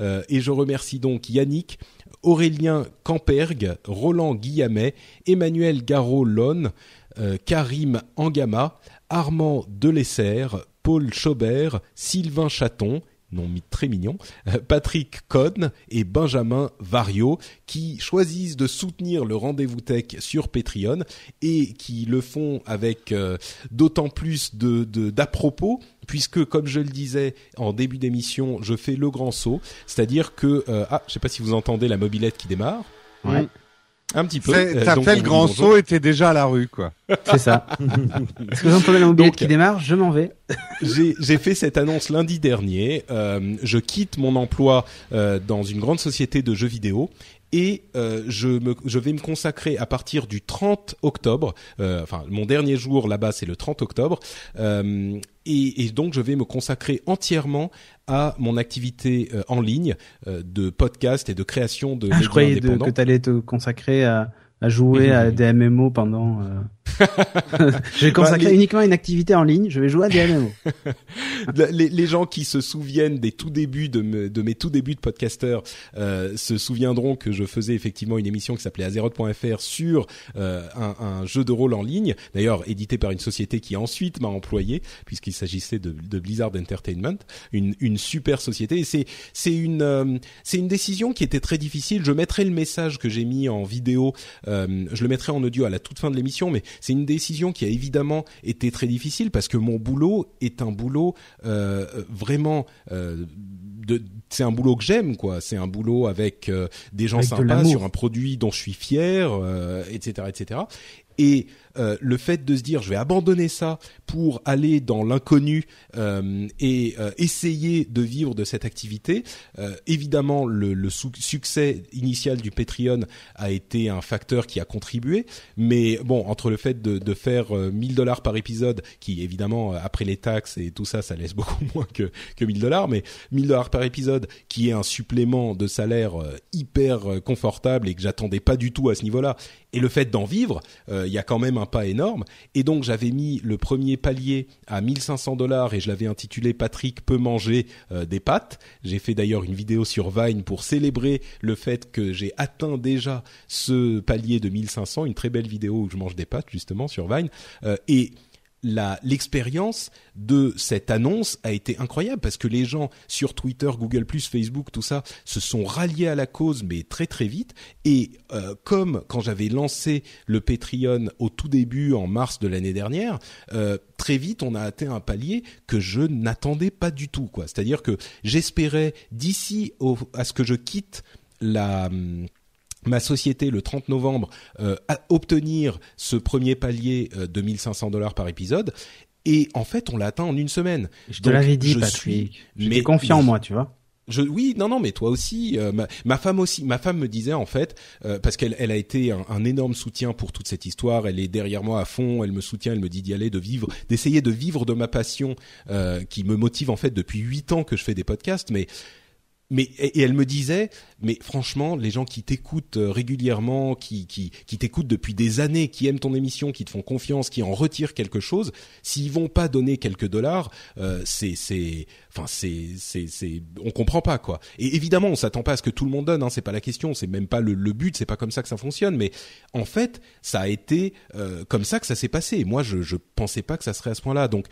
Euh, et je remercie donc Yannick, Aurélien Campergue, Roland Guillamet, Emmanuel Garot-Lonne, euh, Karim Angama, Armand Delesser, Paul Chaubert, Sylvain Chaton, nom mi- très mignon, euh, Patrick Cohn et Benjamin Vario qui choisissent de soutenir le rendez-vous tech sur Patreon et qui le font avec euh, d'autant plus de puisque comme je le disais en début d'émission, je fais le grand saut, c'est-à-dire que euh, ah, je sais pas si vous entendez la mobilette qui démarre. Ouais. Un petit peu. Euh, T'as donc fait on le dit grand saut et t'es déjà à la rue, quoi. C'est ça. (laughs) Est-ce que vous entendez la mobilette qui démarre Je m'en vais. (laughs) j'ai j'ai fait cette annonce lundi dernier. Euh, je quitte mon emploi euh, dans une grande société de jeux vidéo et euh, je, me, je vais me consacrer à partir du 30 octobre. euh, enfin, mon dernier jour là-bas, c'est le 30 octobre. Euh, et, et donc, je vais me consacrer entièrement à mon activité euh, en ligne euh, de podcast et de création de Ah, je croyais de- que tu allais te consacrer à, à jouer à (laughs) des MMO pendant. (laughs) je vais consacrer Bah, les- uniquement une activité en ligne. Je vais jouer à des MMO. (laughs) les, les gens qui se souviennent des tout débuts de, me- de mes tout débuts de podcasteur euh, se souviendront que je faisais effectivement une émission qui s'appelait Azeroth.fr sur euh, un, un jeu de rôle en ligne, d'ailleurs édité par une société qui ensuite m'a employé puisqu'il s'agissait de, de Blizzard Entertainment, une, une super société. Et c'est c'est une euh, c'est une décision qui était très difficile. Je mettrai le message que j'ai mis en vidéo, je le mettrai en audio à la toute fin de l'émission, mais c'est une décision qui a évidemment été très difficile parce que mon boulot est un boulot euh, vraiment euh, de, c'est un boulot que j'aime quoi. C'est un boulot avec euh, des gens Avec sympas sur un produit dont je suis fier, euh, etc., etc. Et euh, le fait de se dire je vais abandonner ça pour aller dans l'inconnu euh, et euh, essayer de vivre de cette activité, euh, évidemment le, le succès initial du Patreon a été un facteur qui a contribué, mais bon entre le fait de, de faire euh, 1000 dollars par épisode, qui évidemment euh, après les taxes et tout ça, ça laisse (laughs) beaucoup moins que que 1000 dollars, mais 1000 dollars par épisode, qui est un supplément de salaire euh, hyper euh, confortable et que j'attendais pas du tout à ce niveau-là, et le fait d'en vivre, euh, il y a quand même un pas énorme. Et donc j'avais mis le premier palier à 1500 dollars et je l'avais intitulé Patrick peut manger euh, des pâtes. J'ai fait d'ailleurs une vidéo sur Vine pour célébrer le fait que j'ai atteint déjà ce palier de 1500, une très belle vidéo où je mange des pâtes justement sur Vine. Euh, et l'expérience de cette annonce a été incroyable parce que les gens sur Twitter, Google+, Facebook, tout ça se sont ralliés à la cause mais très très vite et euh, comme quand j'avais lancé le Patreon au tout début en mars de l'année dernière, euh, très vite on a atteint un palier que je n'attendais pas du tout quoi. C'est-à-dire que j'espérais d'ici à ce que je quitte la hum, ma société le 30 novembre euh, à obtenir ce premier palier euh, de 1500 dollars par épisode et en fait on l'a atteint en une semaine. Je te l'avais dit, je Patrick. suis- J'étais mais- confiant en mais- moi, tu vois. Je, oui, non, non, mais toi aussi. euh, ma, ma femme aussi. Ma femme me disait en fait, euh, parce qu'elle elle a été un, un énorme soutien pour toute cette histoire. Elle est derrière moi à fond. Elle me soutient. Elle me dit d'y aller, de vivre, d'essayer de vivre de ma passion, euh, qui me motive en fait depuis huit ans que je fais des podcasts. Mais mais et, elle me disait, mais franchement, les gens qui t'écoutent euh, régulièrement, qui qui qui t'écoutent depuis des années, qui aiment ton émission, qui te font confiance, qui en retirent quelque chose, s'ils vont pas donner quelques dollars, euh, c'est c'est enfin c'est c'est c'est on comprend pas quoi. Et évidemment, on s'attend pas à ce que tout le monde donne, hein, c'est pas la question, c'est même pas le, le but, c'est pas comme ça que ça fonctionne. Mais en fait, ça a été euh, comme ça que ça s'est passé. Moi, je je pensais pas que ça serait à ce point-là. Donc,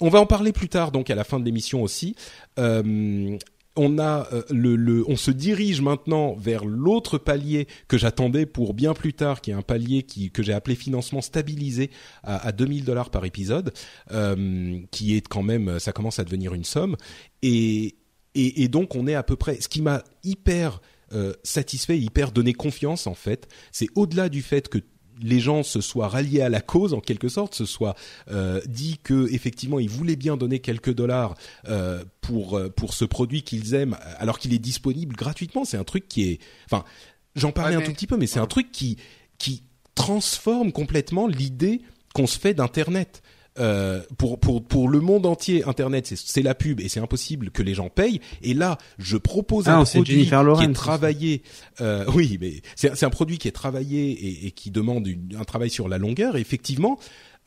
on va en parler plus tard, donc à la fin de l'émission aussi. Euh, on a euh, le, le, on se dirige maintenant vers l'autre palier que j'attendais pour bien plus tard, qui est un palier qui que j'ai appelé financement stabilisé à, à 2000 dollars par épisode, euh, qui est quand même, ça commence à devenir une somme. Et et, donc on est à peu près. Ce qui m'a hyper euh, satisfait, hyper donné confiance en fait, c'est au-delà du fait que les gens se soient ralliés à la cause en quelque sorte, se soient euh, dit que effectivement ils voulaient bien donner quelques dollars euh, pour euh, pour ce produit qu'ils aiment, alors qu'il est disponible gratuitement. C'est un truc qui est, enfin, j'en parlais Ouais, un tout petit peu, mais c'est un truc qui qui transforme complètement l'idée qu'on se fait d'internet. Euh, pour pour pour le monde entier, Internet, c'est c'est la pub et c'est impossible que les gens payent. Et là, je propose Ah, un produit Jennifer qui Lawrence, est travaillé. euh, (laughs) oui, mais c'est c'est un produit qui est travaillé et, et qui demande une- un travail sur la longueur. Et effectivement,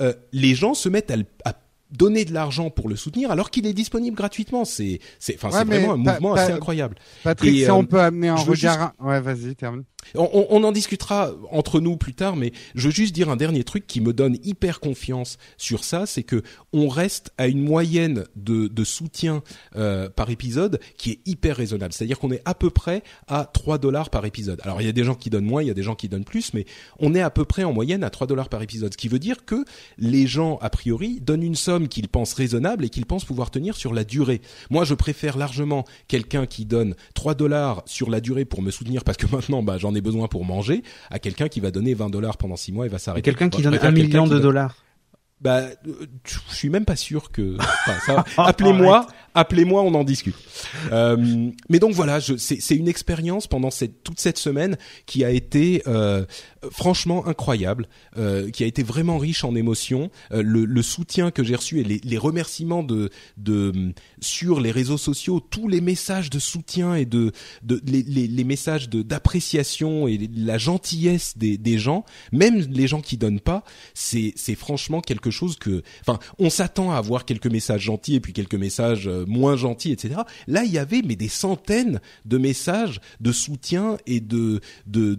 euh, les gens se mettent à, le- à donner de l'argent pour le soutenir alors qu'il est disponible gratuitement. C'est c'est enfin Ouais, c'est vraiment un mouvement assez incroyable. Patrick, Et, si euh, on peut amener un regard. Ouais, vas-y, termine. On, en discutera entre nous plus tard, mais je veux juste dire un dernier truc qui me donne hyper confiance sur ça, c'est que on reste à une moyenne de, de soutien euh, par épisode qui est hyper raisonnable. C'est-à-dire qu'on est à peu près à 3 dollars par épisode. Alors il y a des gens qui donnent moins, il y a des gens qui donnent plus, mais on est à peu près en moyenne à 3 dollars par épisode. Ce qui veut dire que les gens, a priori, donnent une somme qu'ils pensent raisonnable et qu'ils pensent pouvoir tenir sur la durée. Moi, je préfère largement quelqu'un qui donne 3 dollars sur la durée pour me soutenir parce que maintenant, bah, j'en ai besoin pour manger, à quelqu'un qui va donner 20 dollars pendant 6 mois et va s'arrêter. quelqu'un qui donne un million de dollars. bah, euh, je suis même pas sûr que. enfin, ça- (laughs) appelez-moi, appelez-moi, on en discute. Euh, mais donc voilà, c'est une expérience pendant cette, toute cette semaine qui a été euh, franchement incroyable, euh, qui a été vraiment riche en émotions. Euh, le, le soutien que j'ai reçu et les, les remerciements de, de sur les réseaux sociaux, tous les messages de soutien et de, de les, les, les messages d'appréciation et la gentillesse des, des gens, même les gens qui donnent pas, c'est franchement quelque chose que, enfin, on s'attend à avoir quelques messages gentils et puis quelques messages euh, moins gentil, etc. Là, il y avait mais des centaines de messages de soutien et de de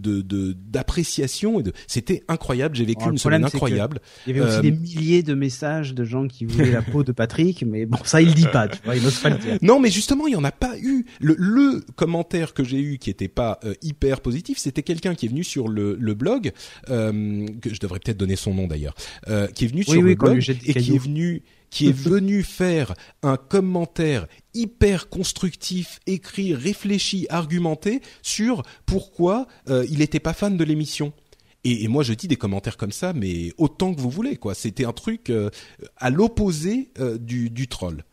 d'appréciation. De, C'était incroyable. J'ai vécu une semaine incroyable. Il y avait aussi des milliers de messages de gens qui voulaient la peau de Patrick, mais bon, ça il dit pas. Tu vois, il n'ose pas le dire. Non, mais justement, il y en a pas eu. Le, le commentaire que j'ai eu qui était pas hyper positif, c'était quelqu'un qui est venu sur le, le blog, euh, que je devrais peut-être donner son nom d'ailleurs, euh, qui est venu sur le blog et qui est venu qui est venu faire un commentaire hyper constructif, écrit, réfléchi, argumenté sur pourquoi euh, il n'était pas fan de l'émission. Et, moi, je dis des commentaires comme ça, mais autant que vous voulez, quoi. C'était un truc euh, à l'opposé euh, du troll.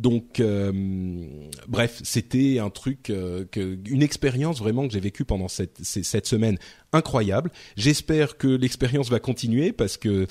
Donc, euh, bref, c'était un truc, euh, que, une expérience vraiment que j'ai vécue pendant cette, cette semaine incroyable. J'espère que l'expérience va continuer parce que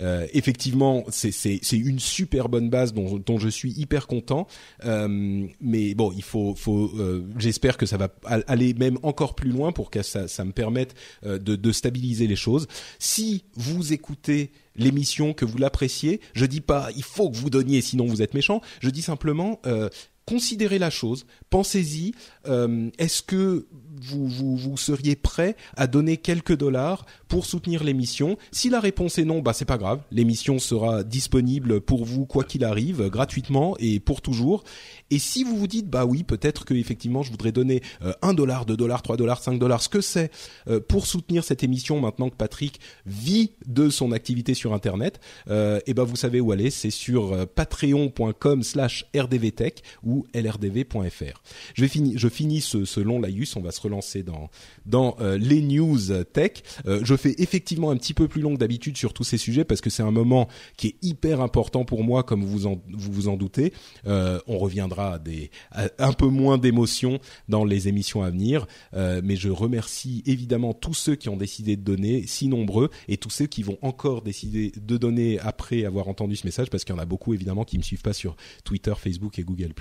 euh, effectivement, c'est une super bonne base dont, dont je suis hyper content. Euh, mais bon, il faut, faut euh, j'espère que ça va aller même encore plus loin pour que ça, ça me permette de, de stabiliser les choses. Si vous écoutez l'émission, que vous l'appréciez. Je dis pas il faut que vous donniez, sinon vous êtes méchant. Je dis simplement euh, considérez la chose, pensez-y. Euh, Est-ce que vous, vous, vous, seriez prêt à donner quelques dollars pour soutenir l'émission Si la réponse est non, bah c'est pas grave. L'émission sera disponible pour vous quoi qu'il arrive, gratuitement et pour toujours. Et si vous vous dites bah oui, peut-être que effectivement je voudrais donner euh, un dollar, deux dollars, trois dollars, cinq dollars, ce que c'est euh, pour soutenir cette émission maintenant que Patrick vit de son activité sur Internet, euh, et ben vous savez où aller, c'est sur euh, patreon.com/slash rdvtech ou lrdv.fr. Je vais finir, je finis ce, ce long laïus, on va se relancer dans dans euh, les news tech. Euh, je fais effectivement un petit peu plus long que d'habitude sur tous ces sujets parce que c'est un moment qui est hyper important pour moi, comme vous en, vous, vous en doutez. Euh, on reviendra à des à un peu moins d'émotions dans les émissions à venir, mais je remercie évidemment tous ceux qui ont décidé de donner, si nombreux, et tous ceux qui vont encore décider de donner après avoir entendu ce message, parce qu'il y en a beaucoup évidemment qui me suivent pas sur Twitter, Facebook et Google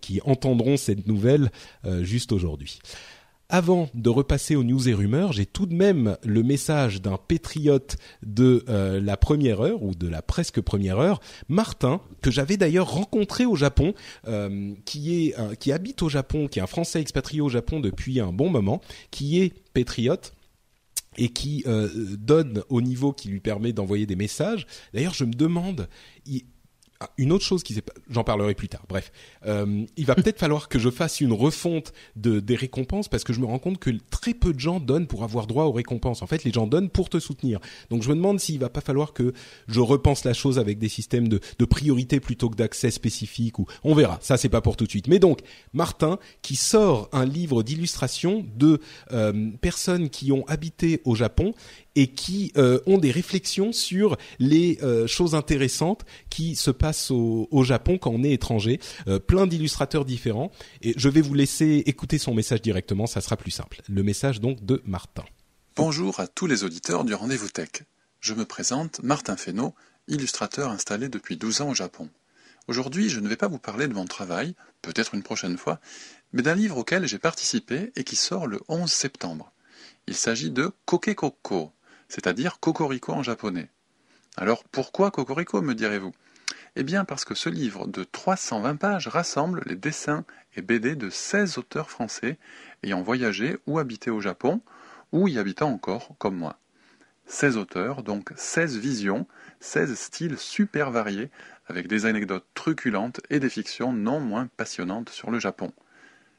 qui entendront cette nouvelle juste aujourd'hui. Avant de repasser aux news et rumeurs, j'ai tout de même le message d'un patriote de euh, la première heure ou de la presque première heure, Martin, que j'avais d'ailleurs rencontré au Japon, euh, qui habite au Japon, qui est un Français expatrié au Japon depuis un bon moment, qui est patriote et qui euh, donne au niveau qui lui permet d'envoyer des messages. D'ailleurs, je me demande, ah, une autre chose qui s'est, j'en parlerai plus tard. Bref, euh, il va peut-être (laughs) falloir que je fasse une refonte de des récompenses parce que je me rends compte que très peu de gens donnent pour avoir droit aux récompenses. En fait, les gens donnent pour te soutenir. Donc, je me demande s'il va pas falloir que je repense la chose avec des systèmes de, de priorité plutôt que d'accès spécifique. Ou on verra. Ça, c'est pas pour tout de suite. Mais donc, Martin qui sort un livre d'illustration de euh, personnes qui ont habité au Japon et qui euh, ont des réflexions sur les euh, choses intéressantes qui se passent au, Japon quand on est étranger. Euh, plein d'illustrateurs différents. Et je vais vous laisser écouter son message directement, ça sera plus simple. Le message donc de Martin. Bonjour à tous les auditeurs du Rendez-vous Tech. Je me présente Martin Fesneau, illustrateur installé depuis 12 ans au Japon. Aujourd'hui, je ne vais pas vous parler de mon travail, peut-être une prochaine fois, mais d'un livre auquel j'ai participé et qui sort le 11 septembre. Il s'agit de Kokekoko, c'est-à-dire Cocorico en japonais. Alors pourquoi Cocorico, me direz-vous? Eh bien parce que ce livre de 320 pages rassemble les dessins et BD de 16 auteurs français ayant voyagé ou habité au Japon, ou y habitant encore, comme moi. 16 auteurs, donc 16 visions, 16 styles super variés, avec des anecdotes truculentes et des fictions non moins passionnantes sur le Japon.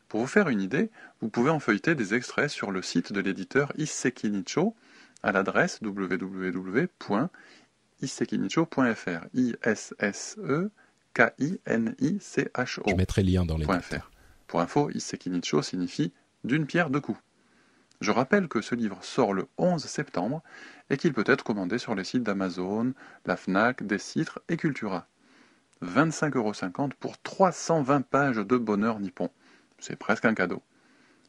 Pour vous faire une idée, vous pouvez en feuilleter des extraits sur le site de l'éditeur Isseki Nicho, à l'adresse www.isekinicho.fr. I-S-S-E-K-I-N-I-C-H-O. Je mettrai le lien dans les Pour info, Isekinicho signifie d'une pierre deux coups. Je rappelle que ce livre sort le 11 septembre et qu'il peut être commandé sur les sites d'Amazon, la Fnac, Décitre et Cultura. 25,50€ pour 320 pages de bonheur nippon. C'est presque un cadeau.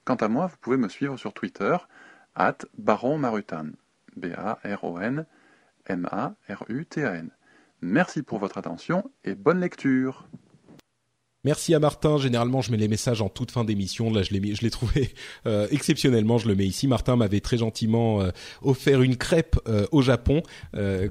Quant à moi, vous pouvez me suivre sur Twitter, at Baron Marutan. B-A-R-O-N M-A-R-U-T-A-N. Merci pour votre attention et bonne lecture. Merci à Martin. Généralement, je mets les messages en toute fin d'émission. Là, je l'ai je l'ai (laughs) trouvé euh, exceptionnellement. Je le mets ici. Martin m'avait très gentiment euh, offert une crêpe euh, au Japon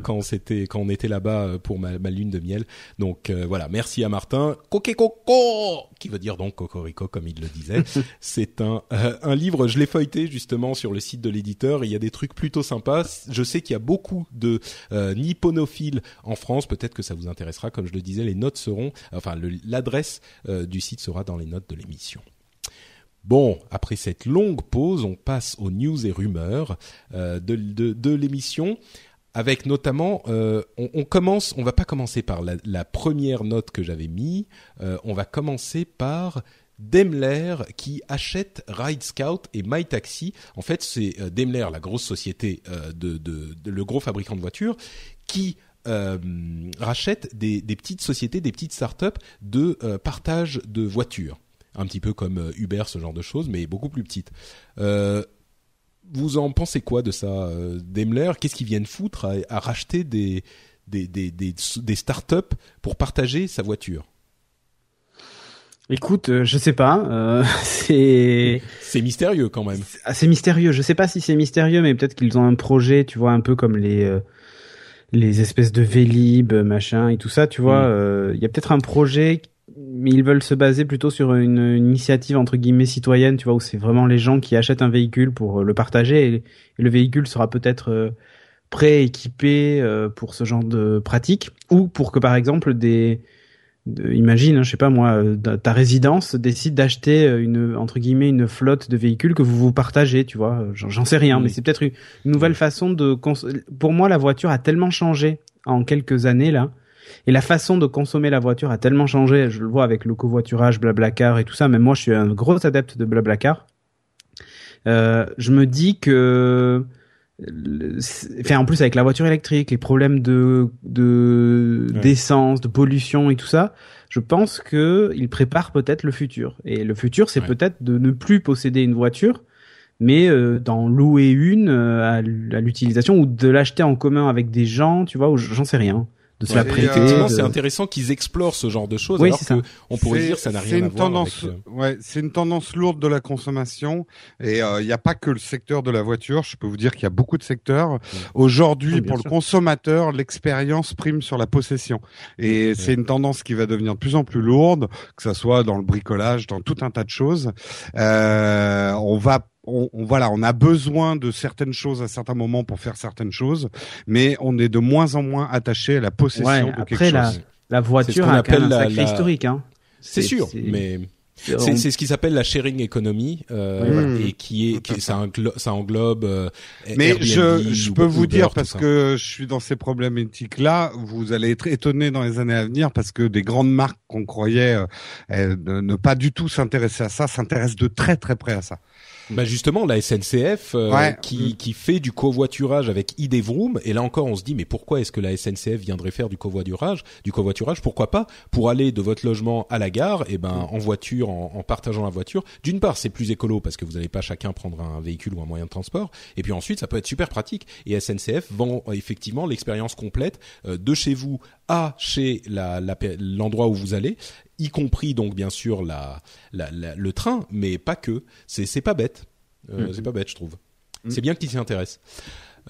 quand c'était quand on était là-bas pour ma, ma, lune de miel. Donc voilà, merci à Martin. Kokekoko, qui veut dire donc cocorico comme il le disait. (laughs) C'est un un livre. Je l'ai feuilleté justement sur le site de l'éditeur. Il y a des trucs plutôt sympas. Je sais qu'il y a beaucoup de nipponophiles en France. Peut-être que ça vous intéressera. Comme je le disais, les notes seront, enfin l'adresse euh, du site sera dans les notes de l'émission. Bon, après cette longue pause, on passe aux news et rumeurs euh, de, l'émission avec notamment, euh, on, commence, on va pas commencer par la, première note que j'avais mis, on va commencer par Daimler qui achète Ride Scout et MyTaxi. En fait, c'est Daimler, la grosse société de, le gros fabricant de voitures, qui euh, rachètent des, petites sociétés, des petites startups de euh, partage de voitures, un petit peu comme euh, Uber, ce genre de choses, mais beaucoup plus petites. vous en pensez quoi de ça, Daimler? Qu'est-ce qu'ils viennent foutre à, racheter des des, des, des, startups pour partager sa voiture? Écoute, je sais pas. (laughs) c'est c'est mystérieux quand même. C'est mystérieux. Je sais pas si c'est mystérieux, mais peut-être qu'ils ont un projet, tu vois, un peu comme les les espèces de Vélib, machin et tout ça, tu vois. Il mm. euh, y a peut-être un projet, mais ils veulent se baser plutôt sur une, initiative entre guillemets citoyenne, tu vois, où c'est vraiment les gens qui achètent un véhicule pour euh, le partager et, le véhicule sera peut-être euh, prêt, équipé pour ce genre de pratique, ou pour que par exemple des imagine, hein, je sais pas moi, euh, ta résidence décide d'acheter euh, une entre guillemets une flotte de véhicules que vous vous partagez, tu vois. J'en sais rien, mais c'est peut-être une, nouvelle façon de. Pour moi, la voiture a tellement changé en quelques années là, et la façon de consommer la voiture a tellement changé. Je le vois avec le covoiturage, Blablacar et tout ça. Même moi, je suis un gros adepte de Blablacar. Euh, je me dis que enfin en plus avec la voiture électrique, les problèmes de de d'essence, de pollution et tout ça, je pense que il prépare peut-être le futur. Et le futur, c'est peut-être de ne plus posséder une voiture, mais euh, d'en louer une euh, à, l'utilisation ou de l'acheter en commun avec des gens, tu vois, ou j'en sais rien de se la Effectivement, c'est intéressant qu'ils explorent ce genre de choses. alors que on pourrait dire ça n'a rien à voir tendance, avec. Euh, ouais, c'est une tendance lourde de la consommation et il euh, n'y a pas que le secteur de la voiture. Je peux vous dire qu'il y a beaucoup de secteurs. Aujourd'hui, pour le consommateur, l'expérience prime sur la possession et c'est une tendance qui va devenir de plus en plus lourde, que ça soit dans le bricolage, dans tout un tas de choses. Euh, on va on, voilà, on a besoin de certaines choses à certains moments pour faire certaines choses, mais on est de moins en moins attaché à la possession de quelque chose. La, la voiture a un sacré historique, hein. C'est sûr, mais c'est ce qui s'appelle la sharing economy euh, et qui est ça, englobe, ça englobe euh, mais je je peux vous dire parce que je suis dans ces problématiques là vous allez être étonné dans les années à venir parce que des grandes marques qu'on croyait euh, ne, pas du tout s'intéresser à ça s'intéressent de très très près à ça bah justement, la SNCF euh, qui, qui fait du covoiturage avec ID Vroom, et là encore on se dit mais pourquoi est-ce que la SNCF viendrait faire du covoiturage Du covoiturage, pourquoi pas Pour aller de votre logement à la gare, et eh ben en voiture, en, en partageant la voiture. D'une part, c'est plus écolo parce que vous n'allez pas chacun prendre un véhicule ou un moyen de transport, et puis ensuite ça peut être super pratique. Et SNCF vend effectivement l'expérience complète euh, de chez vous à chez l'endroit où vous allez y compris donc bien sûr la, le train, mais pas que. C'est c'est pas bête. Euh, mm. C'est pas bête, je trouve. Mm. C'est bien qu'il s'y intéresse.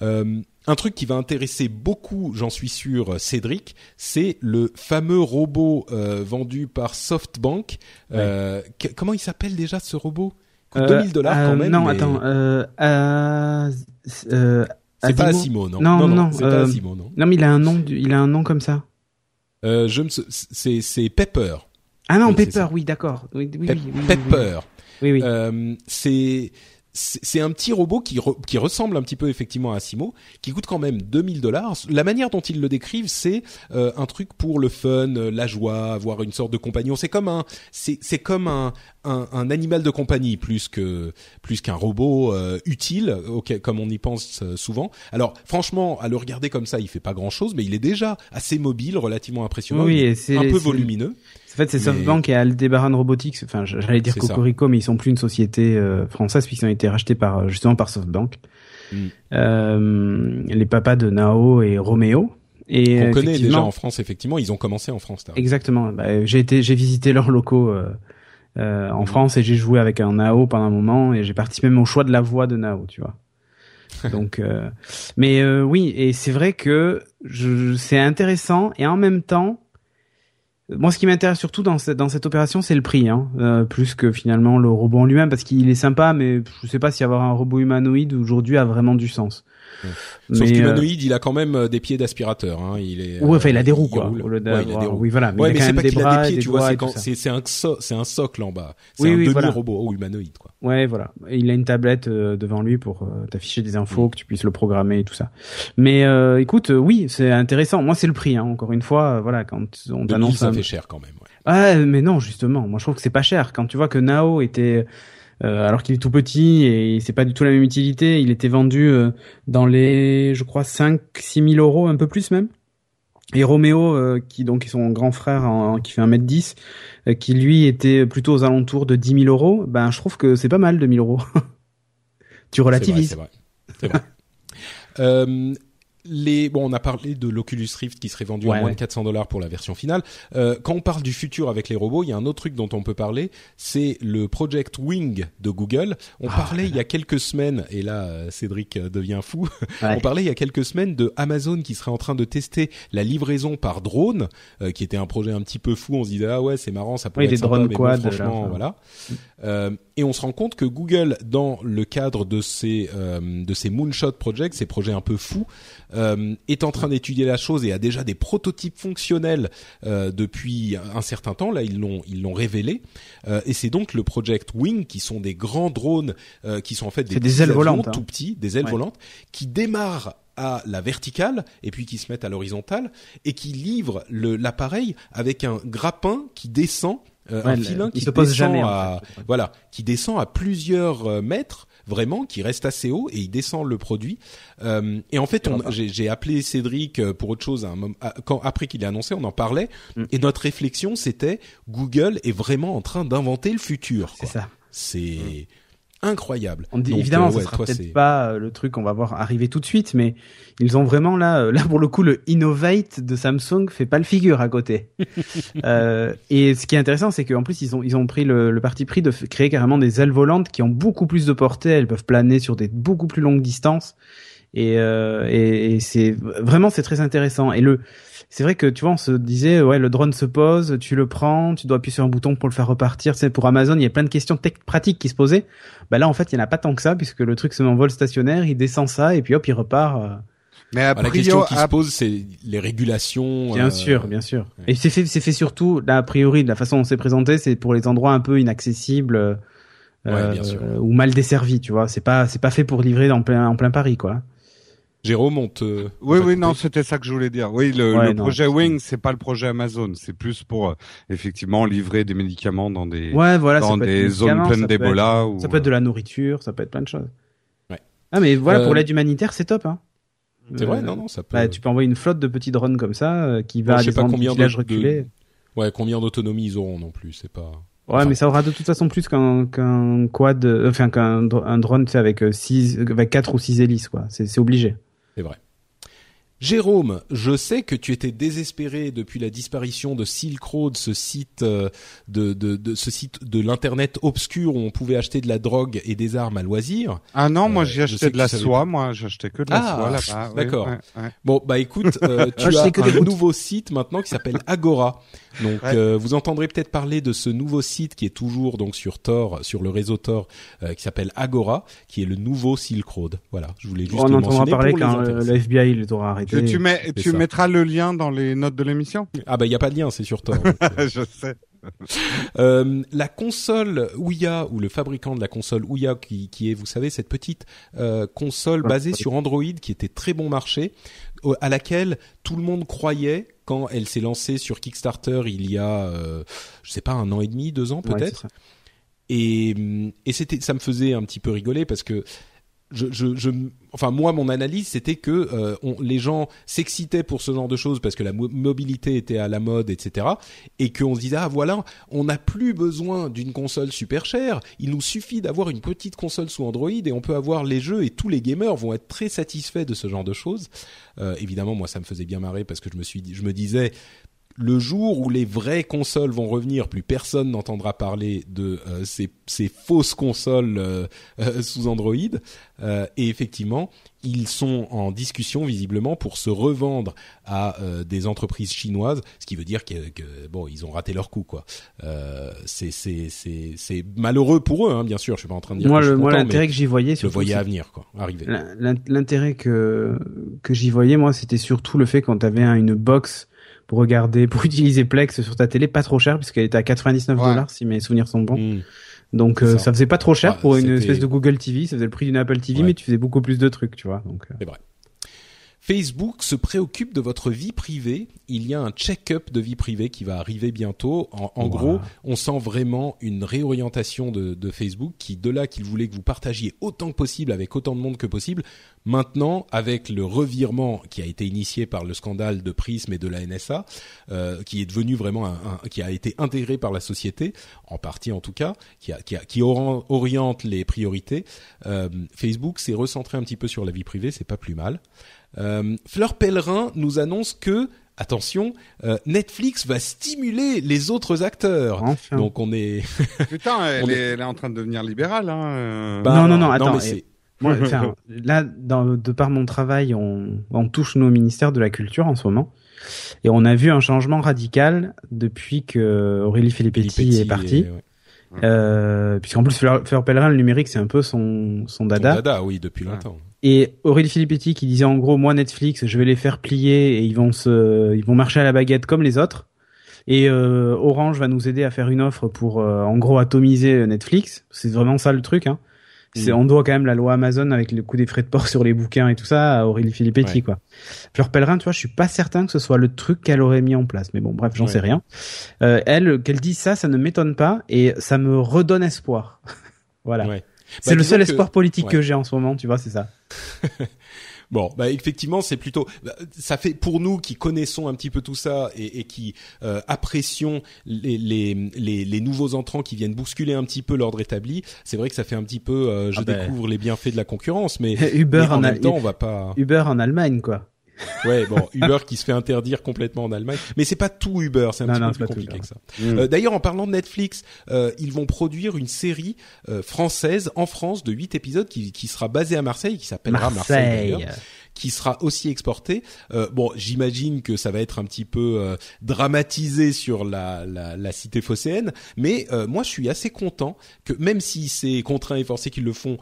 Euh, un truc qui va intéresser beaucoup, j'en suis sûr, Cédric, c'est le fameux robot euh, vendu par SoftBank. comment il s'appelle déjà ce robot? Coûte 2000 dollars quand même. Non, attends. c'est pas Asimo, non Non, non, non, c'est pas Asimo, non. Non, mais il a un nom, il a un nom comme ça. je me, c'est c'est Pepper. Ah non, Pepper, oui, d'accord. Oui, oui, Pepper. Oui, oui. Euh, c'est c'est un petit robot qui, qui ressemble un petit peu effectivement à Simo, qui coûte quand même 2000 dollars. La manière dont ils le décrivent, c'est euh, un truc pour le fun, euh, la joie, avoir une sorte de compagnon. C'est comme un, c'est comme un, un, un, animal de compagnie plus que plus qu'un robot euh, utile, comme on y pense souvent. Alors franchement, à le regarder comme ça, il fait pas grand chose, mais il est déjà assez mobile, relativement impressionnant, oui, un peu volumineux. En fait, c'est SoftBank et Aldebaran Robotics. Enfin, j'allais dire Cocorico, mais ils sont plus une société euh, française puisqu'ils ont été rachetés par euh, justement par SoftBank. Mm. Euh, les papas de Nao et Romeo. Et On connaît déjà en France, effectivement. Ils ont commencé en France. Exactement. Bah, j'ai été, j'ai visité leurs locaux euh, euh, en Mhm. France et j'ai joué avec un Nao pendant un moment et j'ai participé même au choix de la voix de Nao, tu vois. (laughs) Donc, euh, mais euh, oui, et c'est vrai que c'est intéressant et en même temps, moi, ce qui m'intéresse surtout dans cette dans cette opération, c'est le prix, hein, euh, plus que finalement le robot en lui-même, parce qu'il est sympa, mais je sais pas si avoir un robot humanoïde aujourd'hui a vraiment du sens. Sauf Mais, euh, qu'humanoïde, il a quand même euh, des pieds d'aspirateur. Hein. Il est. Ouais, enfin, il a des roues, il quoi. roule. Ouais, il a des roues. Oui, voilà. Mais ouais, il a mais c'est pas qu'il a des pieds, des tu vois, c'est un so- c'est un socle en bas. C'est Oui, un oui, demi voilà. robot humanoïde quoi. Ouais, voilà. Il a une tablette euh, devant lui pour euh, t'afficher des infos, que tu puisses le programmer et tout ça. Mais euh, écoute, euh, oui, c'est intéressant. Moi, c'est le prix. Hein. Encore une fois, euh, voilà, quand on 2000, t'annonce ça un... fait cher quand même. Ouais. Ah, mais non, justement. Moi, je trouve que c'est pas cher. Quand tu vois que Nao était, euh, alors qu'il est tout petit et c'est pas du tout la même utilité, il était vendu euh, dans les, je crois, 5 6 000 euros, un peu plus même. Et Roméo, euh, qui donc est son grand frère, en- qui fait 1m10, euh, qui lui était plutôt aux alentours de 10 000 euros, ben je trouve que c'est pas mal 2 000 euros. (laughs) tu relativises. C'est vrai. C'est vrai. C'est (laughs) vrai. Euh, les bon, on a parlé de l'Oculus Rift qui serait vendu Ouais, à moins ouais. de 400 dollars pour la version finale. Euh, quand on parle du futur avec les robots, il y a un autre truc dont on peut parler, c'est le Project Wing de Google. On Ah, parlait il y a quelques semaines, et là euh, Cédric euh, devient fou. (laughs) Ouais. On parlait il y a quelques semaines de Amazon qui serait en train de tester la livraison par drone, euh, qui était un projet un petit peu fou. On se disait ah ouais c'est marrant, ça pourrait Oui, être des sympa, drones mais bon, quad, franchement là, enfin. voilà. Euh, et on se rend compte que Google, dans le cadre de ces euh, de ces moonshot projects, ces projets un peu fous, euh, est en train d'étudier la chose et a déjà des prototypes fonctionnels euh, depuis un certain temps. Là, ils l'ont ils l'ont révélé. Euh, et c'est donc le Project Wing, qui sont des grands drones, euh, qui sont en fait des, des ailes avions volantes, hein. tout petits, des ailes Ouais. volantes, qui démarrent à la verticale et puis qui se mettent à l'horizontale et qui livrent l'appareil avec un grappin qui descend euh, Ouais, un filin il qui se pose descend jamais, en à fait. voilà qui descend à plusieurs euh, mètres vraiment qui reste assez haut et il descend le produit Euh, et en fait j'ai appelé Cédric euh, pour autre chose à un moment à- quand après qu'il ait annoncé on en parlait Mm. et notre réflexion c'était Google est vraiment en train d'inventer le futur C'est ça. c'est incroyable On dit, Donc, évidemment, euh, ça ouais, sera peut-être c'est- pas euh, le truc qu'on va voir arriver tout de suite, mais ils ont vraiment là, euh, (laughs) là pour le coup, le Innovate de Samsung fait pas le figure à côté. (laughs) euh, et ce qui est intéressant, c'est qu'en plus ils ont ils ont pris le, le parti pris de créer carrément des ailes volantes qui ont beaucoup plus de portée, elles peuvent planer sur des beaucoup plus longues distances. Et, euh, et, et c'est vraiment c'est très intéressant. Et le c'est vrai que tu vois, on se disait ouais le drone se pose, tu le prends, tu dois appuyer sur un bouton pour le faire repartir. C'est pour Amazon, il y a plein de questions tech pratiques qui se posaient. Bah là en fait il y en a pas tant que ça puisque le truc se met en vol stationnaire, il descend ça et puis hop il repart. euh, Mais a Bah, la question qui se a- pose c'est les régulations Bien euh, sûr, bien sûr. ouais. Et c'est fait, c'est fait surtout, là, a priori, de la façon dont c'est présenté, c'est pour les endroits un peu inaccessibles euh, Ouais, bien sûr. ou mal desservis, tu vois. C'est pas, c'est pas fait pour livrer en plein, en plein Paris, quoi. Jérôme on te Oui, on oui, non, c'était ça que je voulais dire. Oui, le, Ouais, le non, projet Wing, c'est pas le projet Amazon. C'est plus pour euh, effectivement livrer des médicaments dans des Ouais, voilà. dans des des zones pleines d'Ebola. ou Ça peut être de la nourriture, ça peut être plein de choses. Ouais. Ah, mais voilà, Euh, pour l'aide humanitaire, c'est top, hein. c'est Euh, vrai non non ça peut Bah, tu peux envoyer une flotte de petits drones comme ça, euh, qui va Bon, à des pas endroits- combien villages de- reculés. ouais combien d'autonomie ils auront non plus c'est pas Ouais, Enfin, mais ça aura de toute façon plus qu'un qu'un quad, euh, enfin qu'un dr- un drone fait avec euh, six, avec quatre ou six hélices, quoi. C'est obligé. C'est vrai. Jérôme, je sais que tu étais désespéré depuis la disparition de Silk Road, ce site euh, de, de, de ce site de l'internet obscur où on pouvait acheter de la drogue et des armes à loisir. Ah non, moi Euh, j'ai acheté de la soie. Moi, j'ai acheté que de la Ah, soie là-bas. oui, d'accord. ouais, ouais. Bon, bah écoute, euh, (laughs) tu as que un routes. nouveau site maintenant qui s'appelle Agora. Donc, Ouais. euh, vous entendrez peut-être parler de ce nouveau site qui est toujours donc sur Tor, sur le réseau Tor, euh, qui s'appelle Agora, qui est le nouveau Silk Road. Voilà, je voulais juste On le entendra mentionner parler quand le FBI les aura Tu, tu mets, c'est tu ça. mettras le lien dans les notes de l'émission. Ah bah il y a pas de lien, c'est sur Tor. donc, euh, je sais. Euh, la console Ouya ou le fabricant de la console Ouya qui, qui est, vous savez, cette petite euh, console basée sur Android qui était très bon marché, au- à laquelle tout le monde croyait quand elle s'est lancée sur Kickstarter il y a, euh, je sais pas, un an et demi, deux ans peut-être. et hum, et c'était, ça me faisait un petit peu rigoler parce que je, je, je, enfin moi mon analyse c'était que euh, on, les gens s'excitaient pour ce genre de choses parce que la mobilité était à la mode, etc. Et qu'on se disait ah voilà, on n'a plus besoin d'une console super chère, il nous suffit d'avoir une petite console sous Android et on peut avoir les jeux et tous les gamers vont être très satisfaits de ce genre de choses. Euh, évidemment moi ça me faisait bien marrer parce que je me suis, je me disais le jour où les vraies consoles vont revenir, plus personne n'entendra parler de euh, ces, ces, fausses consoles euh, euh, sous Android. et effectivement, ils sont en discussion visiblement pour se revendre à des entreprises chinoises, ce qui veut dire que, que bon, ils ont raté leur coup quoi. c'est c'est c'est c'est malheureux pour eux, hein, bien sûr. Je suis pas en train de dire. Moi, que le, moi l'intérêt que j'y voyais, le voyais à venir quoi, arriver. L'intérêt que que j'y voyais, moi, c'était surtout le fait quand tu avais une box pour regarder, pour (laughs) utiliser Plex sur ta télé, pas trop cher puisqu'elle était à 99 dollars si mes souvenirs sont bons. Hmm. Donc euh, ça. faisait pas trop cher pour une espèce de Google TV, ça faisait le prix d'une Apple TV, mais tu faisais beaucoup plus de trucs, tu vois. Donc. Euh. C'est vrai. Facebook se préoccupe de votre vie privée. Il y a un check-up de vie privée qui va arriver bientôt. En, gros, on sent vraiment une réorientation de, de Facebook qui, de là qu'il voulait que vous partagiez autant que possible avec autant de monde que possible, maintenant, avec le revirement qui a été initié par le scandale de Prism et de la NSA, euh, qui est devenu vraiment un, qui a été intégré par la société, en partie en tout cas, qui, a, qui, a, qui oriente les priorités. Euh, Facebook s'est recentré un petit peu sur la vie privée, c'est pas plus mal. Euh, Fleur Pellerin nous annonce que attention, euh, Netflix va stimuler les autres acteurs. Donc on est. (laughs) Putain, elle, Est, elle, est, en train de devenir libérale. Hein. Euh. Bah, non, non, non, attends. moi, là, dans, de par mon travail, on, on touche nos ministères de la culture en ce moment. Et on a vu un changement radical depuis que Aurélie Filippetti, est partie. Euh, puisqu'en plus Fleur, Fleur Pellerin, le numérique, c'est un peu son, son dada. Son dada, oui, depuis longtemps. Et Aurélie Filippetti qui disait en gros moi Netflix je vais les faire plier et ils vont se ils vont marcher à la baguette comme les autres. Et euh, Orange va nous aider à faire une offre pour euh, en gros atomiser Netflix. C'est vraiment ça le truc. Hein. C'est mm. on doit quand même la loi Amazon avec le coût des frais de port (laughs) sur les bouquins et tout ça à Aurélie Filippetti quoi. Fleur Pellerin, tu vois, je suis pas certain que ce soit le truc qu'elle aurait mis en place. Mais bon, bref, j'en sais rien. Euh, elle, qu'elle dise ça, ça ne m'étonne pas et ça me redonne espoir. (laughs) voilà. C'est bah, le seul espoir politique que j'ai en ce moment, tu vois, c'est ça. (laughs) Bon, bah effectivement, c'est plutôt bah, ça fait pour nous qui connaissons un petit peu tout ça et, et qui euh, apprécions les, les, les, les, nouveaux entrants qui viennent bousculer un petit peu l'ordre établi. C'est vrai que ça fait un petit peu, euh, je ah ben. découvre les bienfaits de la concurrence, mais, (laughs) Uber en, même temps, on va pas. Uber en Allemagne, quoi. Ouais, bon, Uber qui se fait interdire complètement en Allemagne, mais c'est pas tout Uber, c'est un petit peu plus compliqué que ça. Mm. Euh, D'ailleurs, en parlant de Netflix, euh, ils vont produire une série euh, française en France de 8 épisodes qui, qui sera basée à Marseille, qui s'appellera Marseille, Marseille qui sera aussi exporté. Euh, bon, j'imagine que ça va être un petit peu euh, dramatisé sur la, la, la, cité phocéenne, mais euh, moi je suis assez content que même si c'est contraint et forcé qu'ils le font,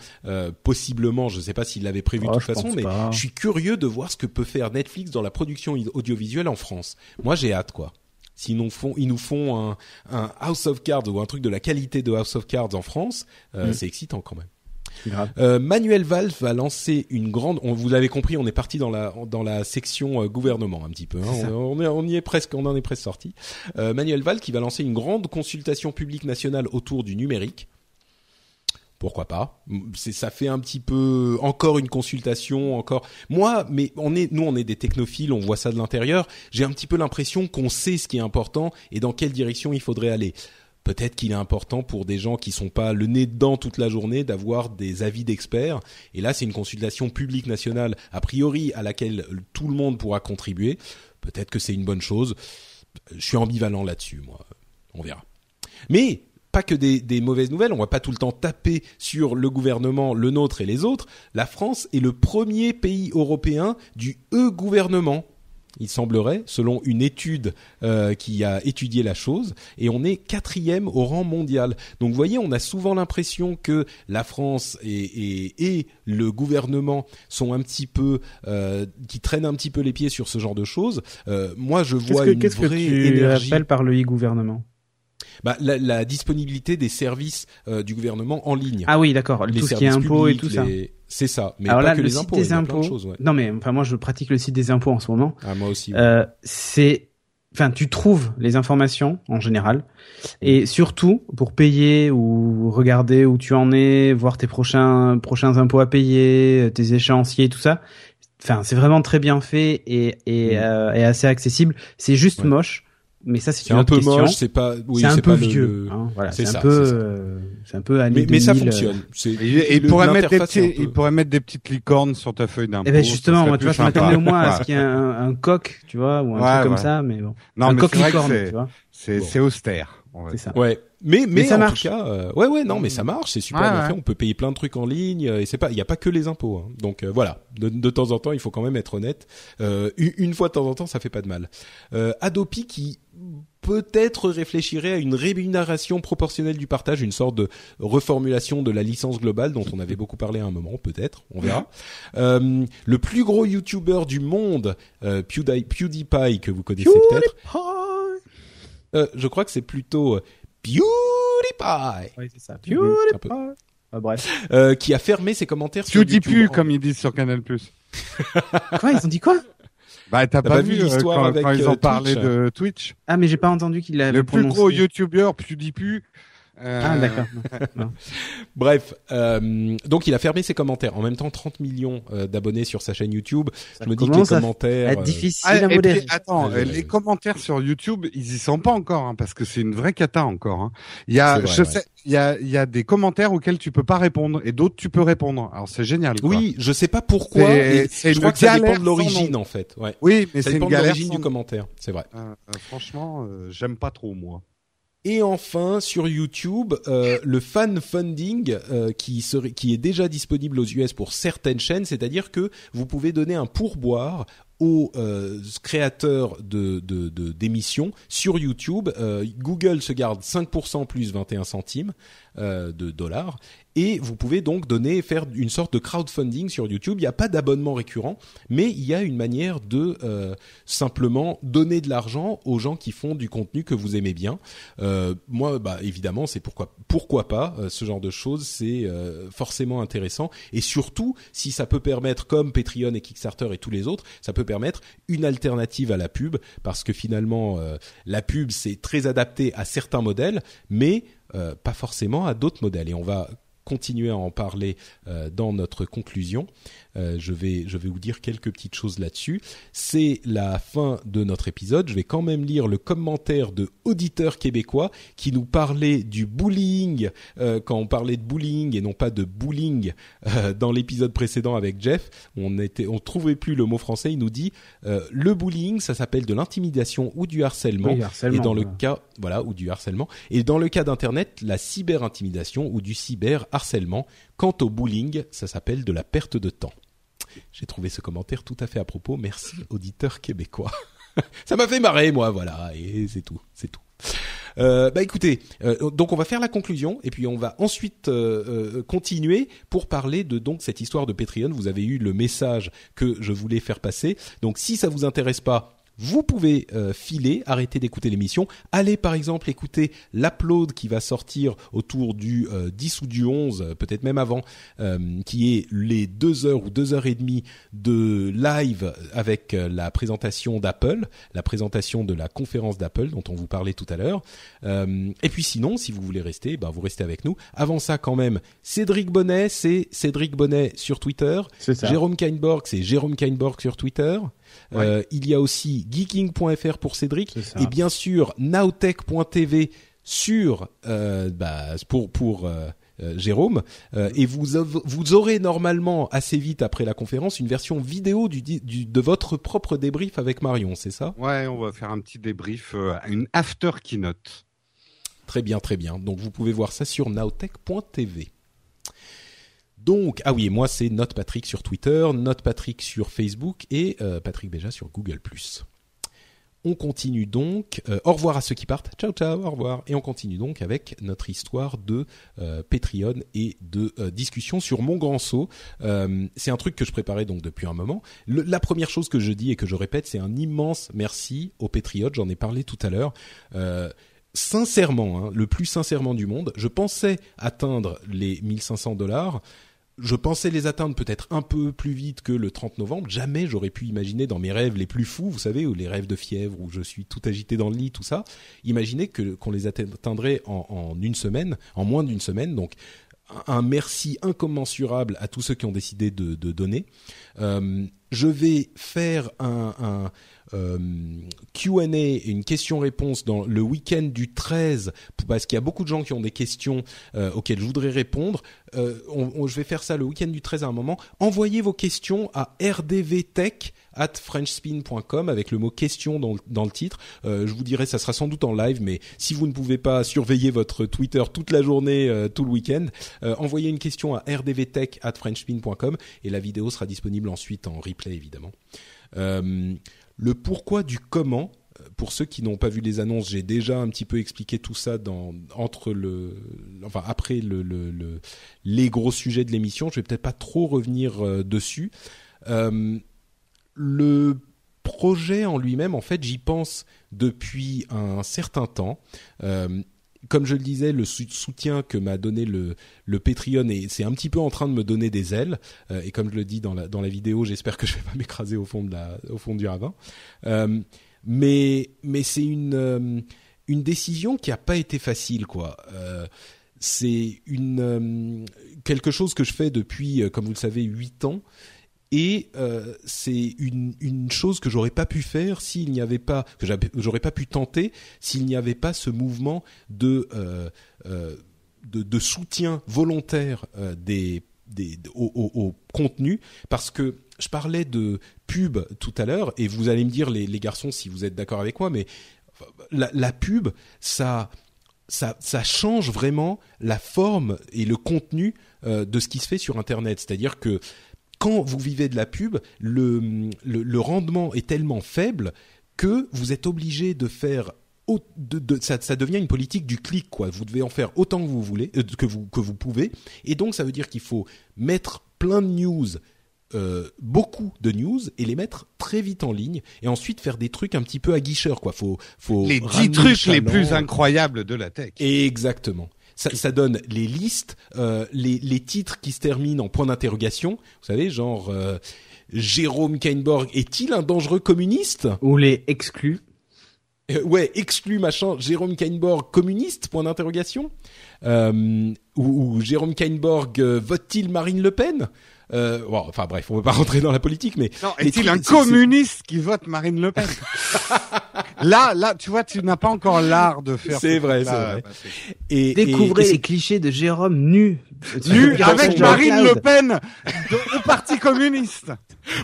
possiblement, je ne sais pas s'ils l'avaient prévu de oh, toute façon, mais je suis curieux de voir ce que peut faire Netflix dans la production audiovisuelle en France. Moi j'ai hâte quoi s'ils nous font, ils nous font un, un, House of Cards ou un truc de la qualité de House of Cards en France, mm. c'est excitant quand même. Euh, Manuel Valls va lancer une grande. On, vous l'avez compris, on est parti dans la dans la section euh, gouvernement un petit peu. Hein. On, est, on y est presque, on en est presque sorti. Euh, Manuel Valls qui va lancer une grande consultation publique nationale autour du numérique. Pourquoi pas? C'est ça fait un petit peu encore une consultation encore. Moi, mais on est nous on est des technophiles, on voit ça de l'intérieur. J'ai un petit peu l'impression qu'on sait ce qui est important et dans quelle direction il faudrait aller peut-être qu'il est important pour des gens qui sont pas le nez dedans toute la journée d'avoir des avis d'experts. Et là, c'est une consultation publique nationale, a priori, à laquelle tout le monde pourra contribuer. Peut-être que c'est une bonne chose. Je suis ambivalent là-dessus, moi. On verra. Mais pas que des, des, mauvaises nouvelles, on va pas tout le temps taper sur le gouvernement, le nôtre et les autres. La France est le premier pays européen du e-gouvernement il semblerait, selon une étude euh, qui a étudié la chose, et on est quatrième au rang mondial. Donc vous voyez, on a souvent l'impression que la France et, et, le gouvernement sont un petit peu, euh, qui traînent un petit peu les pieds sur ce genre de choses. Euh, moi, je vois une vraie énergie. Qu'est-ce que tu par le e-gouvernement bah, la, la, disponibilité des services euh, du gouvernement en ligne. Ah oui, d'accord. Tout ce qui est impôts et tout ça. C'est ça. Mais Alors pas là, que le les impôts. Des impôts. Non, mais enfin moi je pratique le site des impôts en ce moment. Ah moi aussi. Euh, c'est enfin, tu trouves les informations en général, et surtout pour payer ou regarder où tu en es, voir tes prochains prochains impôts à payer, tes échéanciers, tout ça. Enfin, c'est vraiment très bien fait et et, euh, et assez accessible. C'est juste Ouais. moche, mais ça c'est une un autre peu question. moche, c'est pas, oui, c'est un peu pas vieux. le- hein, voilà, c'est c'est ça, un peu, c'est euh, un peu années Mais, mais ça 2000, fonctionne. C'est- Et, il pourrait mettre des un petits, peu- il pourrait mettre des petites licornes sur ta feuille d'impôt. Eh ben justement, moi, tu vois, je m'attendais au moins à ce qu'il y ait un, un coq, tu vois, ou un Ouais, truc comme ouais. ça, mais bon. Non, un mais coq licorne, tu vois. c'est Bon. c'est austère. C'est ça. Ouais, mais mais, ça en marche. tout cas, euh, ouais ouais non mais ça marche, c'est super Ouais, bien ouais. fait. On peut payer plein de trucs en ligne euh, et c'est pas, il y a pas que les impôts. hein. Donc euh, voilà, de, de temps en temps, il faut quand même être honnête. Euh, une, une fois de temps en temps, ça fait pas de mal. Euh, Adopi qui peut-être réfléchirait à une rémunération proportionnelle du partage, une sorte de reformulation de la licence globale dont on avait beaucoup parlé à un moment, peut-être, on verra. Euh, le plus gros YouTuber du monde, euh, PewDie- PewDiePie que vous connaissez peut-être. Euh, je crois que c'est plutôt euh, PewDiePie. Oui, c'est ça. Mhm, peu. Ah, bref. Euh, qui a fermé ses commentaires sur Tu dis YouTube. plus, comme ils disent sur Canal+. (laughs) Quoi, ils ont dit quoi? Bah, t'as pas pas vu vu euh, l'histoire quand, avec, quand ils euh, ont parlé Twitch? de Twitch? Ah, mais j'ai pas entendu qu'il avait Le plus prononcé. gros YouTuber, PewDiePie. Euh, Ah, d'accord. (laughs) Bref, euh, donc il a fermé ses commentaires. En même temps, 30 millions euh, d'abonnés sur sa chaîne YouTube. Ça Je me dis que les commentaires. être euh, difficile Ah, à modérer. attends, les ouais. commentaires sur YouTube, ils y sont pas encore, hein, parce que c'est une vraie cata encore. Hein. Il y a, vrai, je ouais. sais, il y a, il y a des commentaires auxquels tu peux pas répondre et d'autres tu peux répondre. Alors c'est génial. Quoi. Oui, je sais pas pourquoi. C'est- je crois que ça dépend de l'origine en fait. Ouais. oui, mais Ça c'est dépend une de galère. l'origine sans du commentaire. C'est vrai. Euh, euh, franchement, euh, j'aime pas trop moi. Et enfin sur YouTube, euh, le fan funding euh, qui est déjà disponible aux US pour certaines chaînes, c'est-à-dire que vous pouvez donner un pourboire aux euh, créateurs d'émissions sur YouTube. Google se garde 5% plus 21 centimes euh, de dollars et vous pouvez donc donner faire une sorte de crowdfunding sur YouTube. Il n'y a pas d'abonnement récurrent, mais il y a une manière de euh, simplement donner de l'argent aux gens qui font du contenu que vous aimez bien. Euh, moi, bah évidemment, c'est pourquoi pourquoi pas ce genre de choses, c'est forcément intéressant et surtout si ça peut permettre, comme Patreon et Kickstarter et tous les autres, ça peut permettre une alternative à la pub parce que finalement la pub c'est très adapté à certains modèles, mais euh, pas forcément à d'autres modèles et on va continuer à en parler euh, dans notre conclusion. Euh, je vais je vais vous dire quelques petites choses là-dessus. C'est la fin de notre épisode. Je vais quand même lire le commentaire de auditeurs québécois qui nous parlait du bullying euh, quand on parlait de bullying et non pas de bullying euh, dans l'épisode précédent avec Jeff. On était on trouvait plus le mot français. Il nous dit le bullying ça s'appelle de l'intimidation ou du harcèlement. Oui, harcèlement, et dans le cas voilà ou du harcèlement et dans le cas d'internet la cyber-intimidation ou du cyber-harcèlement. Quant au bullying, ça s'appelle de la perte de temps. J'ai trouvé ce commentaire tout à fait à propos. Merci, auditeur québécois. (laughs) ça m'a fait marrer, moi, voilà, et c'est tout, c'est tout. Euh, bah écoutez, euh, donc on va faire la conclusion et puis on va ensuite euh, continuer pour parler de donc cette histoire de Patreon. Vous avez eu le message que je voulais faire passer. Donc si ça vous intéresse pas, vous pouvez euh, filer, arrêter d'écouter l'émission, allez par exemple écouter l'upload qui va sortir autour du euh, 10 ou du 11, euh, peut-être même avant, euh, qui est les deux heures ou deux heures et demie de live avec euh, la présentation d'Apple, la présentation de la conférence d'Apple dont on vous parlait tout à l'heure. Euh, et puis sinon, si vous voulez rester, ben vous restez avec nous. Avant ça, quand même, Cédric Bonnet, c'est Cédric Bonnet sur Twitter. C'est ça. Jérôme Kainborg, c'est Jérôme Kainborg sur Twitter. Euh, il y a aussi geeking.fr pour Cédric et bien sûr nowtech.tv sur euh, bah, pour pour euh, Jérôme et vous vous aurez normalement assez vite après la conférence une version vidéo du, di- du de votre propre débrief avec Marion, c'est ça? Ouais, on va faire un petit débrief, une after keynote. Très bien, très bien. Donc vous pouvez voir ça sur nowtech.tv. Donc, ah oui, et moi c'est Note Patrick sur Twitter, Note Patrick sur Facebook et euh, Patrick Béja sur Google+. On continue donc. euh, au revoir à ceux qui partent. Ciao, ciao, au revoir. Et on continue donc avec notre histoire de euh, Patreon et de discussion sur mon grand saut. C'est un truc que je préparais donc depuis un moment. La première chose que je dis et que je répète, c'est un immense merci aux Patriotes. J'en ai parlé tout à l'heure. Sincèrement, hein, le plus sincèrement du monde, je pensais atteindre les 1500 dollars. Je pensais les atteindre peut-être un peu plus vite que le 30 novembre. Jamais j'aurais pu imaginer dans mes rêves les plus fous, vous savez, ou les rêves de fièvre où je suis tout agité dans le lit, tout ça. Imaginer qu'on les atteindrait en, une semaine, en moins d'une semaine. Donc un merci incommensurable à tous ceux qui ont décidé de, donner. Euh, je vais faire un, Q&A, une question-réponse dans le week-end du 13, parce qu'il y a beaucoup de gens qui ont des questions euh, auxquelles je voudrais répondre. Euh, je vais faire ça le week-end du 13 à un moment. Envoyez vos questions à rdvtech at frenchspin.com avec le mot question dans, le titre. Euh, je vous dirai, ça sera sans doute en live, mais si vous ne pouvez pas surveiller votre Twitter toute la journée, euh, tout le week-end, euh, envoyez une question à rdvtech at frenchspin.com et la vidéo sera disponible ensuite en replay évidemment. Le pourquoi du comment, euh, pour ceux qui n'ont pas vu les annonces, j'ai déjà un petit peu expliqué tout ça dans entre le, enfin après le, le, les gros sujets de l'émission. Je vais peut-être pas trop revenir euh, dessus. Euh, le projet en lui-même, en fait, j'y pense depuis un certain temps. Comme je le disais, le soutien que m'a donné le, le Patreon, et c'est un petit peu en train de me donner des ailes. Euh, et comme je le dis dans la, dans la vidéo, j'espère que je vais pas (laughs) m'écraser au fond au fond du ravin. Euh, mais mais c'est une euh, une décision qui a pas été facile, quoi. C'est quelque chose que je fais depuis, comme vous le savez, huit ans et euh, c'est une, une chose que j'aurais pas pu faire s'il n'y avait pas que j'aurais pas pu tenter s'il n'y avait pas ce mouvement de euh, euh, de, de, soutien volontaire euh, des, des au, au, au, contenu parce que je parlais de pub tout à l'heure et vous allez me dire les, les garçons si vous êtes d'accord avec moi mais la, la pub ça ça, ça change vraiment la forme et le contenu euh, de ce qui se fait sur Internet. C'est-à-dire que quand vous vivez de la pub, le, le, le rendement est tellement faible que vous êtes obligé de faire de, de, ça, ça, devient une politique du clic quoi. Vous devez en faire autant que vous voulez, euh, que vous que vous pouvez, et donc ça veut dire qu'il faut mettre plein de news, euh, beaucoup de news et les mettre très vite en ligne, et ensuite faire des trucs un petit peu aguicheurs quoi. Faut faut les dix trucs les plus incroyables de la tech. Exactement ça, ça donne les listes, euh, les, les, titres qui se terminent en point d'interrogation. Vous savez, genre euh, Jérôme Kainborg est-il un dangereux communiste? Ou les exclus. Euh, ouais, exclu machin. Jérôme Kainborg communiste? Point d'interrogation. Euh, ou, ou, Jérôme Kainborg vote-t-il Marine Le Pen? Euh, bon, enfin bref, on ne veut pas (laughs) rentrer dans la politique, mais non, est-il un communiste qui vote Marine Le Pen? Là, là, tu vois, tu n'as pas encore l'art de faire. C'est vrai, c'est vrai. Et découvrez et, et les clichés de Jérôme nu, nu avec Marine Le Pen au Parti communiste.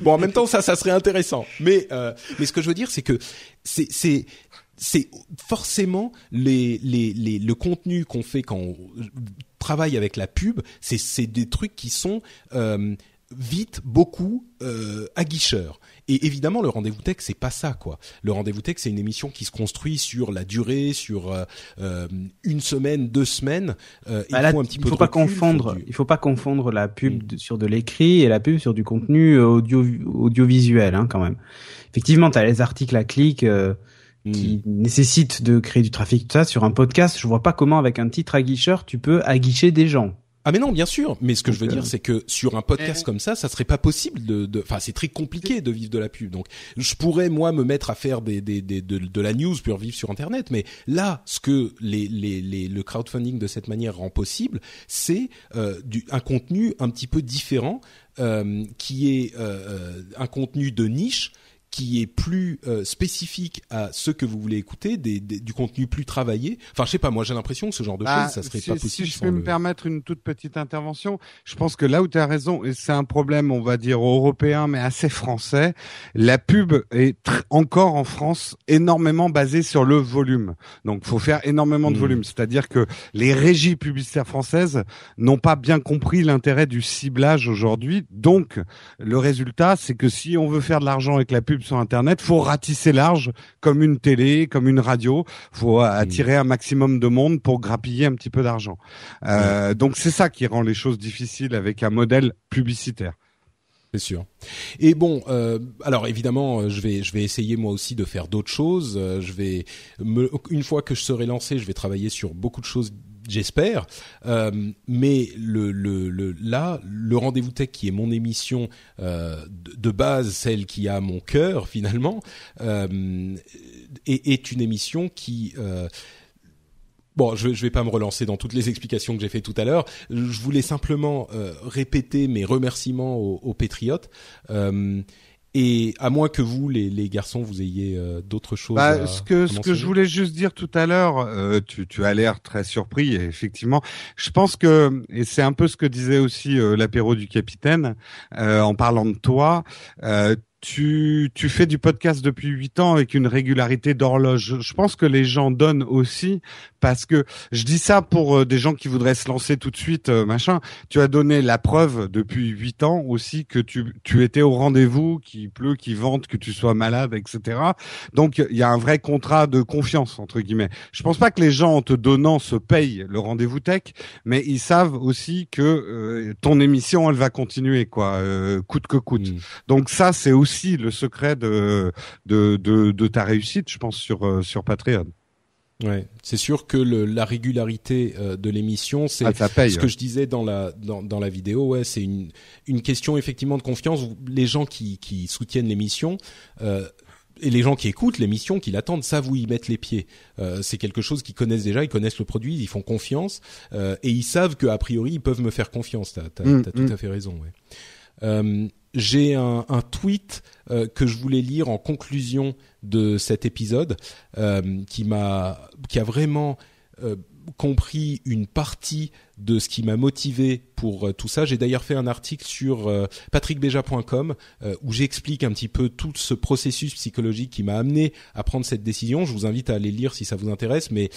Bon, en même temps, ça, ça serait intéressant. Mais, euh, mais ce que je veux dire, c'est que c'est, c'est, c'est forcément les, les, les, le contenu qu'on fait quand on travaille avec la pub, c'est, des trucs qui sont euh, vite beaucoup euh, aguicheurs. Et évidemment, le rendez-vous tech, c'est pas ça, quoi. Le rendez-vous tech, c'est une émission qui se construit sur la durée, sur euh, euh une semaine, deux semaines. Euh, bah là, il faut un petit il peu faut pas recul, confondre. Du... Il faut pas confondre la pub mmh. sur de l'écrit et la pub sur du contenu audio audiovisuel, hein, quand même. Effectivement, tu as les articles à clic. Euh, qui mmh. nécessite de créer du trafic, tout ça, sur un podcast, je vois pas comment avec un titre aguicheur tu peux aguicher des gens. Ah mais non, bien sûr. Mais ce que Donc, je veux euh... dire, c'est que sur un podcast comme ça, ça serait pas possible de. Enfin, c'est très compliqué de vivre de la pub. Donc, je pourrais moi me mettre à faire des, des, des de, de, la news pour vivre sur Internet. Mais là, ce que les, les, les le crowdfunding de cette manière rend possible, c'est euh, du, un contenu un petit peu différent, euh, qui est euh, un contenu de niche qui est plus euh, spécifique à ce que vous voulez écouter, des, des, du contenu plus travaillé. Enfin, je sais pas, moi j'ai l'impression que ce genre de bah, choses, ça serait si, pas possible. Si je peux me permettre une toute petite intervention, je pense que là où tu as raison, et c'est un problème, on va dire européen, mais assez français, la pub est encore en France énormément basée sur le volume. Donc, faut faire énormément de mmh. volume. C'est-à-dire que les régies publicitaires françaises n'ont pas bien compris l'intérêt du ciblage aujourd'hui. Donc, le résultat, c'est que si on veut faire de l'argent avec la pub sur Internet, faut ratisser large comme une télé, comme une radio. Faut attirer un maximum de monde pour grappiller un petit peu d'argent. Euh, donc c'est ça qui rend les choses difficiles avec un modèle publicitaire. C'est sûr. Et bon, euh, alors évidemment, je vais je vais essayer moi aussi de faire d'autres choses. Je vais me, une fois que je serai lancé, je vais travailler sur beaucoup de choses j'espère. Euh, mais le, le, le, là, le rendez-vous tech qui est mon émission euh, de, base, celle qui a mon cœur finalement, euh, est, est, une émission qui euh, Bon, je, je vais pas me relancer dans toutes les explications que j'ai fait tout à l'heure. Je voulais simplement euh, répéter mes remerciements aux, aux patriotes. Euh, et à moins que vous, les, les garçons, vous ayez euh, d'autres choses. Bah, à, ce que ce que je voulais juste dire tout à l'heure, euh, tu, tu as l'air très surpris. Et effectivement, je pense que et c'est un peu ce que disait aussi euh, l'apéro du capitaine en parlant de toi tu, tu fais du podcast depuis huit ans avec une régularité d'horloge. Je pense que les gens donnent aussi parce que je dis ça pour euh, des gens qui voudraient se lancer tout de suite, euh, machin. Tu as donné la preuve depuis huit ans aussi que tu, tu étais au rendez-vous, qu'il pleut, qu'il vente, que tu sois malade, etc. Donc il y a un vrai contrat de confiance entre guillemets. Je pense pas que les gens en te donnant se payent le rendez-vous tech, mais ils savent aussi que euh, ton émission elle va continuer quoi, euh, coûte que coûte. Mmh. Donc ça c'est aussi le secret de, de, de, de ta réussite, je pense, sur, sur Patreon. Ouais, c'est sûr que le, la régularité euh, de l'émission, c'est ah, ce que je disais dans la dans, dans la vidéo. Ouais, c'est une une question effectivement de confiance. Les gens qui qui soutiennent l'émission. Euh, et les gens qui écoutent l'émission, qui l'attendent, savent où ils mettent les pieds. Euh, c'est quelque chose qu'ils connaissent déjà, ils connaissent le produit, ils font confiance euh, et ils savent que a priori ils peuvent me faire confiance. T'as as, mmh, tout mmh. à fait raison. Ouais. J'ai un, tweet euh, que je voulais lire en conclusion de cet épisode euh, qui m'a qui a vraiment euh, compris une partie de ce qui m'a motivé pour tout ça. J'ai d'ailleurs fait un article sur patrickbeja.com où j'explique un petit peu tout ce processus psychologique qui m'a amené à prendre cette décision. Je vous invite à aller lire si ça vous intéresse. Mais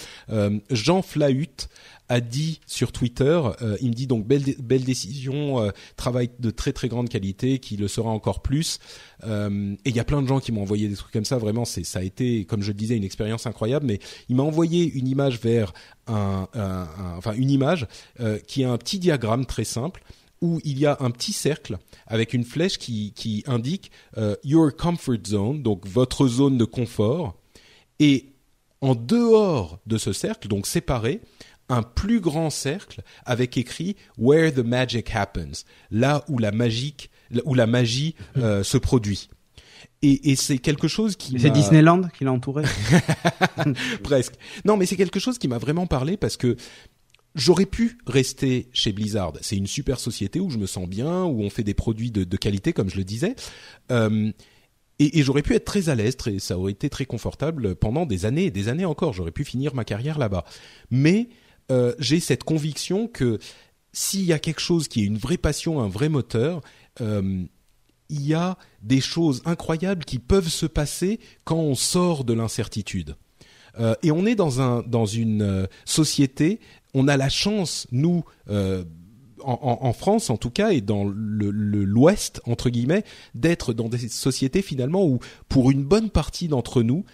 Jean Flahut a dit sur Twitter, euh, il me dit donc belle, belle décision, euh, travail de très très grande qualité, qui le sera encore plus. Euh, et il y a plein de gens qui m'ont envoyé des trucs comme ça. Vraiment, ça a été, comme je le disais, une expérience incroyable. Mais il m'a envoyé une image vers un, enfin une image qui est un petit diagramme très simple où il y a un petit cercle avec une flèche qui, qui indique your comfort zone, donc votre zone de confort, et en dehors de ce cercle, donc séparé, un plus grand cercle avec écrit Where the magic happens, là où la magique, où la magie euh, se produit. Et, et c'est quelque chose qui c'est Disneyland qui l'a entouré (laughs) presque non mais c'est quelque chose qui m'a vraiment parlé parce que J'aurais pu rester chez Blizzard. C'est une super société où je me sens bien, où on fait des produits de, de qualité, comme je le disais. Euh, et, et j'aurais pu être très à l'aise, ça aurait été très confortable pendant des années et des années encore. J'aurais pu finir ma carrière là-bas. Mais euh, j'ai cette conviction que s'il y a quelque chose qui est une vraie passion, un vrai moteur, euh, il y a des choses incroyables qui peuvent se passer quand on sort de l'incertitude. Euh, et on est dans un dans une société, on a la chance nous. En, France, en tout cas, et dans le l'Ouest entre guillemets, d'être dans des sociétés finalement où, pour une bonne partie d'entre nous,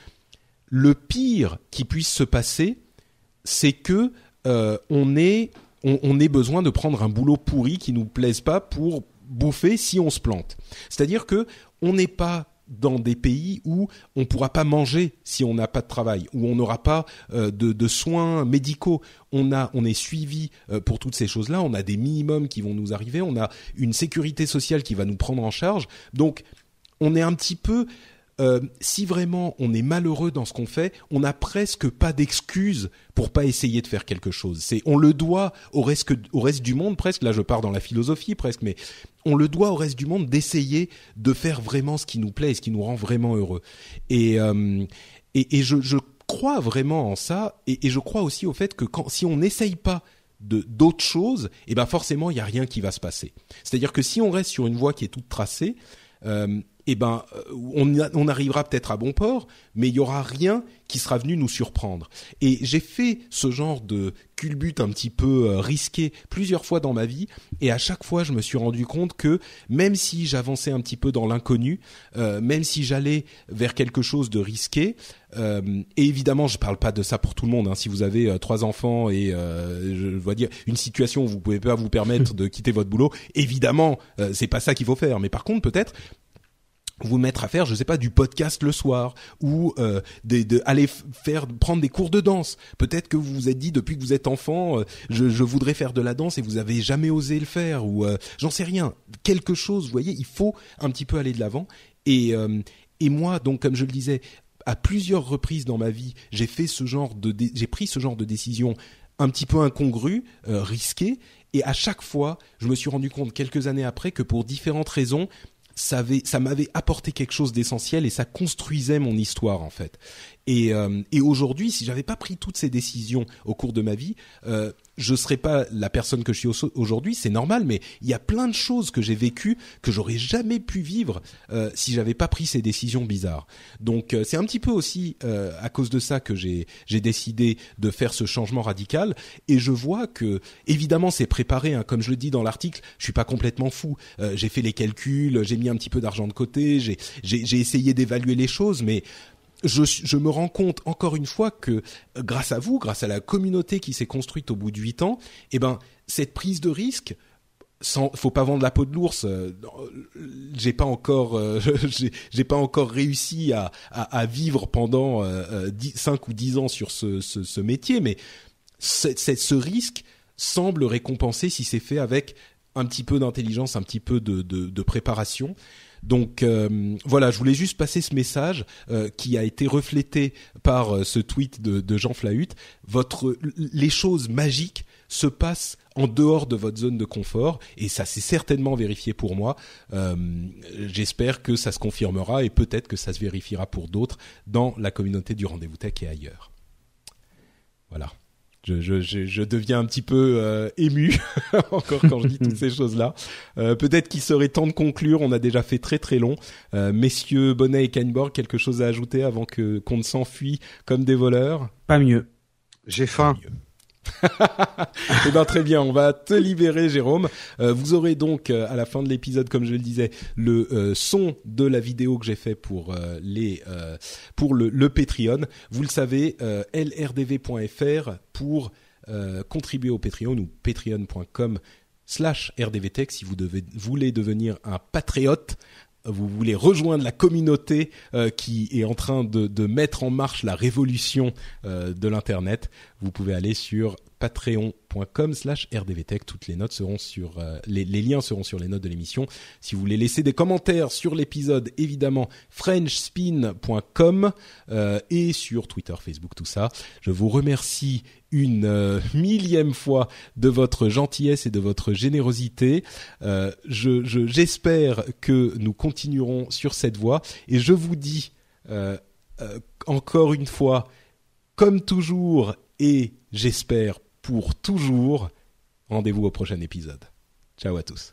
le pire qui puisse se passer, c'est que euh, on est on, besoin de prendre un boulot pourri qui nous plaise pas pour bouffer si on se plante. C'est-à-dire que on n'est pas dans des pays où on pourra pas manger si on n'a pas de travail, où on n'aura pas euh, de, de, soins médicaux. On a, on est suivi euh, pour toutes ces choses-là. On a des minimums qui vont nous arriver. On a une sécurité sociale qui va nous prendre en charge. Donc, on est un petit peu euh, si vraiment on est malheureux dans ce qu'on fait, on n'a presque pas d'excuses pour pas essayer de faire quelque chose. C'est on le doit au reste, au reste du monde presque. Là, je pars dans la philosophie presque, mais on le doit au reste du monde d'essayer de faire vraiment ce qui nous plaît et ce qui nous rend vraiment heureux. Et euh, et, je, je, crois vraiment en ça, et, et, je crois aussi au fait que quand si on n'essaye pas de d'autres choses, et eh ben forcément il y a rien qui va se passer. C'est-à-dire que si on reste sur une voie qui est toute tracée, euh, eh ben, euh, on, on arrivera peut-être à bon port, mais il y aura rien qui sera venu nous surprendre. Et j'ai fait ce genre de culbute un petit peu euh, risqué plusieurs fois dans ma vie, et à chaque fois, je me suis rendu compte que même si j'avançais un petit peu dans l'inconnu, euh, même si j'allais vers quelque chose de risqué, euh, et évidemment, je parle pas de ça pour tout le monde. Hein. Si vous avez euh, trois enfants et je dois dire une situation où vous pouvez pas vous permettre (laughs) de quitter votre boulot, évidemment, c'est pas ça qu'il faut faire. Mais par contre, peut-être vous mettre à faire, je sais pas, du podcast le soir ou euh, de, aller faire prendre des cours de danse. Peut-être que vous vous êtes dit depuis que vous êtes enfant, euh, je, voudrais faire de la danse et vous avez jamais osé le faire ou euh, j'en sais rien. Quelque chose, vous voyez, il faut un petit peu aller de l'avant. Et euh, et moi, donc comme je le disais, à plusieurs reprises dans ma vie, j'ai fait ce genre de, j'ai pris ce genre de décision un petit peu incongru, risqué, et à chaque fois, je me suis rendu compte quelques années après que pour différentes raisons, ça, ça m'avait apporté quelque chose d'essentiel et ça construisait mon histoire en fait. Et, euh, et aujourd'hui, si j'avais pas pris toutes ces décisions au cours de ma vie, euh, je serais pas la personne que je suis aujourd'hui, c'est normal, mais il y a plein de choses que j'ai vécues que j'aurais jamais pu vivre euh, si j'avais pas pris ces décisions bizarres. Donc euh, c'est un petit peu aussi euh, à cause de ça que j'ai décidé de faire ce changement radical et je vois que évidemment c'est préparé hein, comme je le dis dans l'article, je suis pas complètement fou. Euh, j'ai fait les calculs, j'ai mis un petit peu d'argent de côté, j'ai essayé d'évaluer les choses mais je, me rends compte encore une fois que euh, grâce à vous, grâce à la communauté qui s'est construite au bout de huit ans, eh ben cette prise de risque, sans, faut pas vendre la peau de l'ours. Euh, j'ai pas encore, euh, (laughs) j'ai pas encore réussi à, vivre pendant euh, 5 ou 10 ans sur ce, métier, mais ce risque semble récompensé si c'est fait avec un petit peu d'intelligence, un petit peu de, de préparation. Donc euh, voilà, je voulais juste passer ce message euh, qui a été reflété par euh, ce tweet de, de Jean Flahut. Votre, les choses magiques se passent en dehors de votre zone de confort et ça s'est certainement vérifié pour moi. J'espère que ça se confirmera et peut-être que ça se vérifiera pour d'autres dans la communauté du rendez-vous tech et ailleurs. Voilà je, je, je, deviens un petit peu euh, ému (laughs) encore quand je dis toutes ces (laughs) choses-là. Euh, Peut-être qu'il serait temps de conclure. On a déjà fait très très long. Euh, messieurs Bonnet et Kainborg, quelque chose à ajouter avant que qu'on ne s'enfuit comme des voleurs? Pas mieux. J'ai faim. (laughs) eh ben très bien, on va te libérer, Jérôme. Euh, vous aurez donc euh, à la fin de l'épisode, comme je le disais, le euh, son de la vidéo que j'ai fait pour les pour le, le, Patreon. Vous le savez, lrdv.fr pour contribuer au Patreon ou patreon.com slash rdvtech si vous devez, voulez devenir un patriote vous voulez rejoindre la communauté euh, qui est en train de, mettre en marche la révolution euh, de l'internet, vous pouvez aller sur patreon.com slash rdvtech. Toutes les notes seront sur euh, les, liens seront sur les notes de l'émission. Si vous voulez laisser des commentaires sur l'épisode, évidemment frenchspin.com euh, et sur Twitter, Facebook, tout ça. Je vous remercie une euh, (laughs) millième fois de votre gentillesse et de votre générosité. Je, j'espère que nous continuerons sur cette voie et je vous dis encore une fois, comme toujours et j'espère pour toujours, rendez-vous au prochain épisode. Ciao à tous.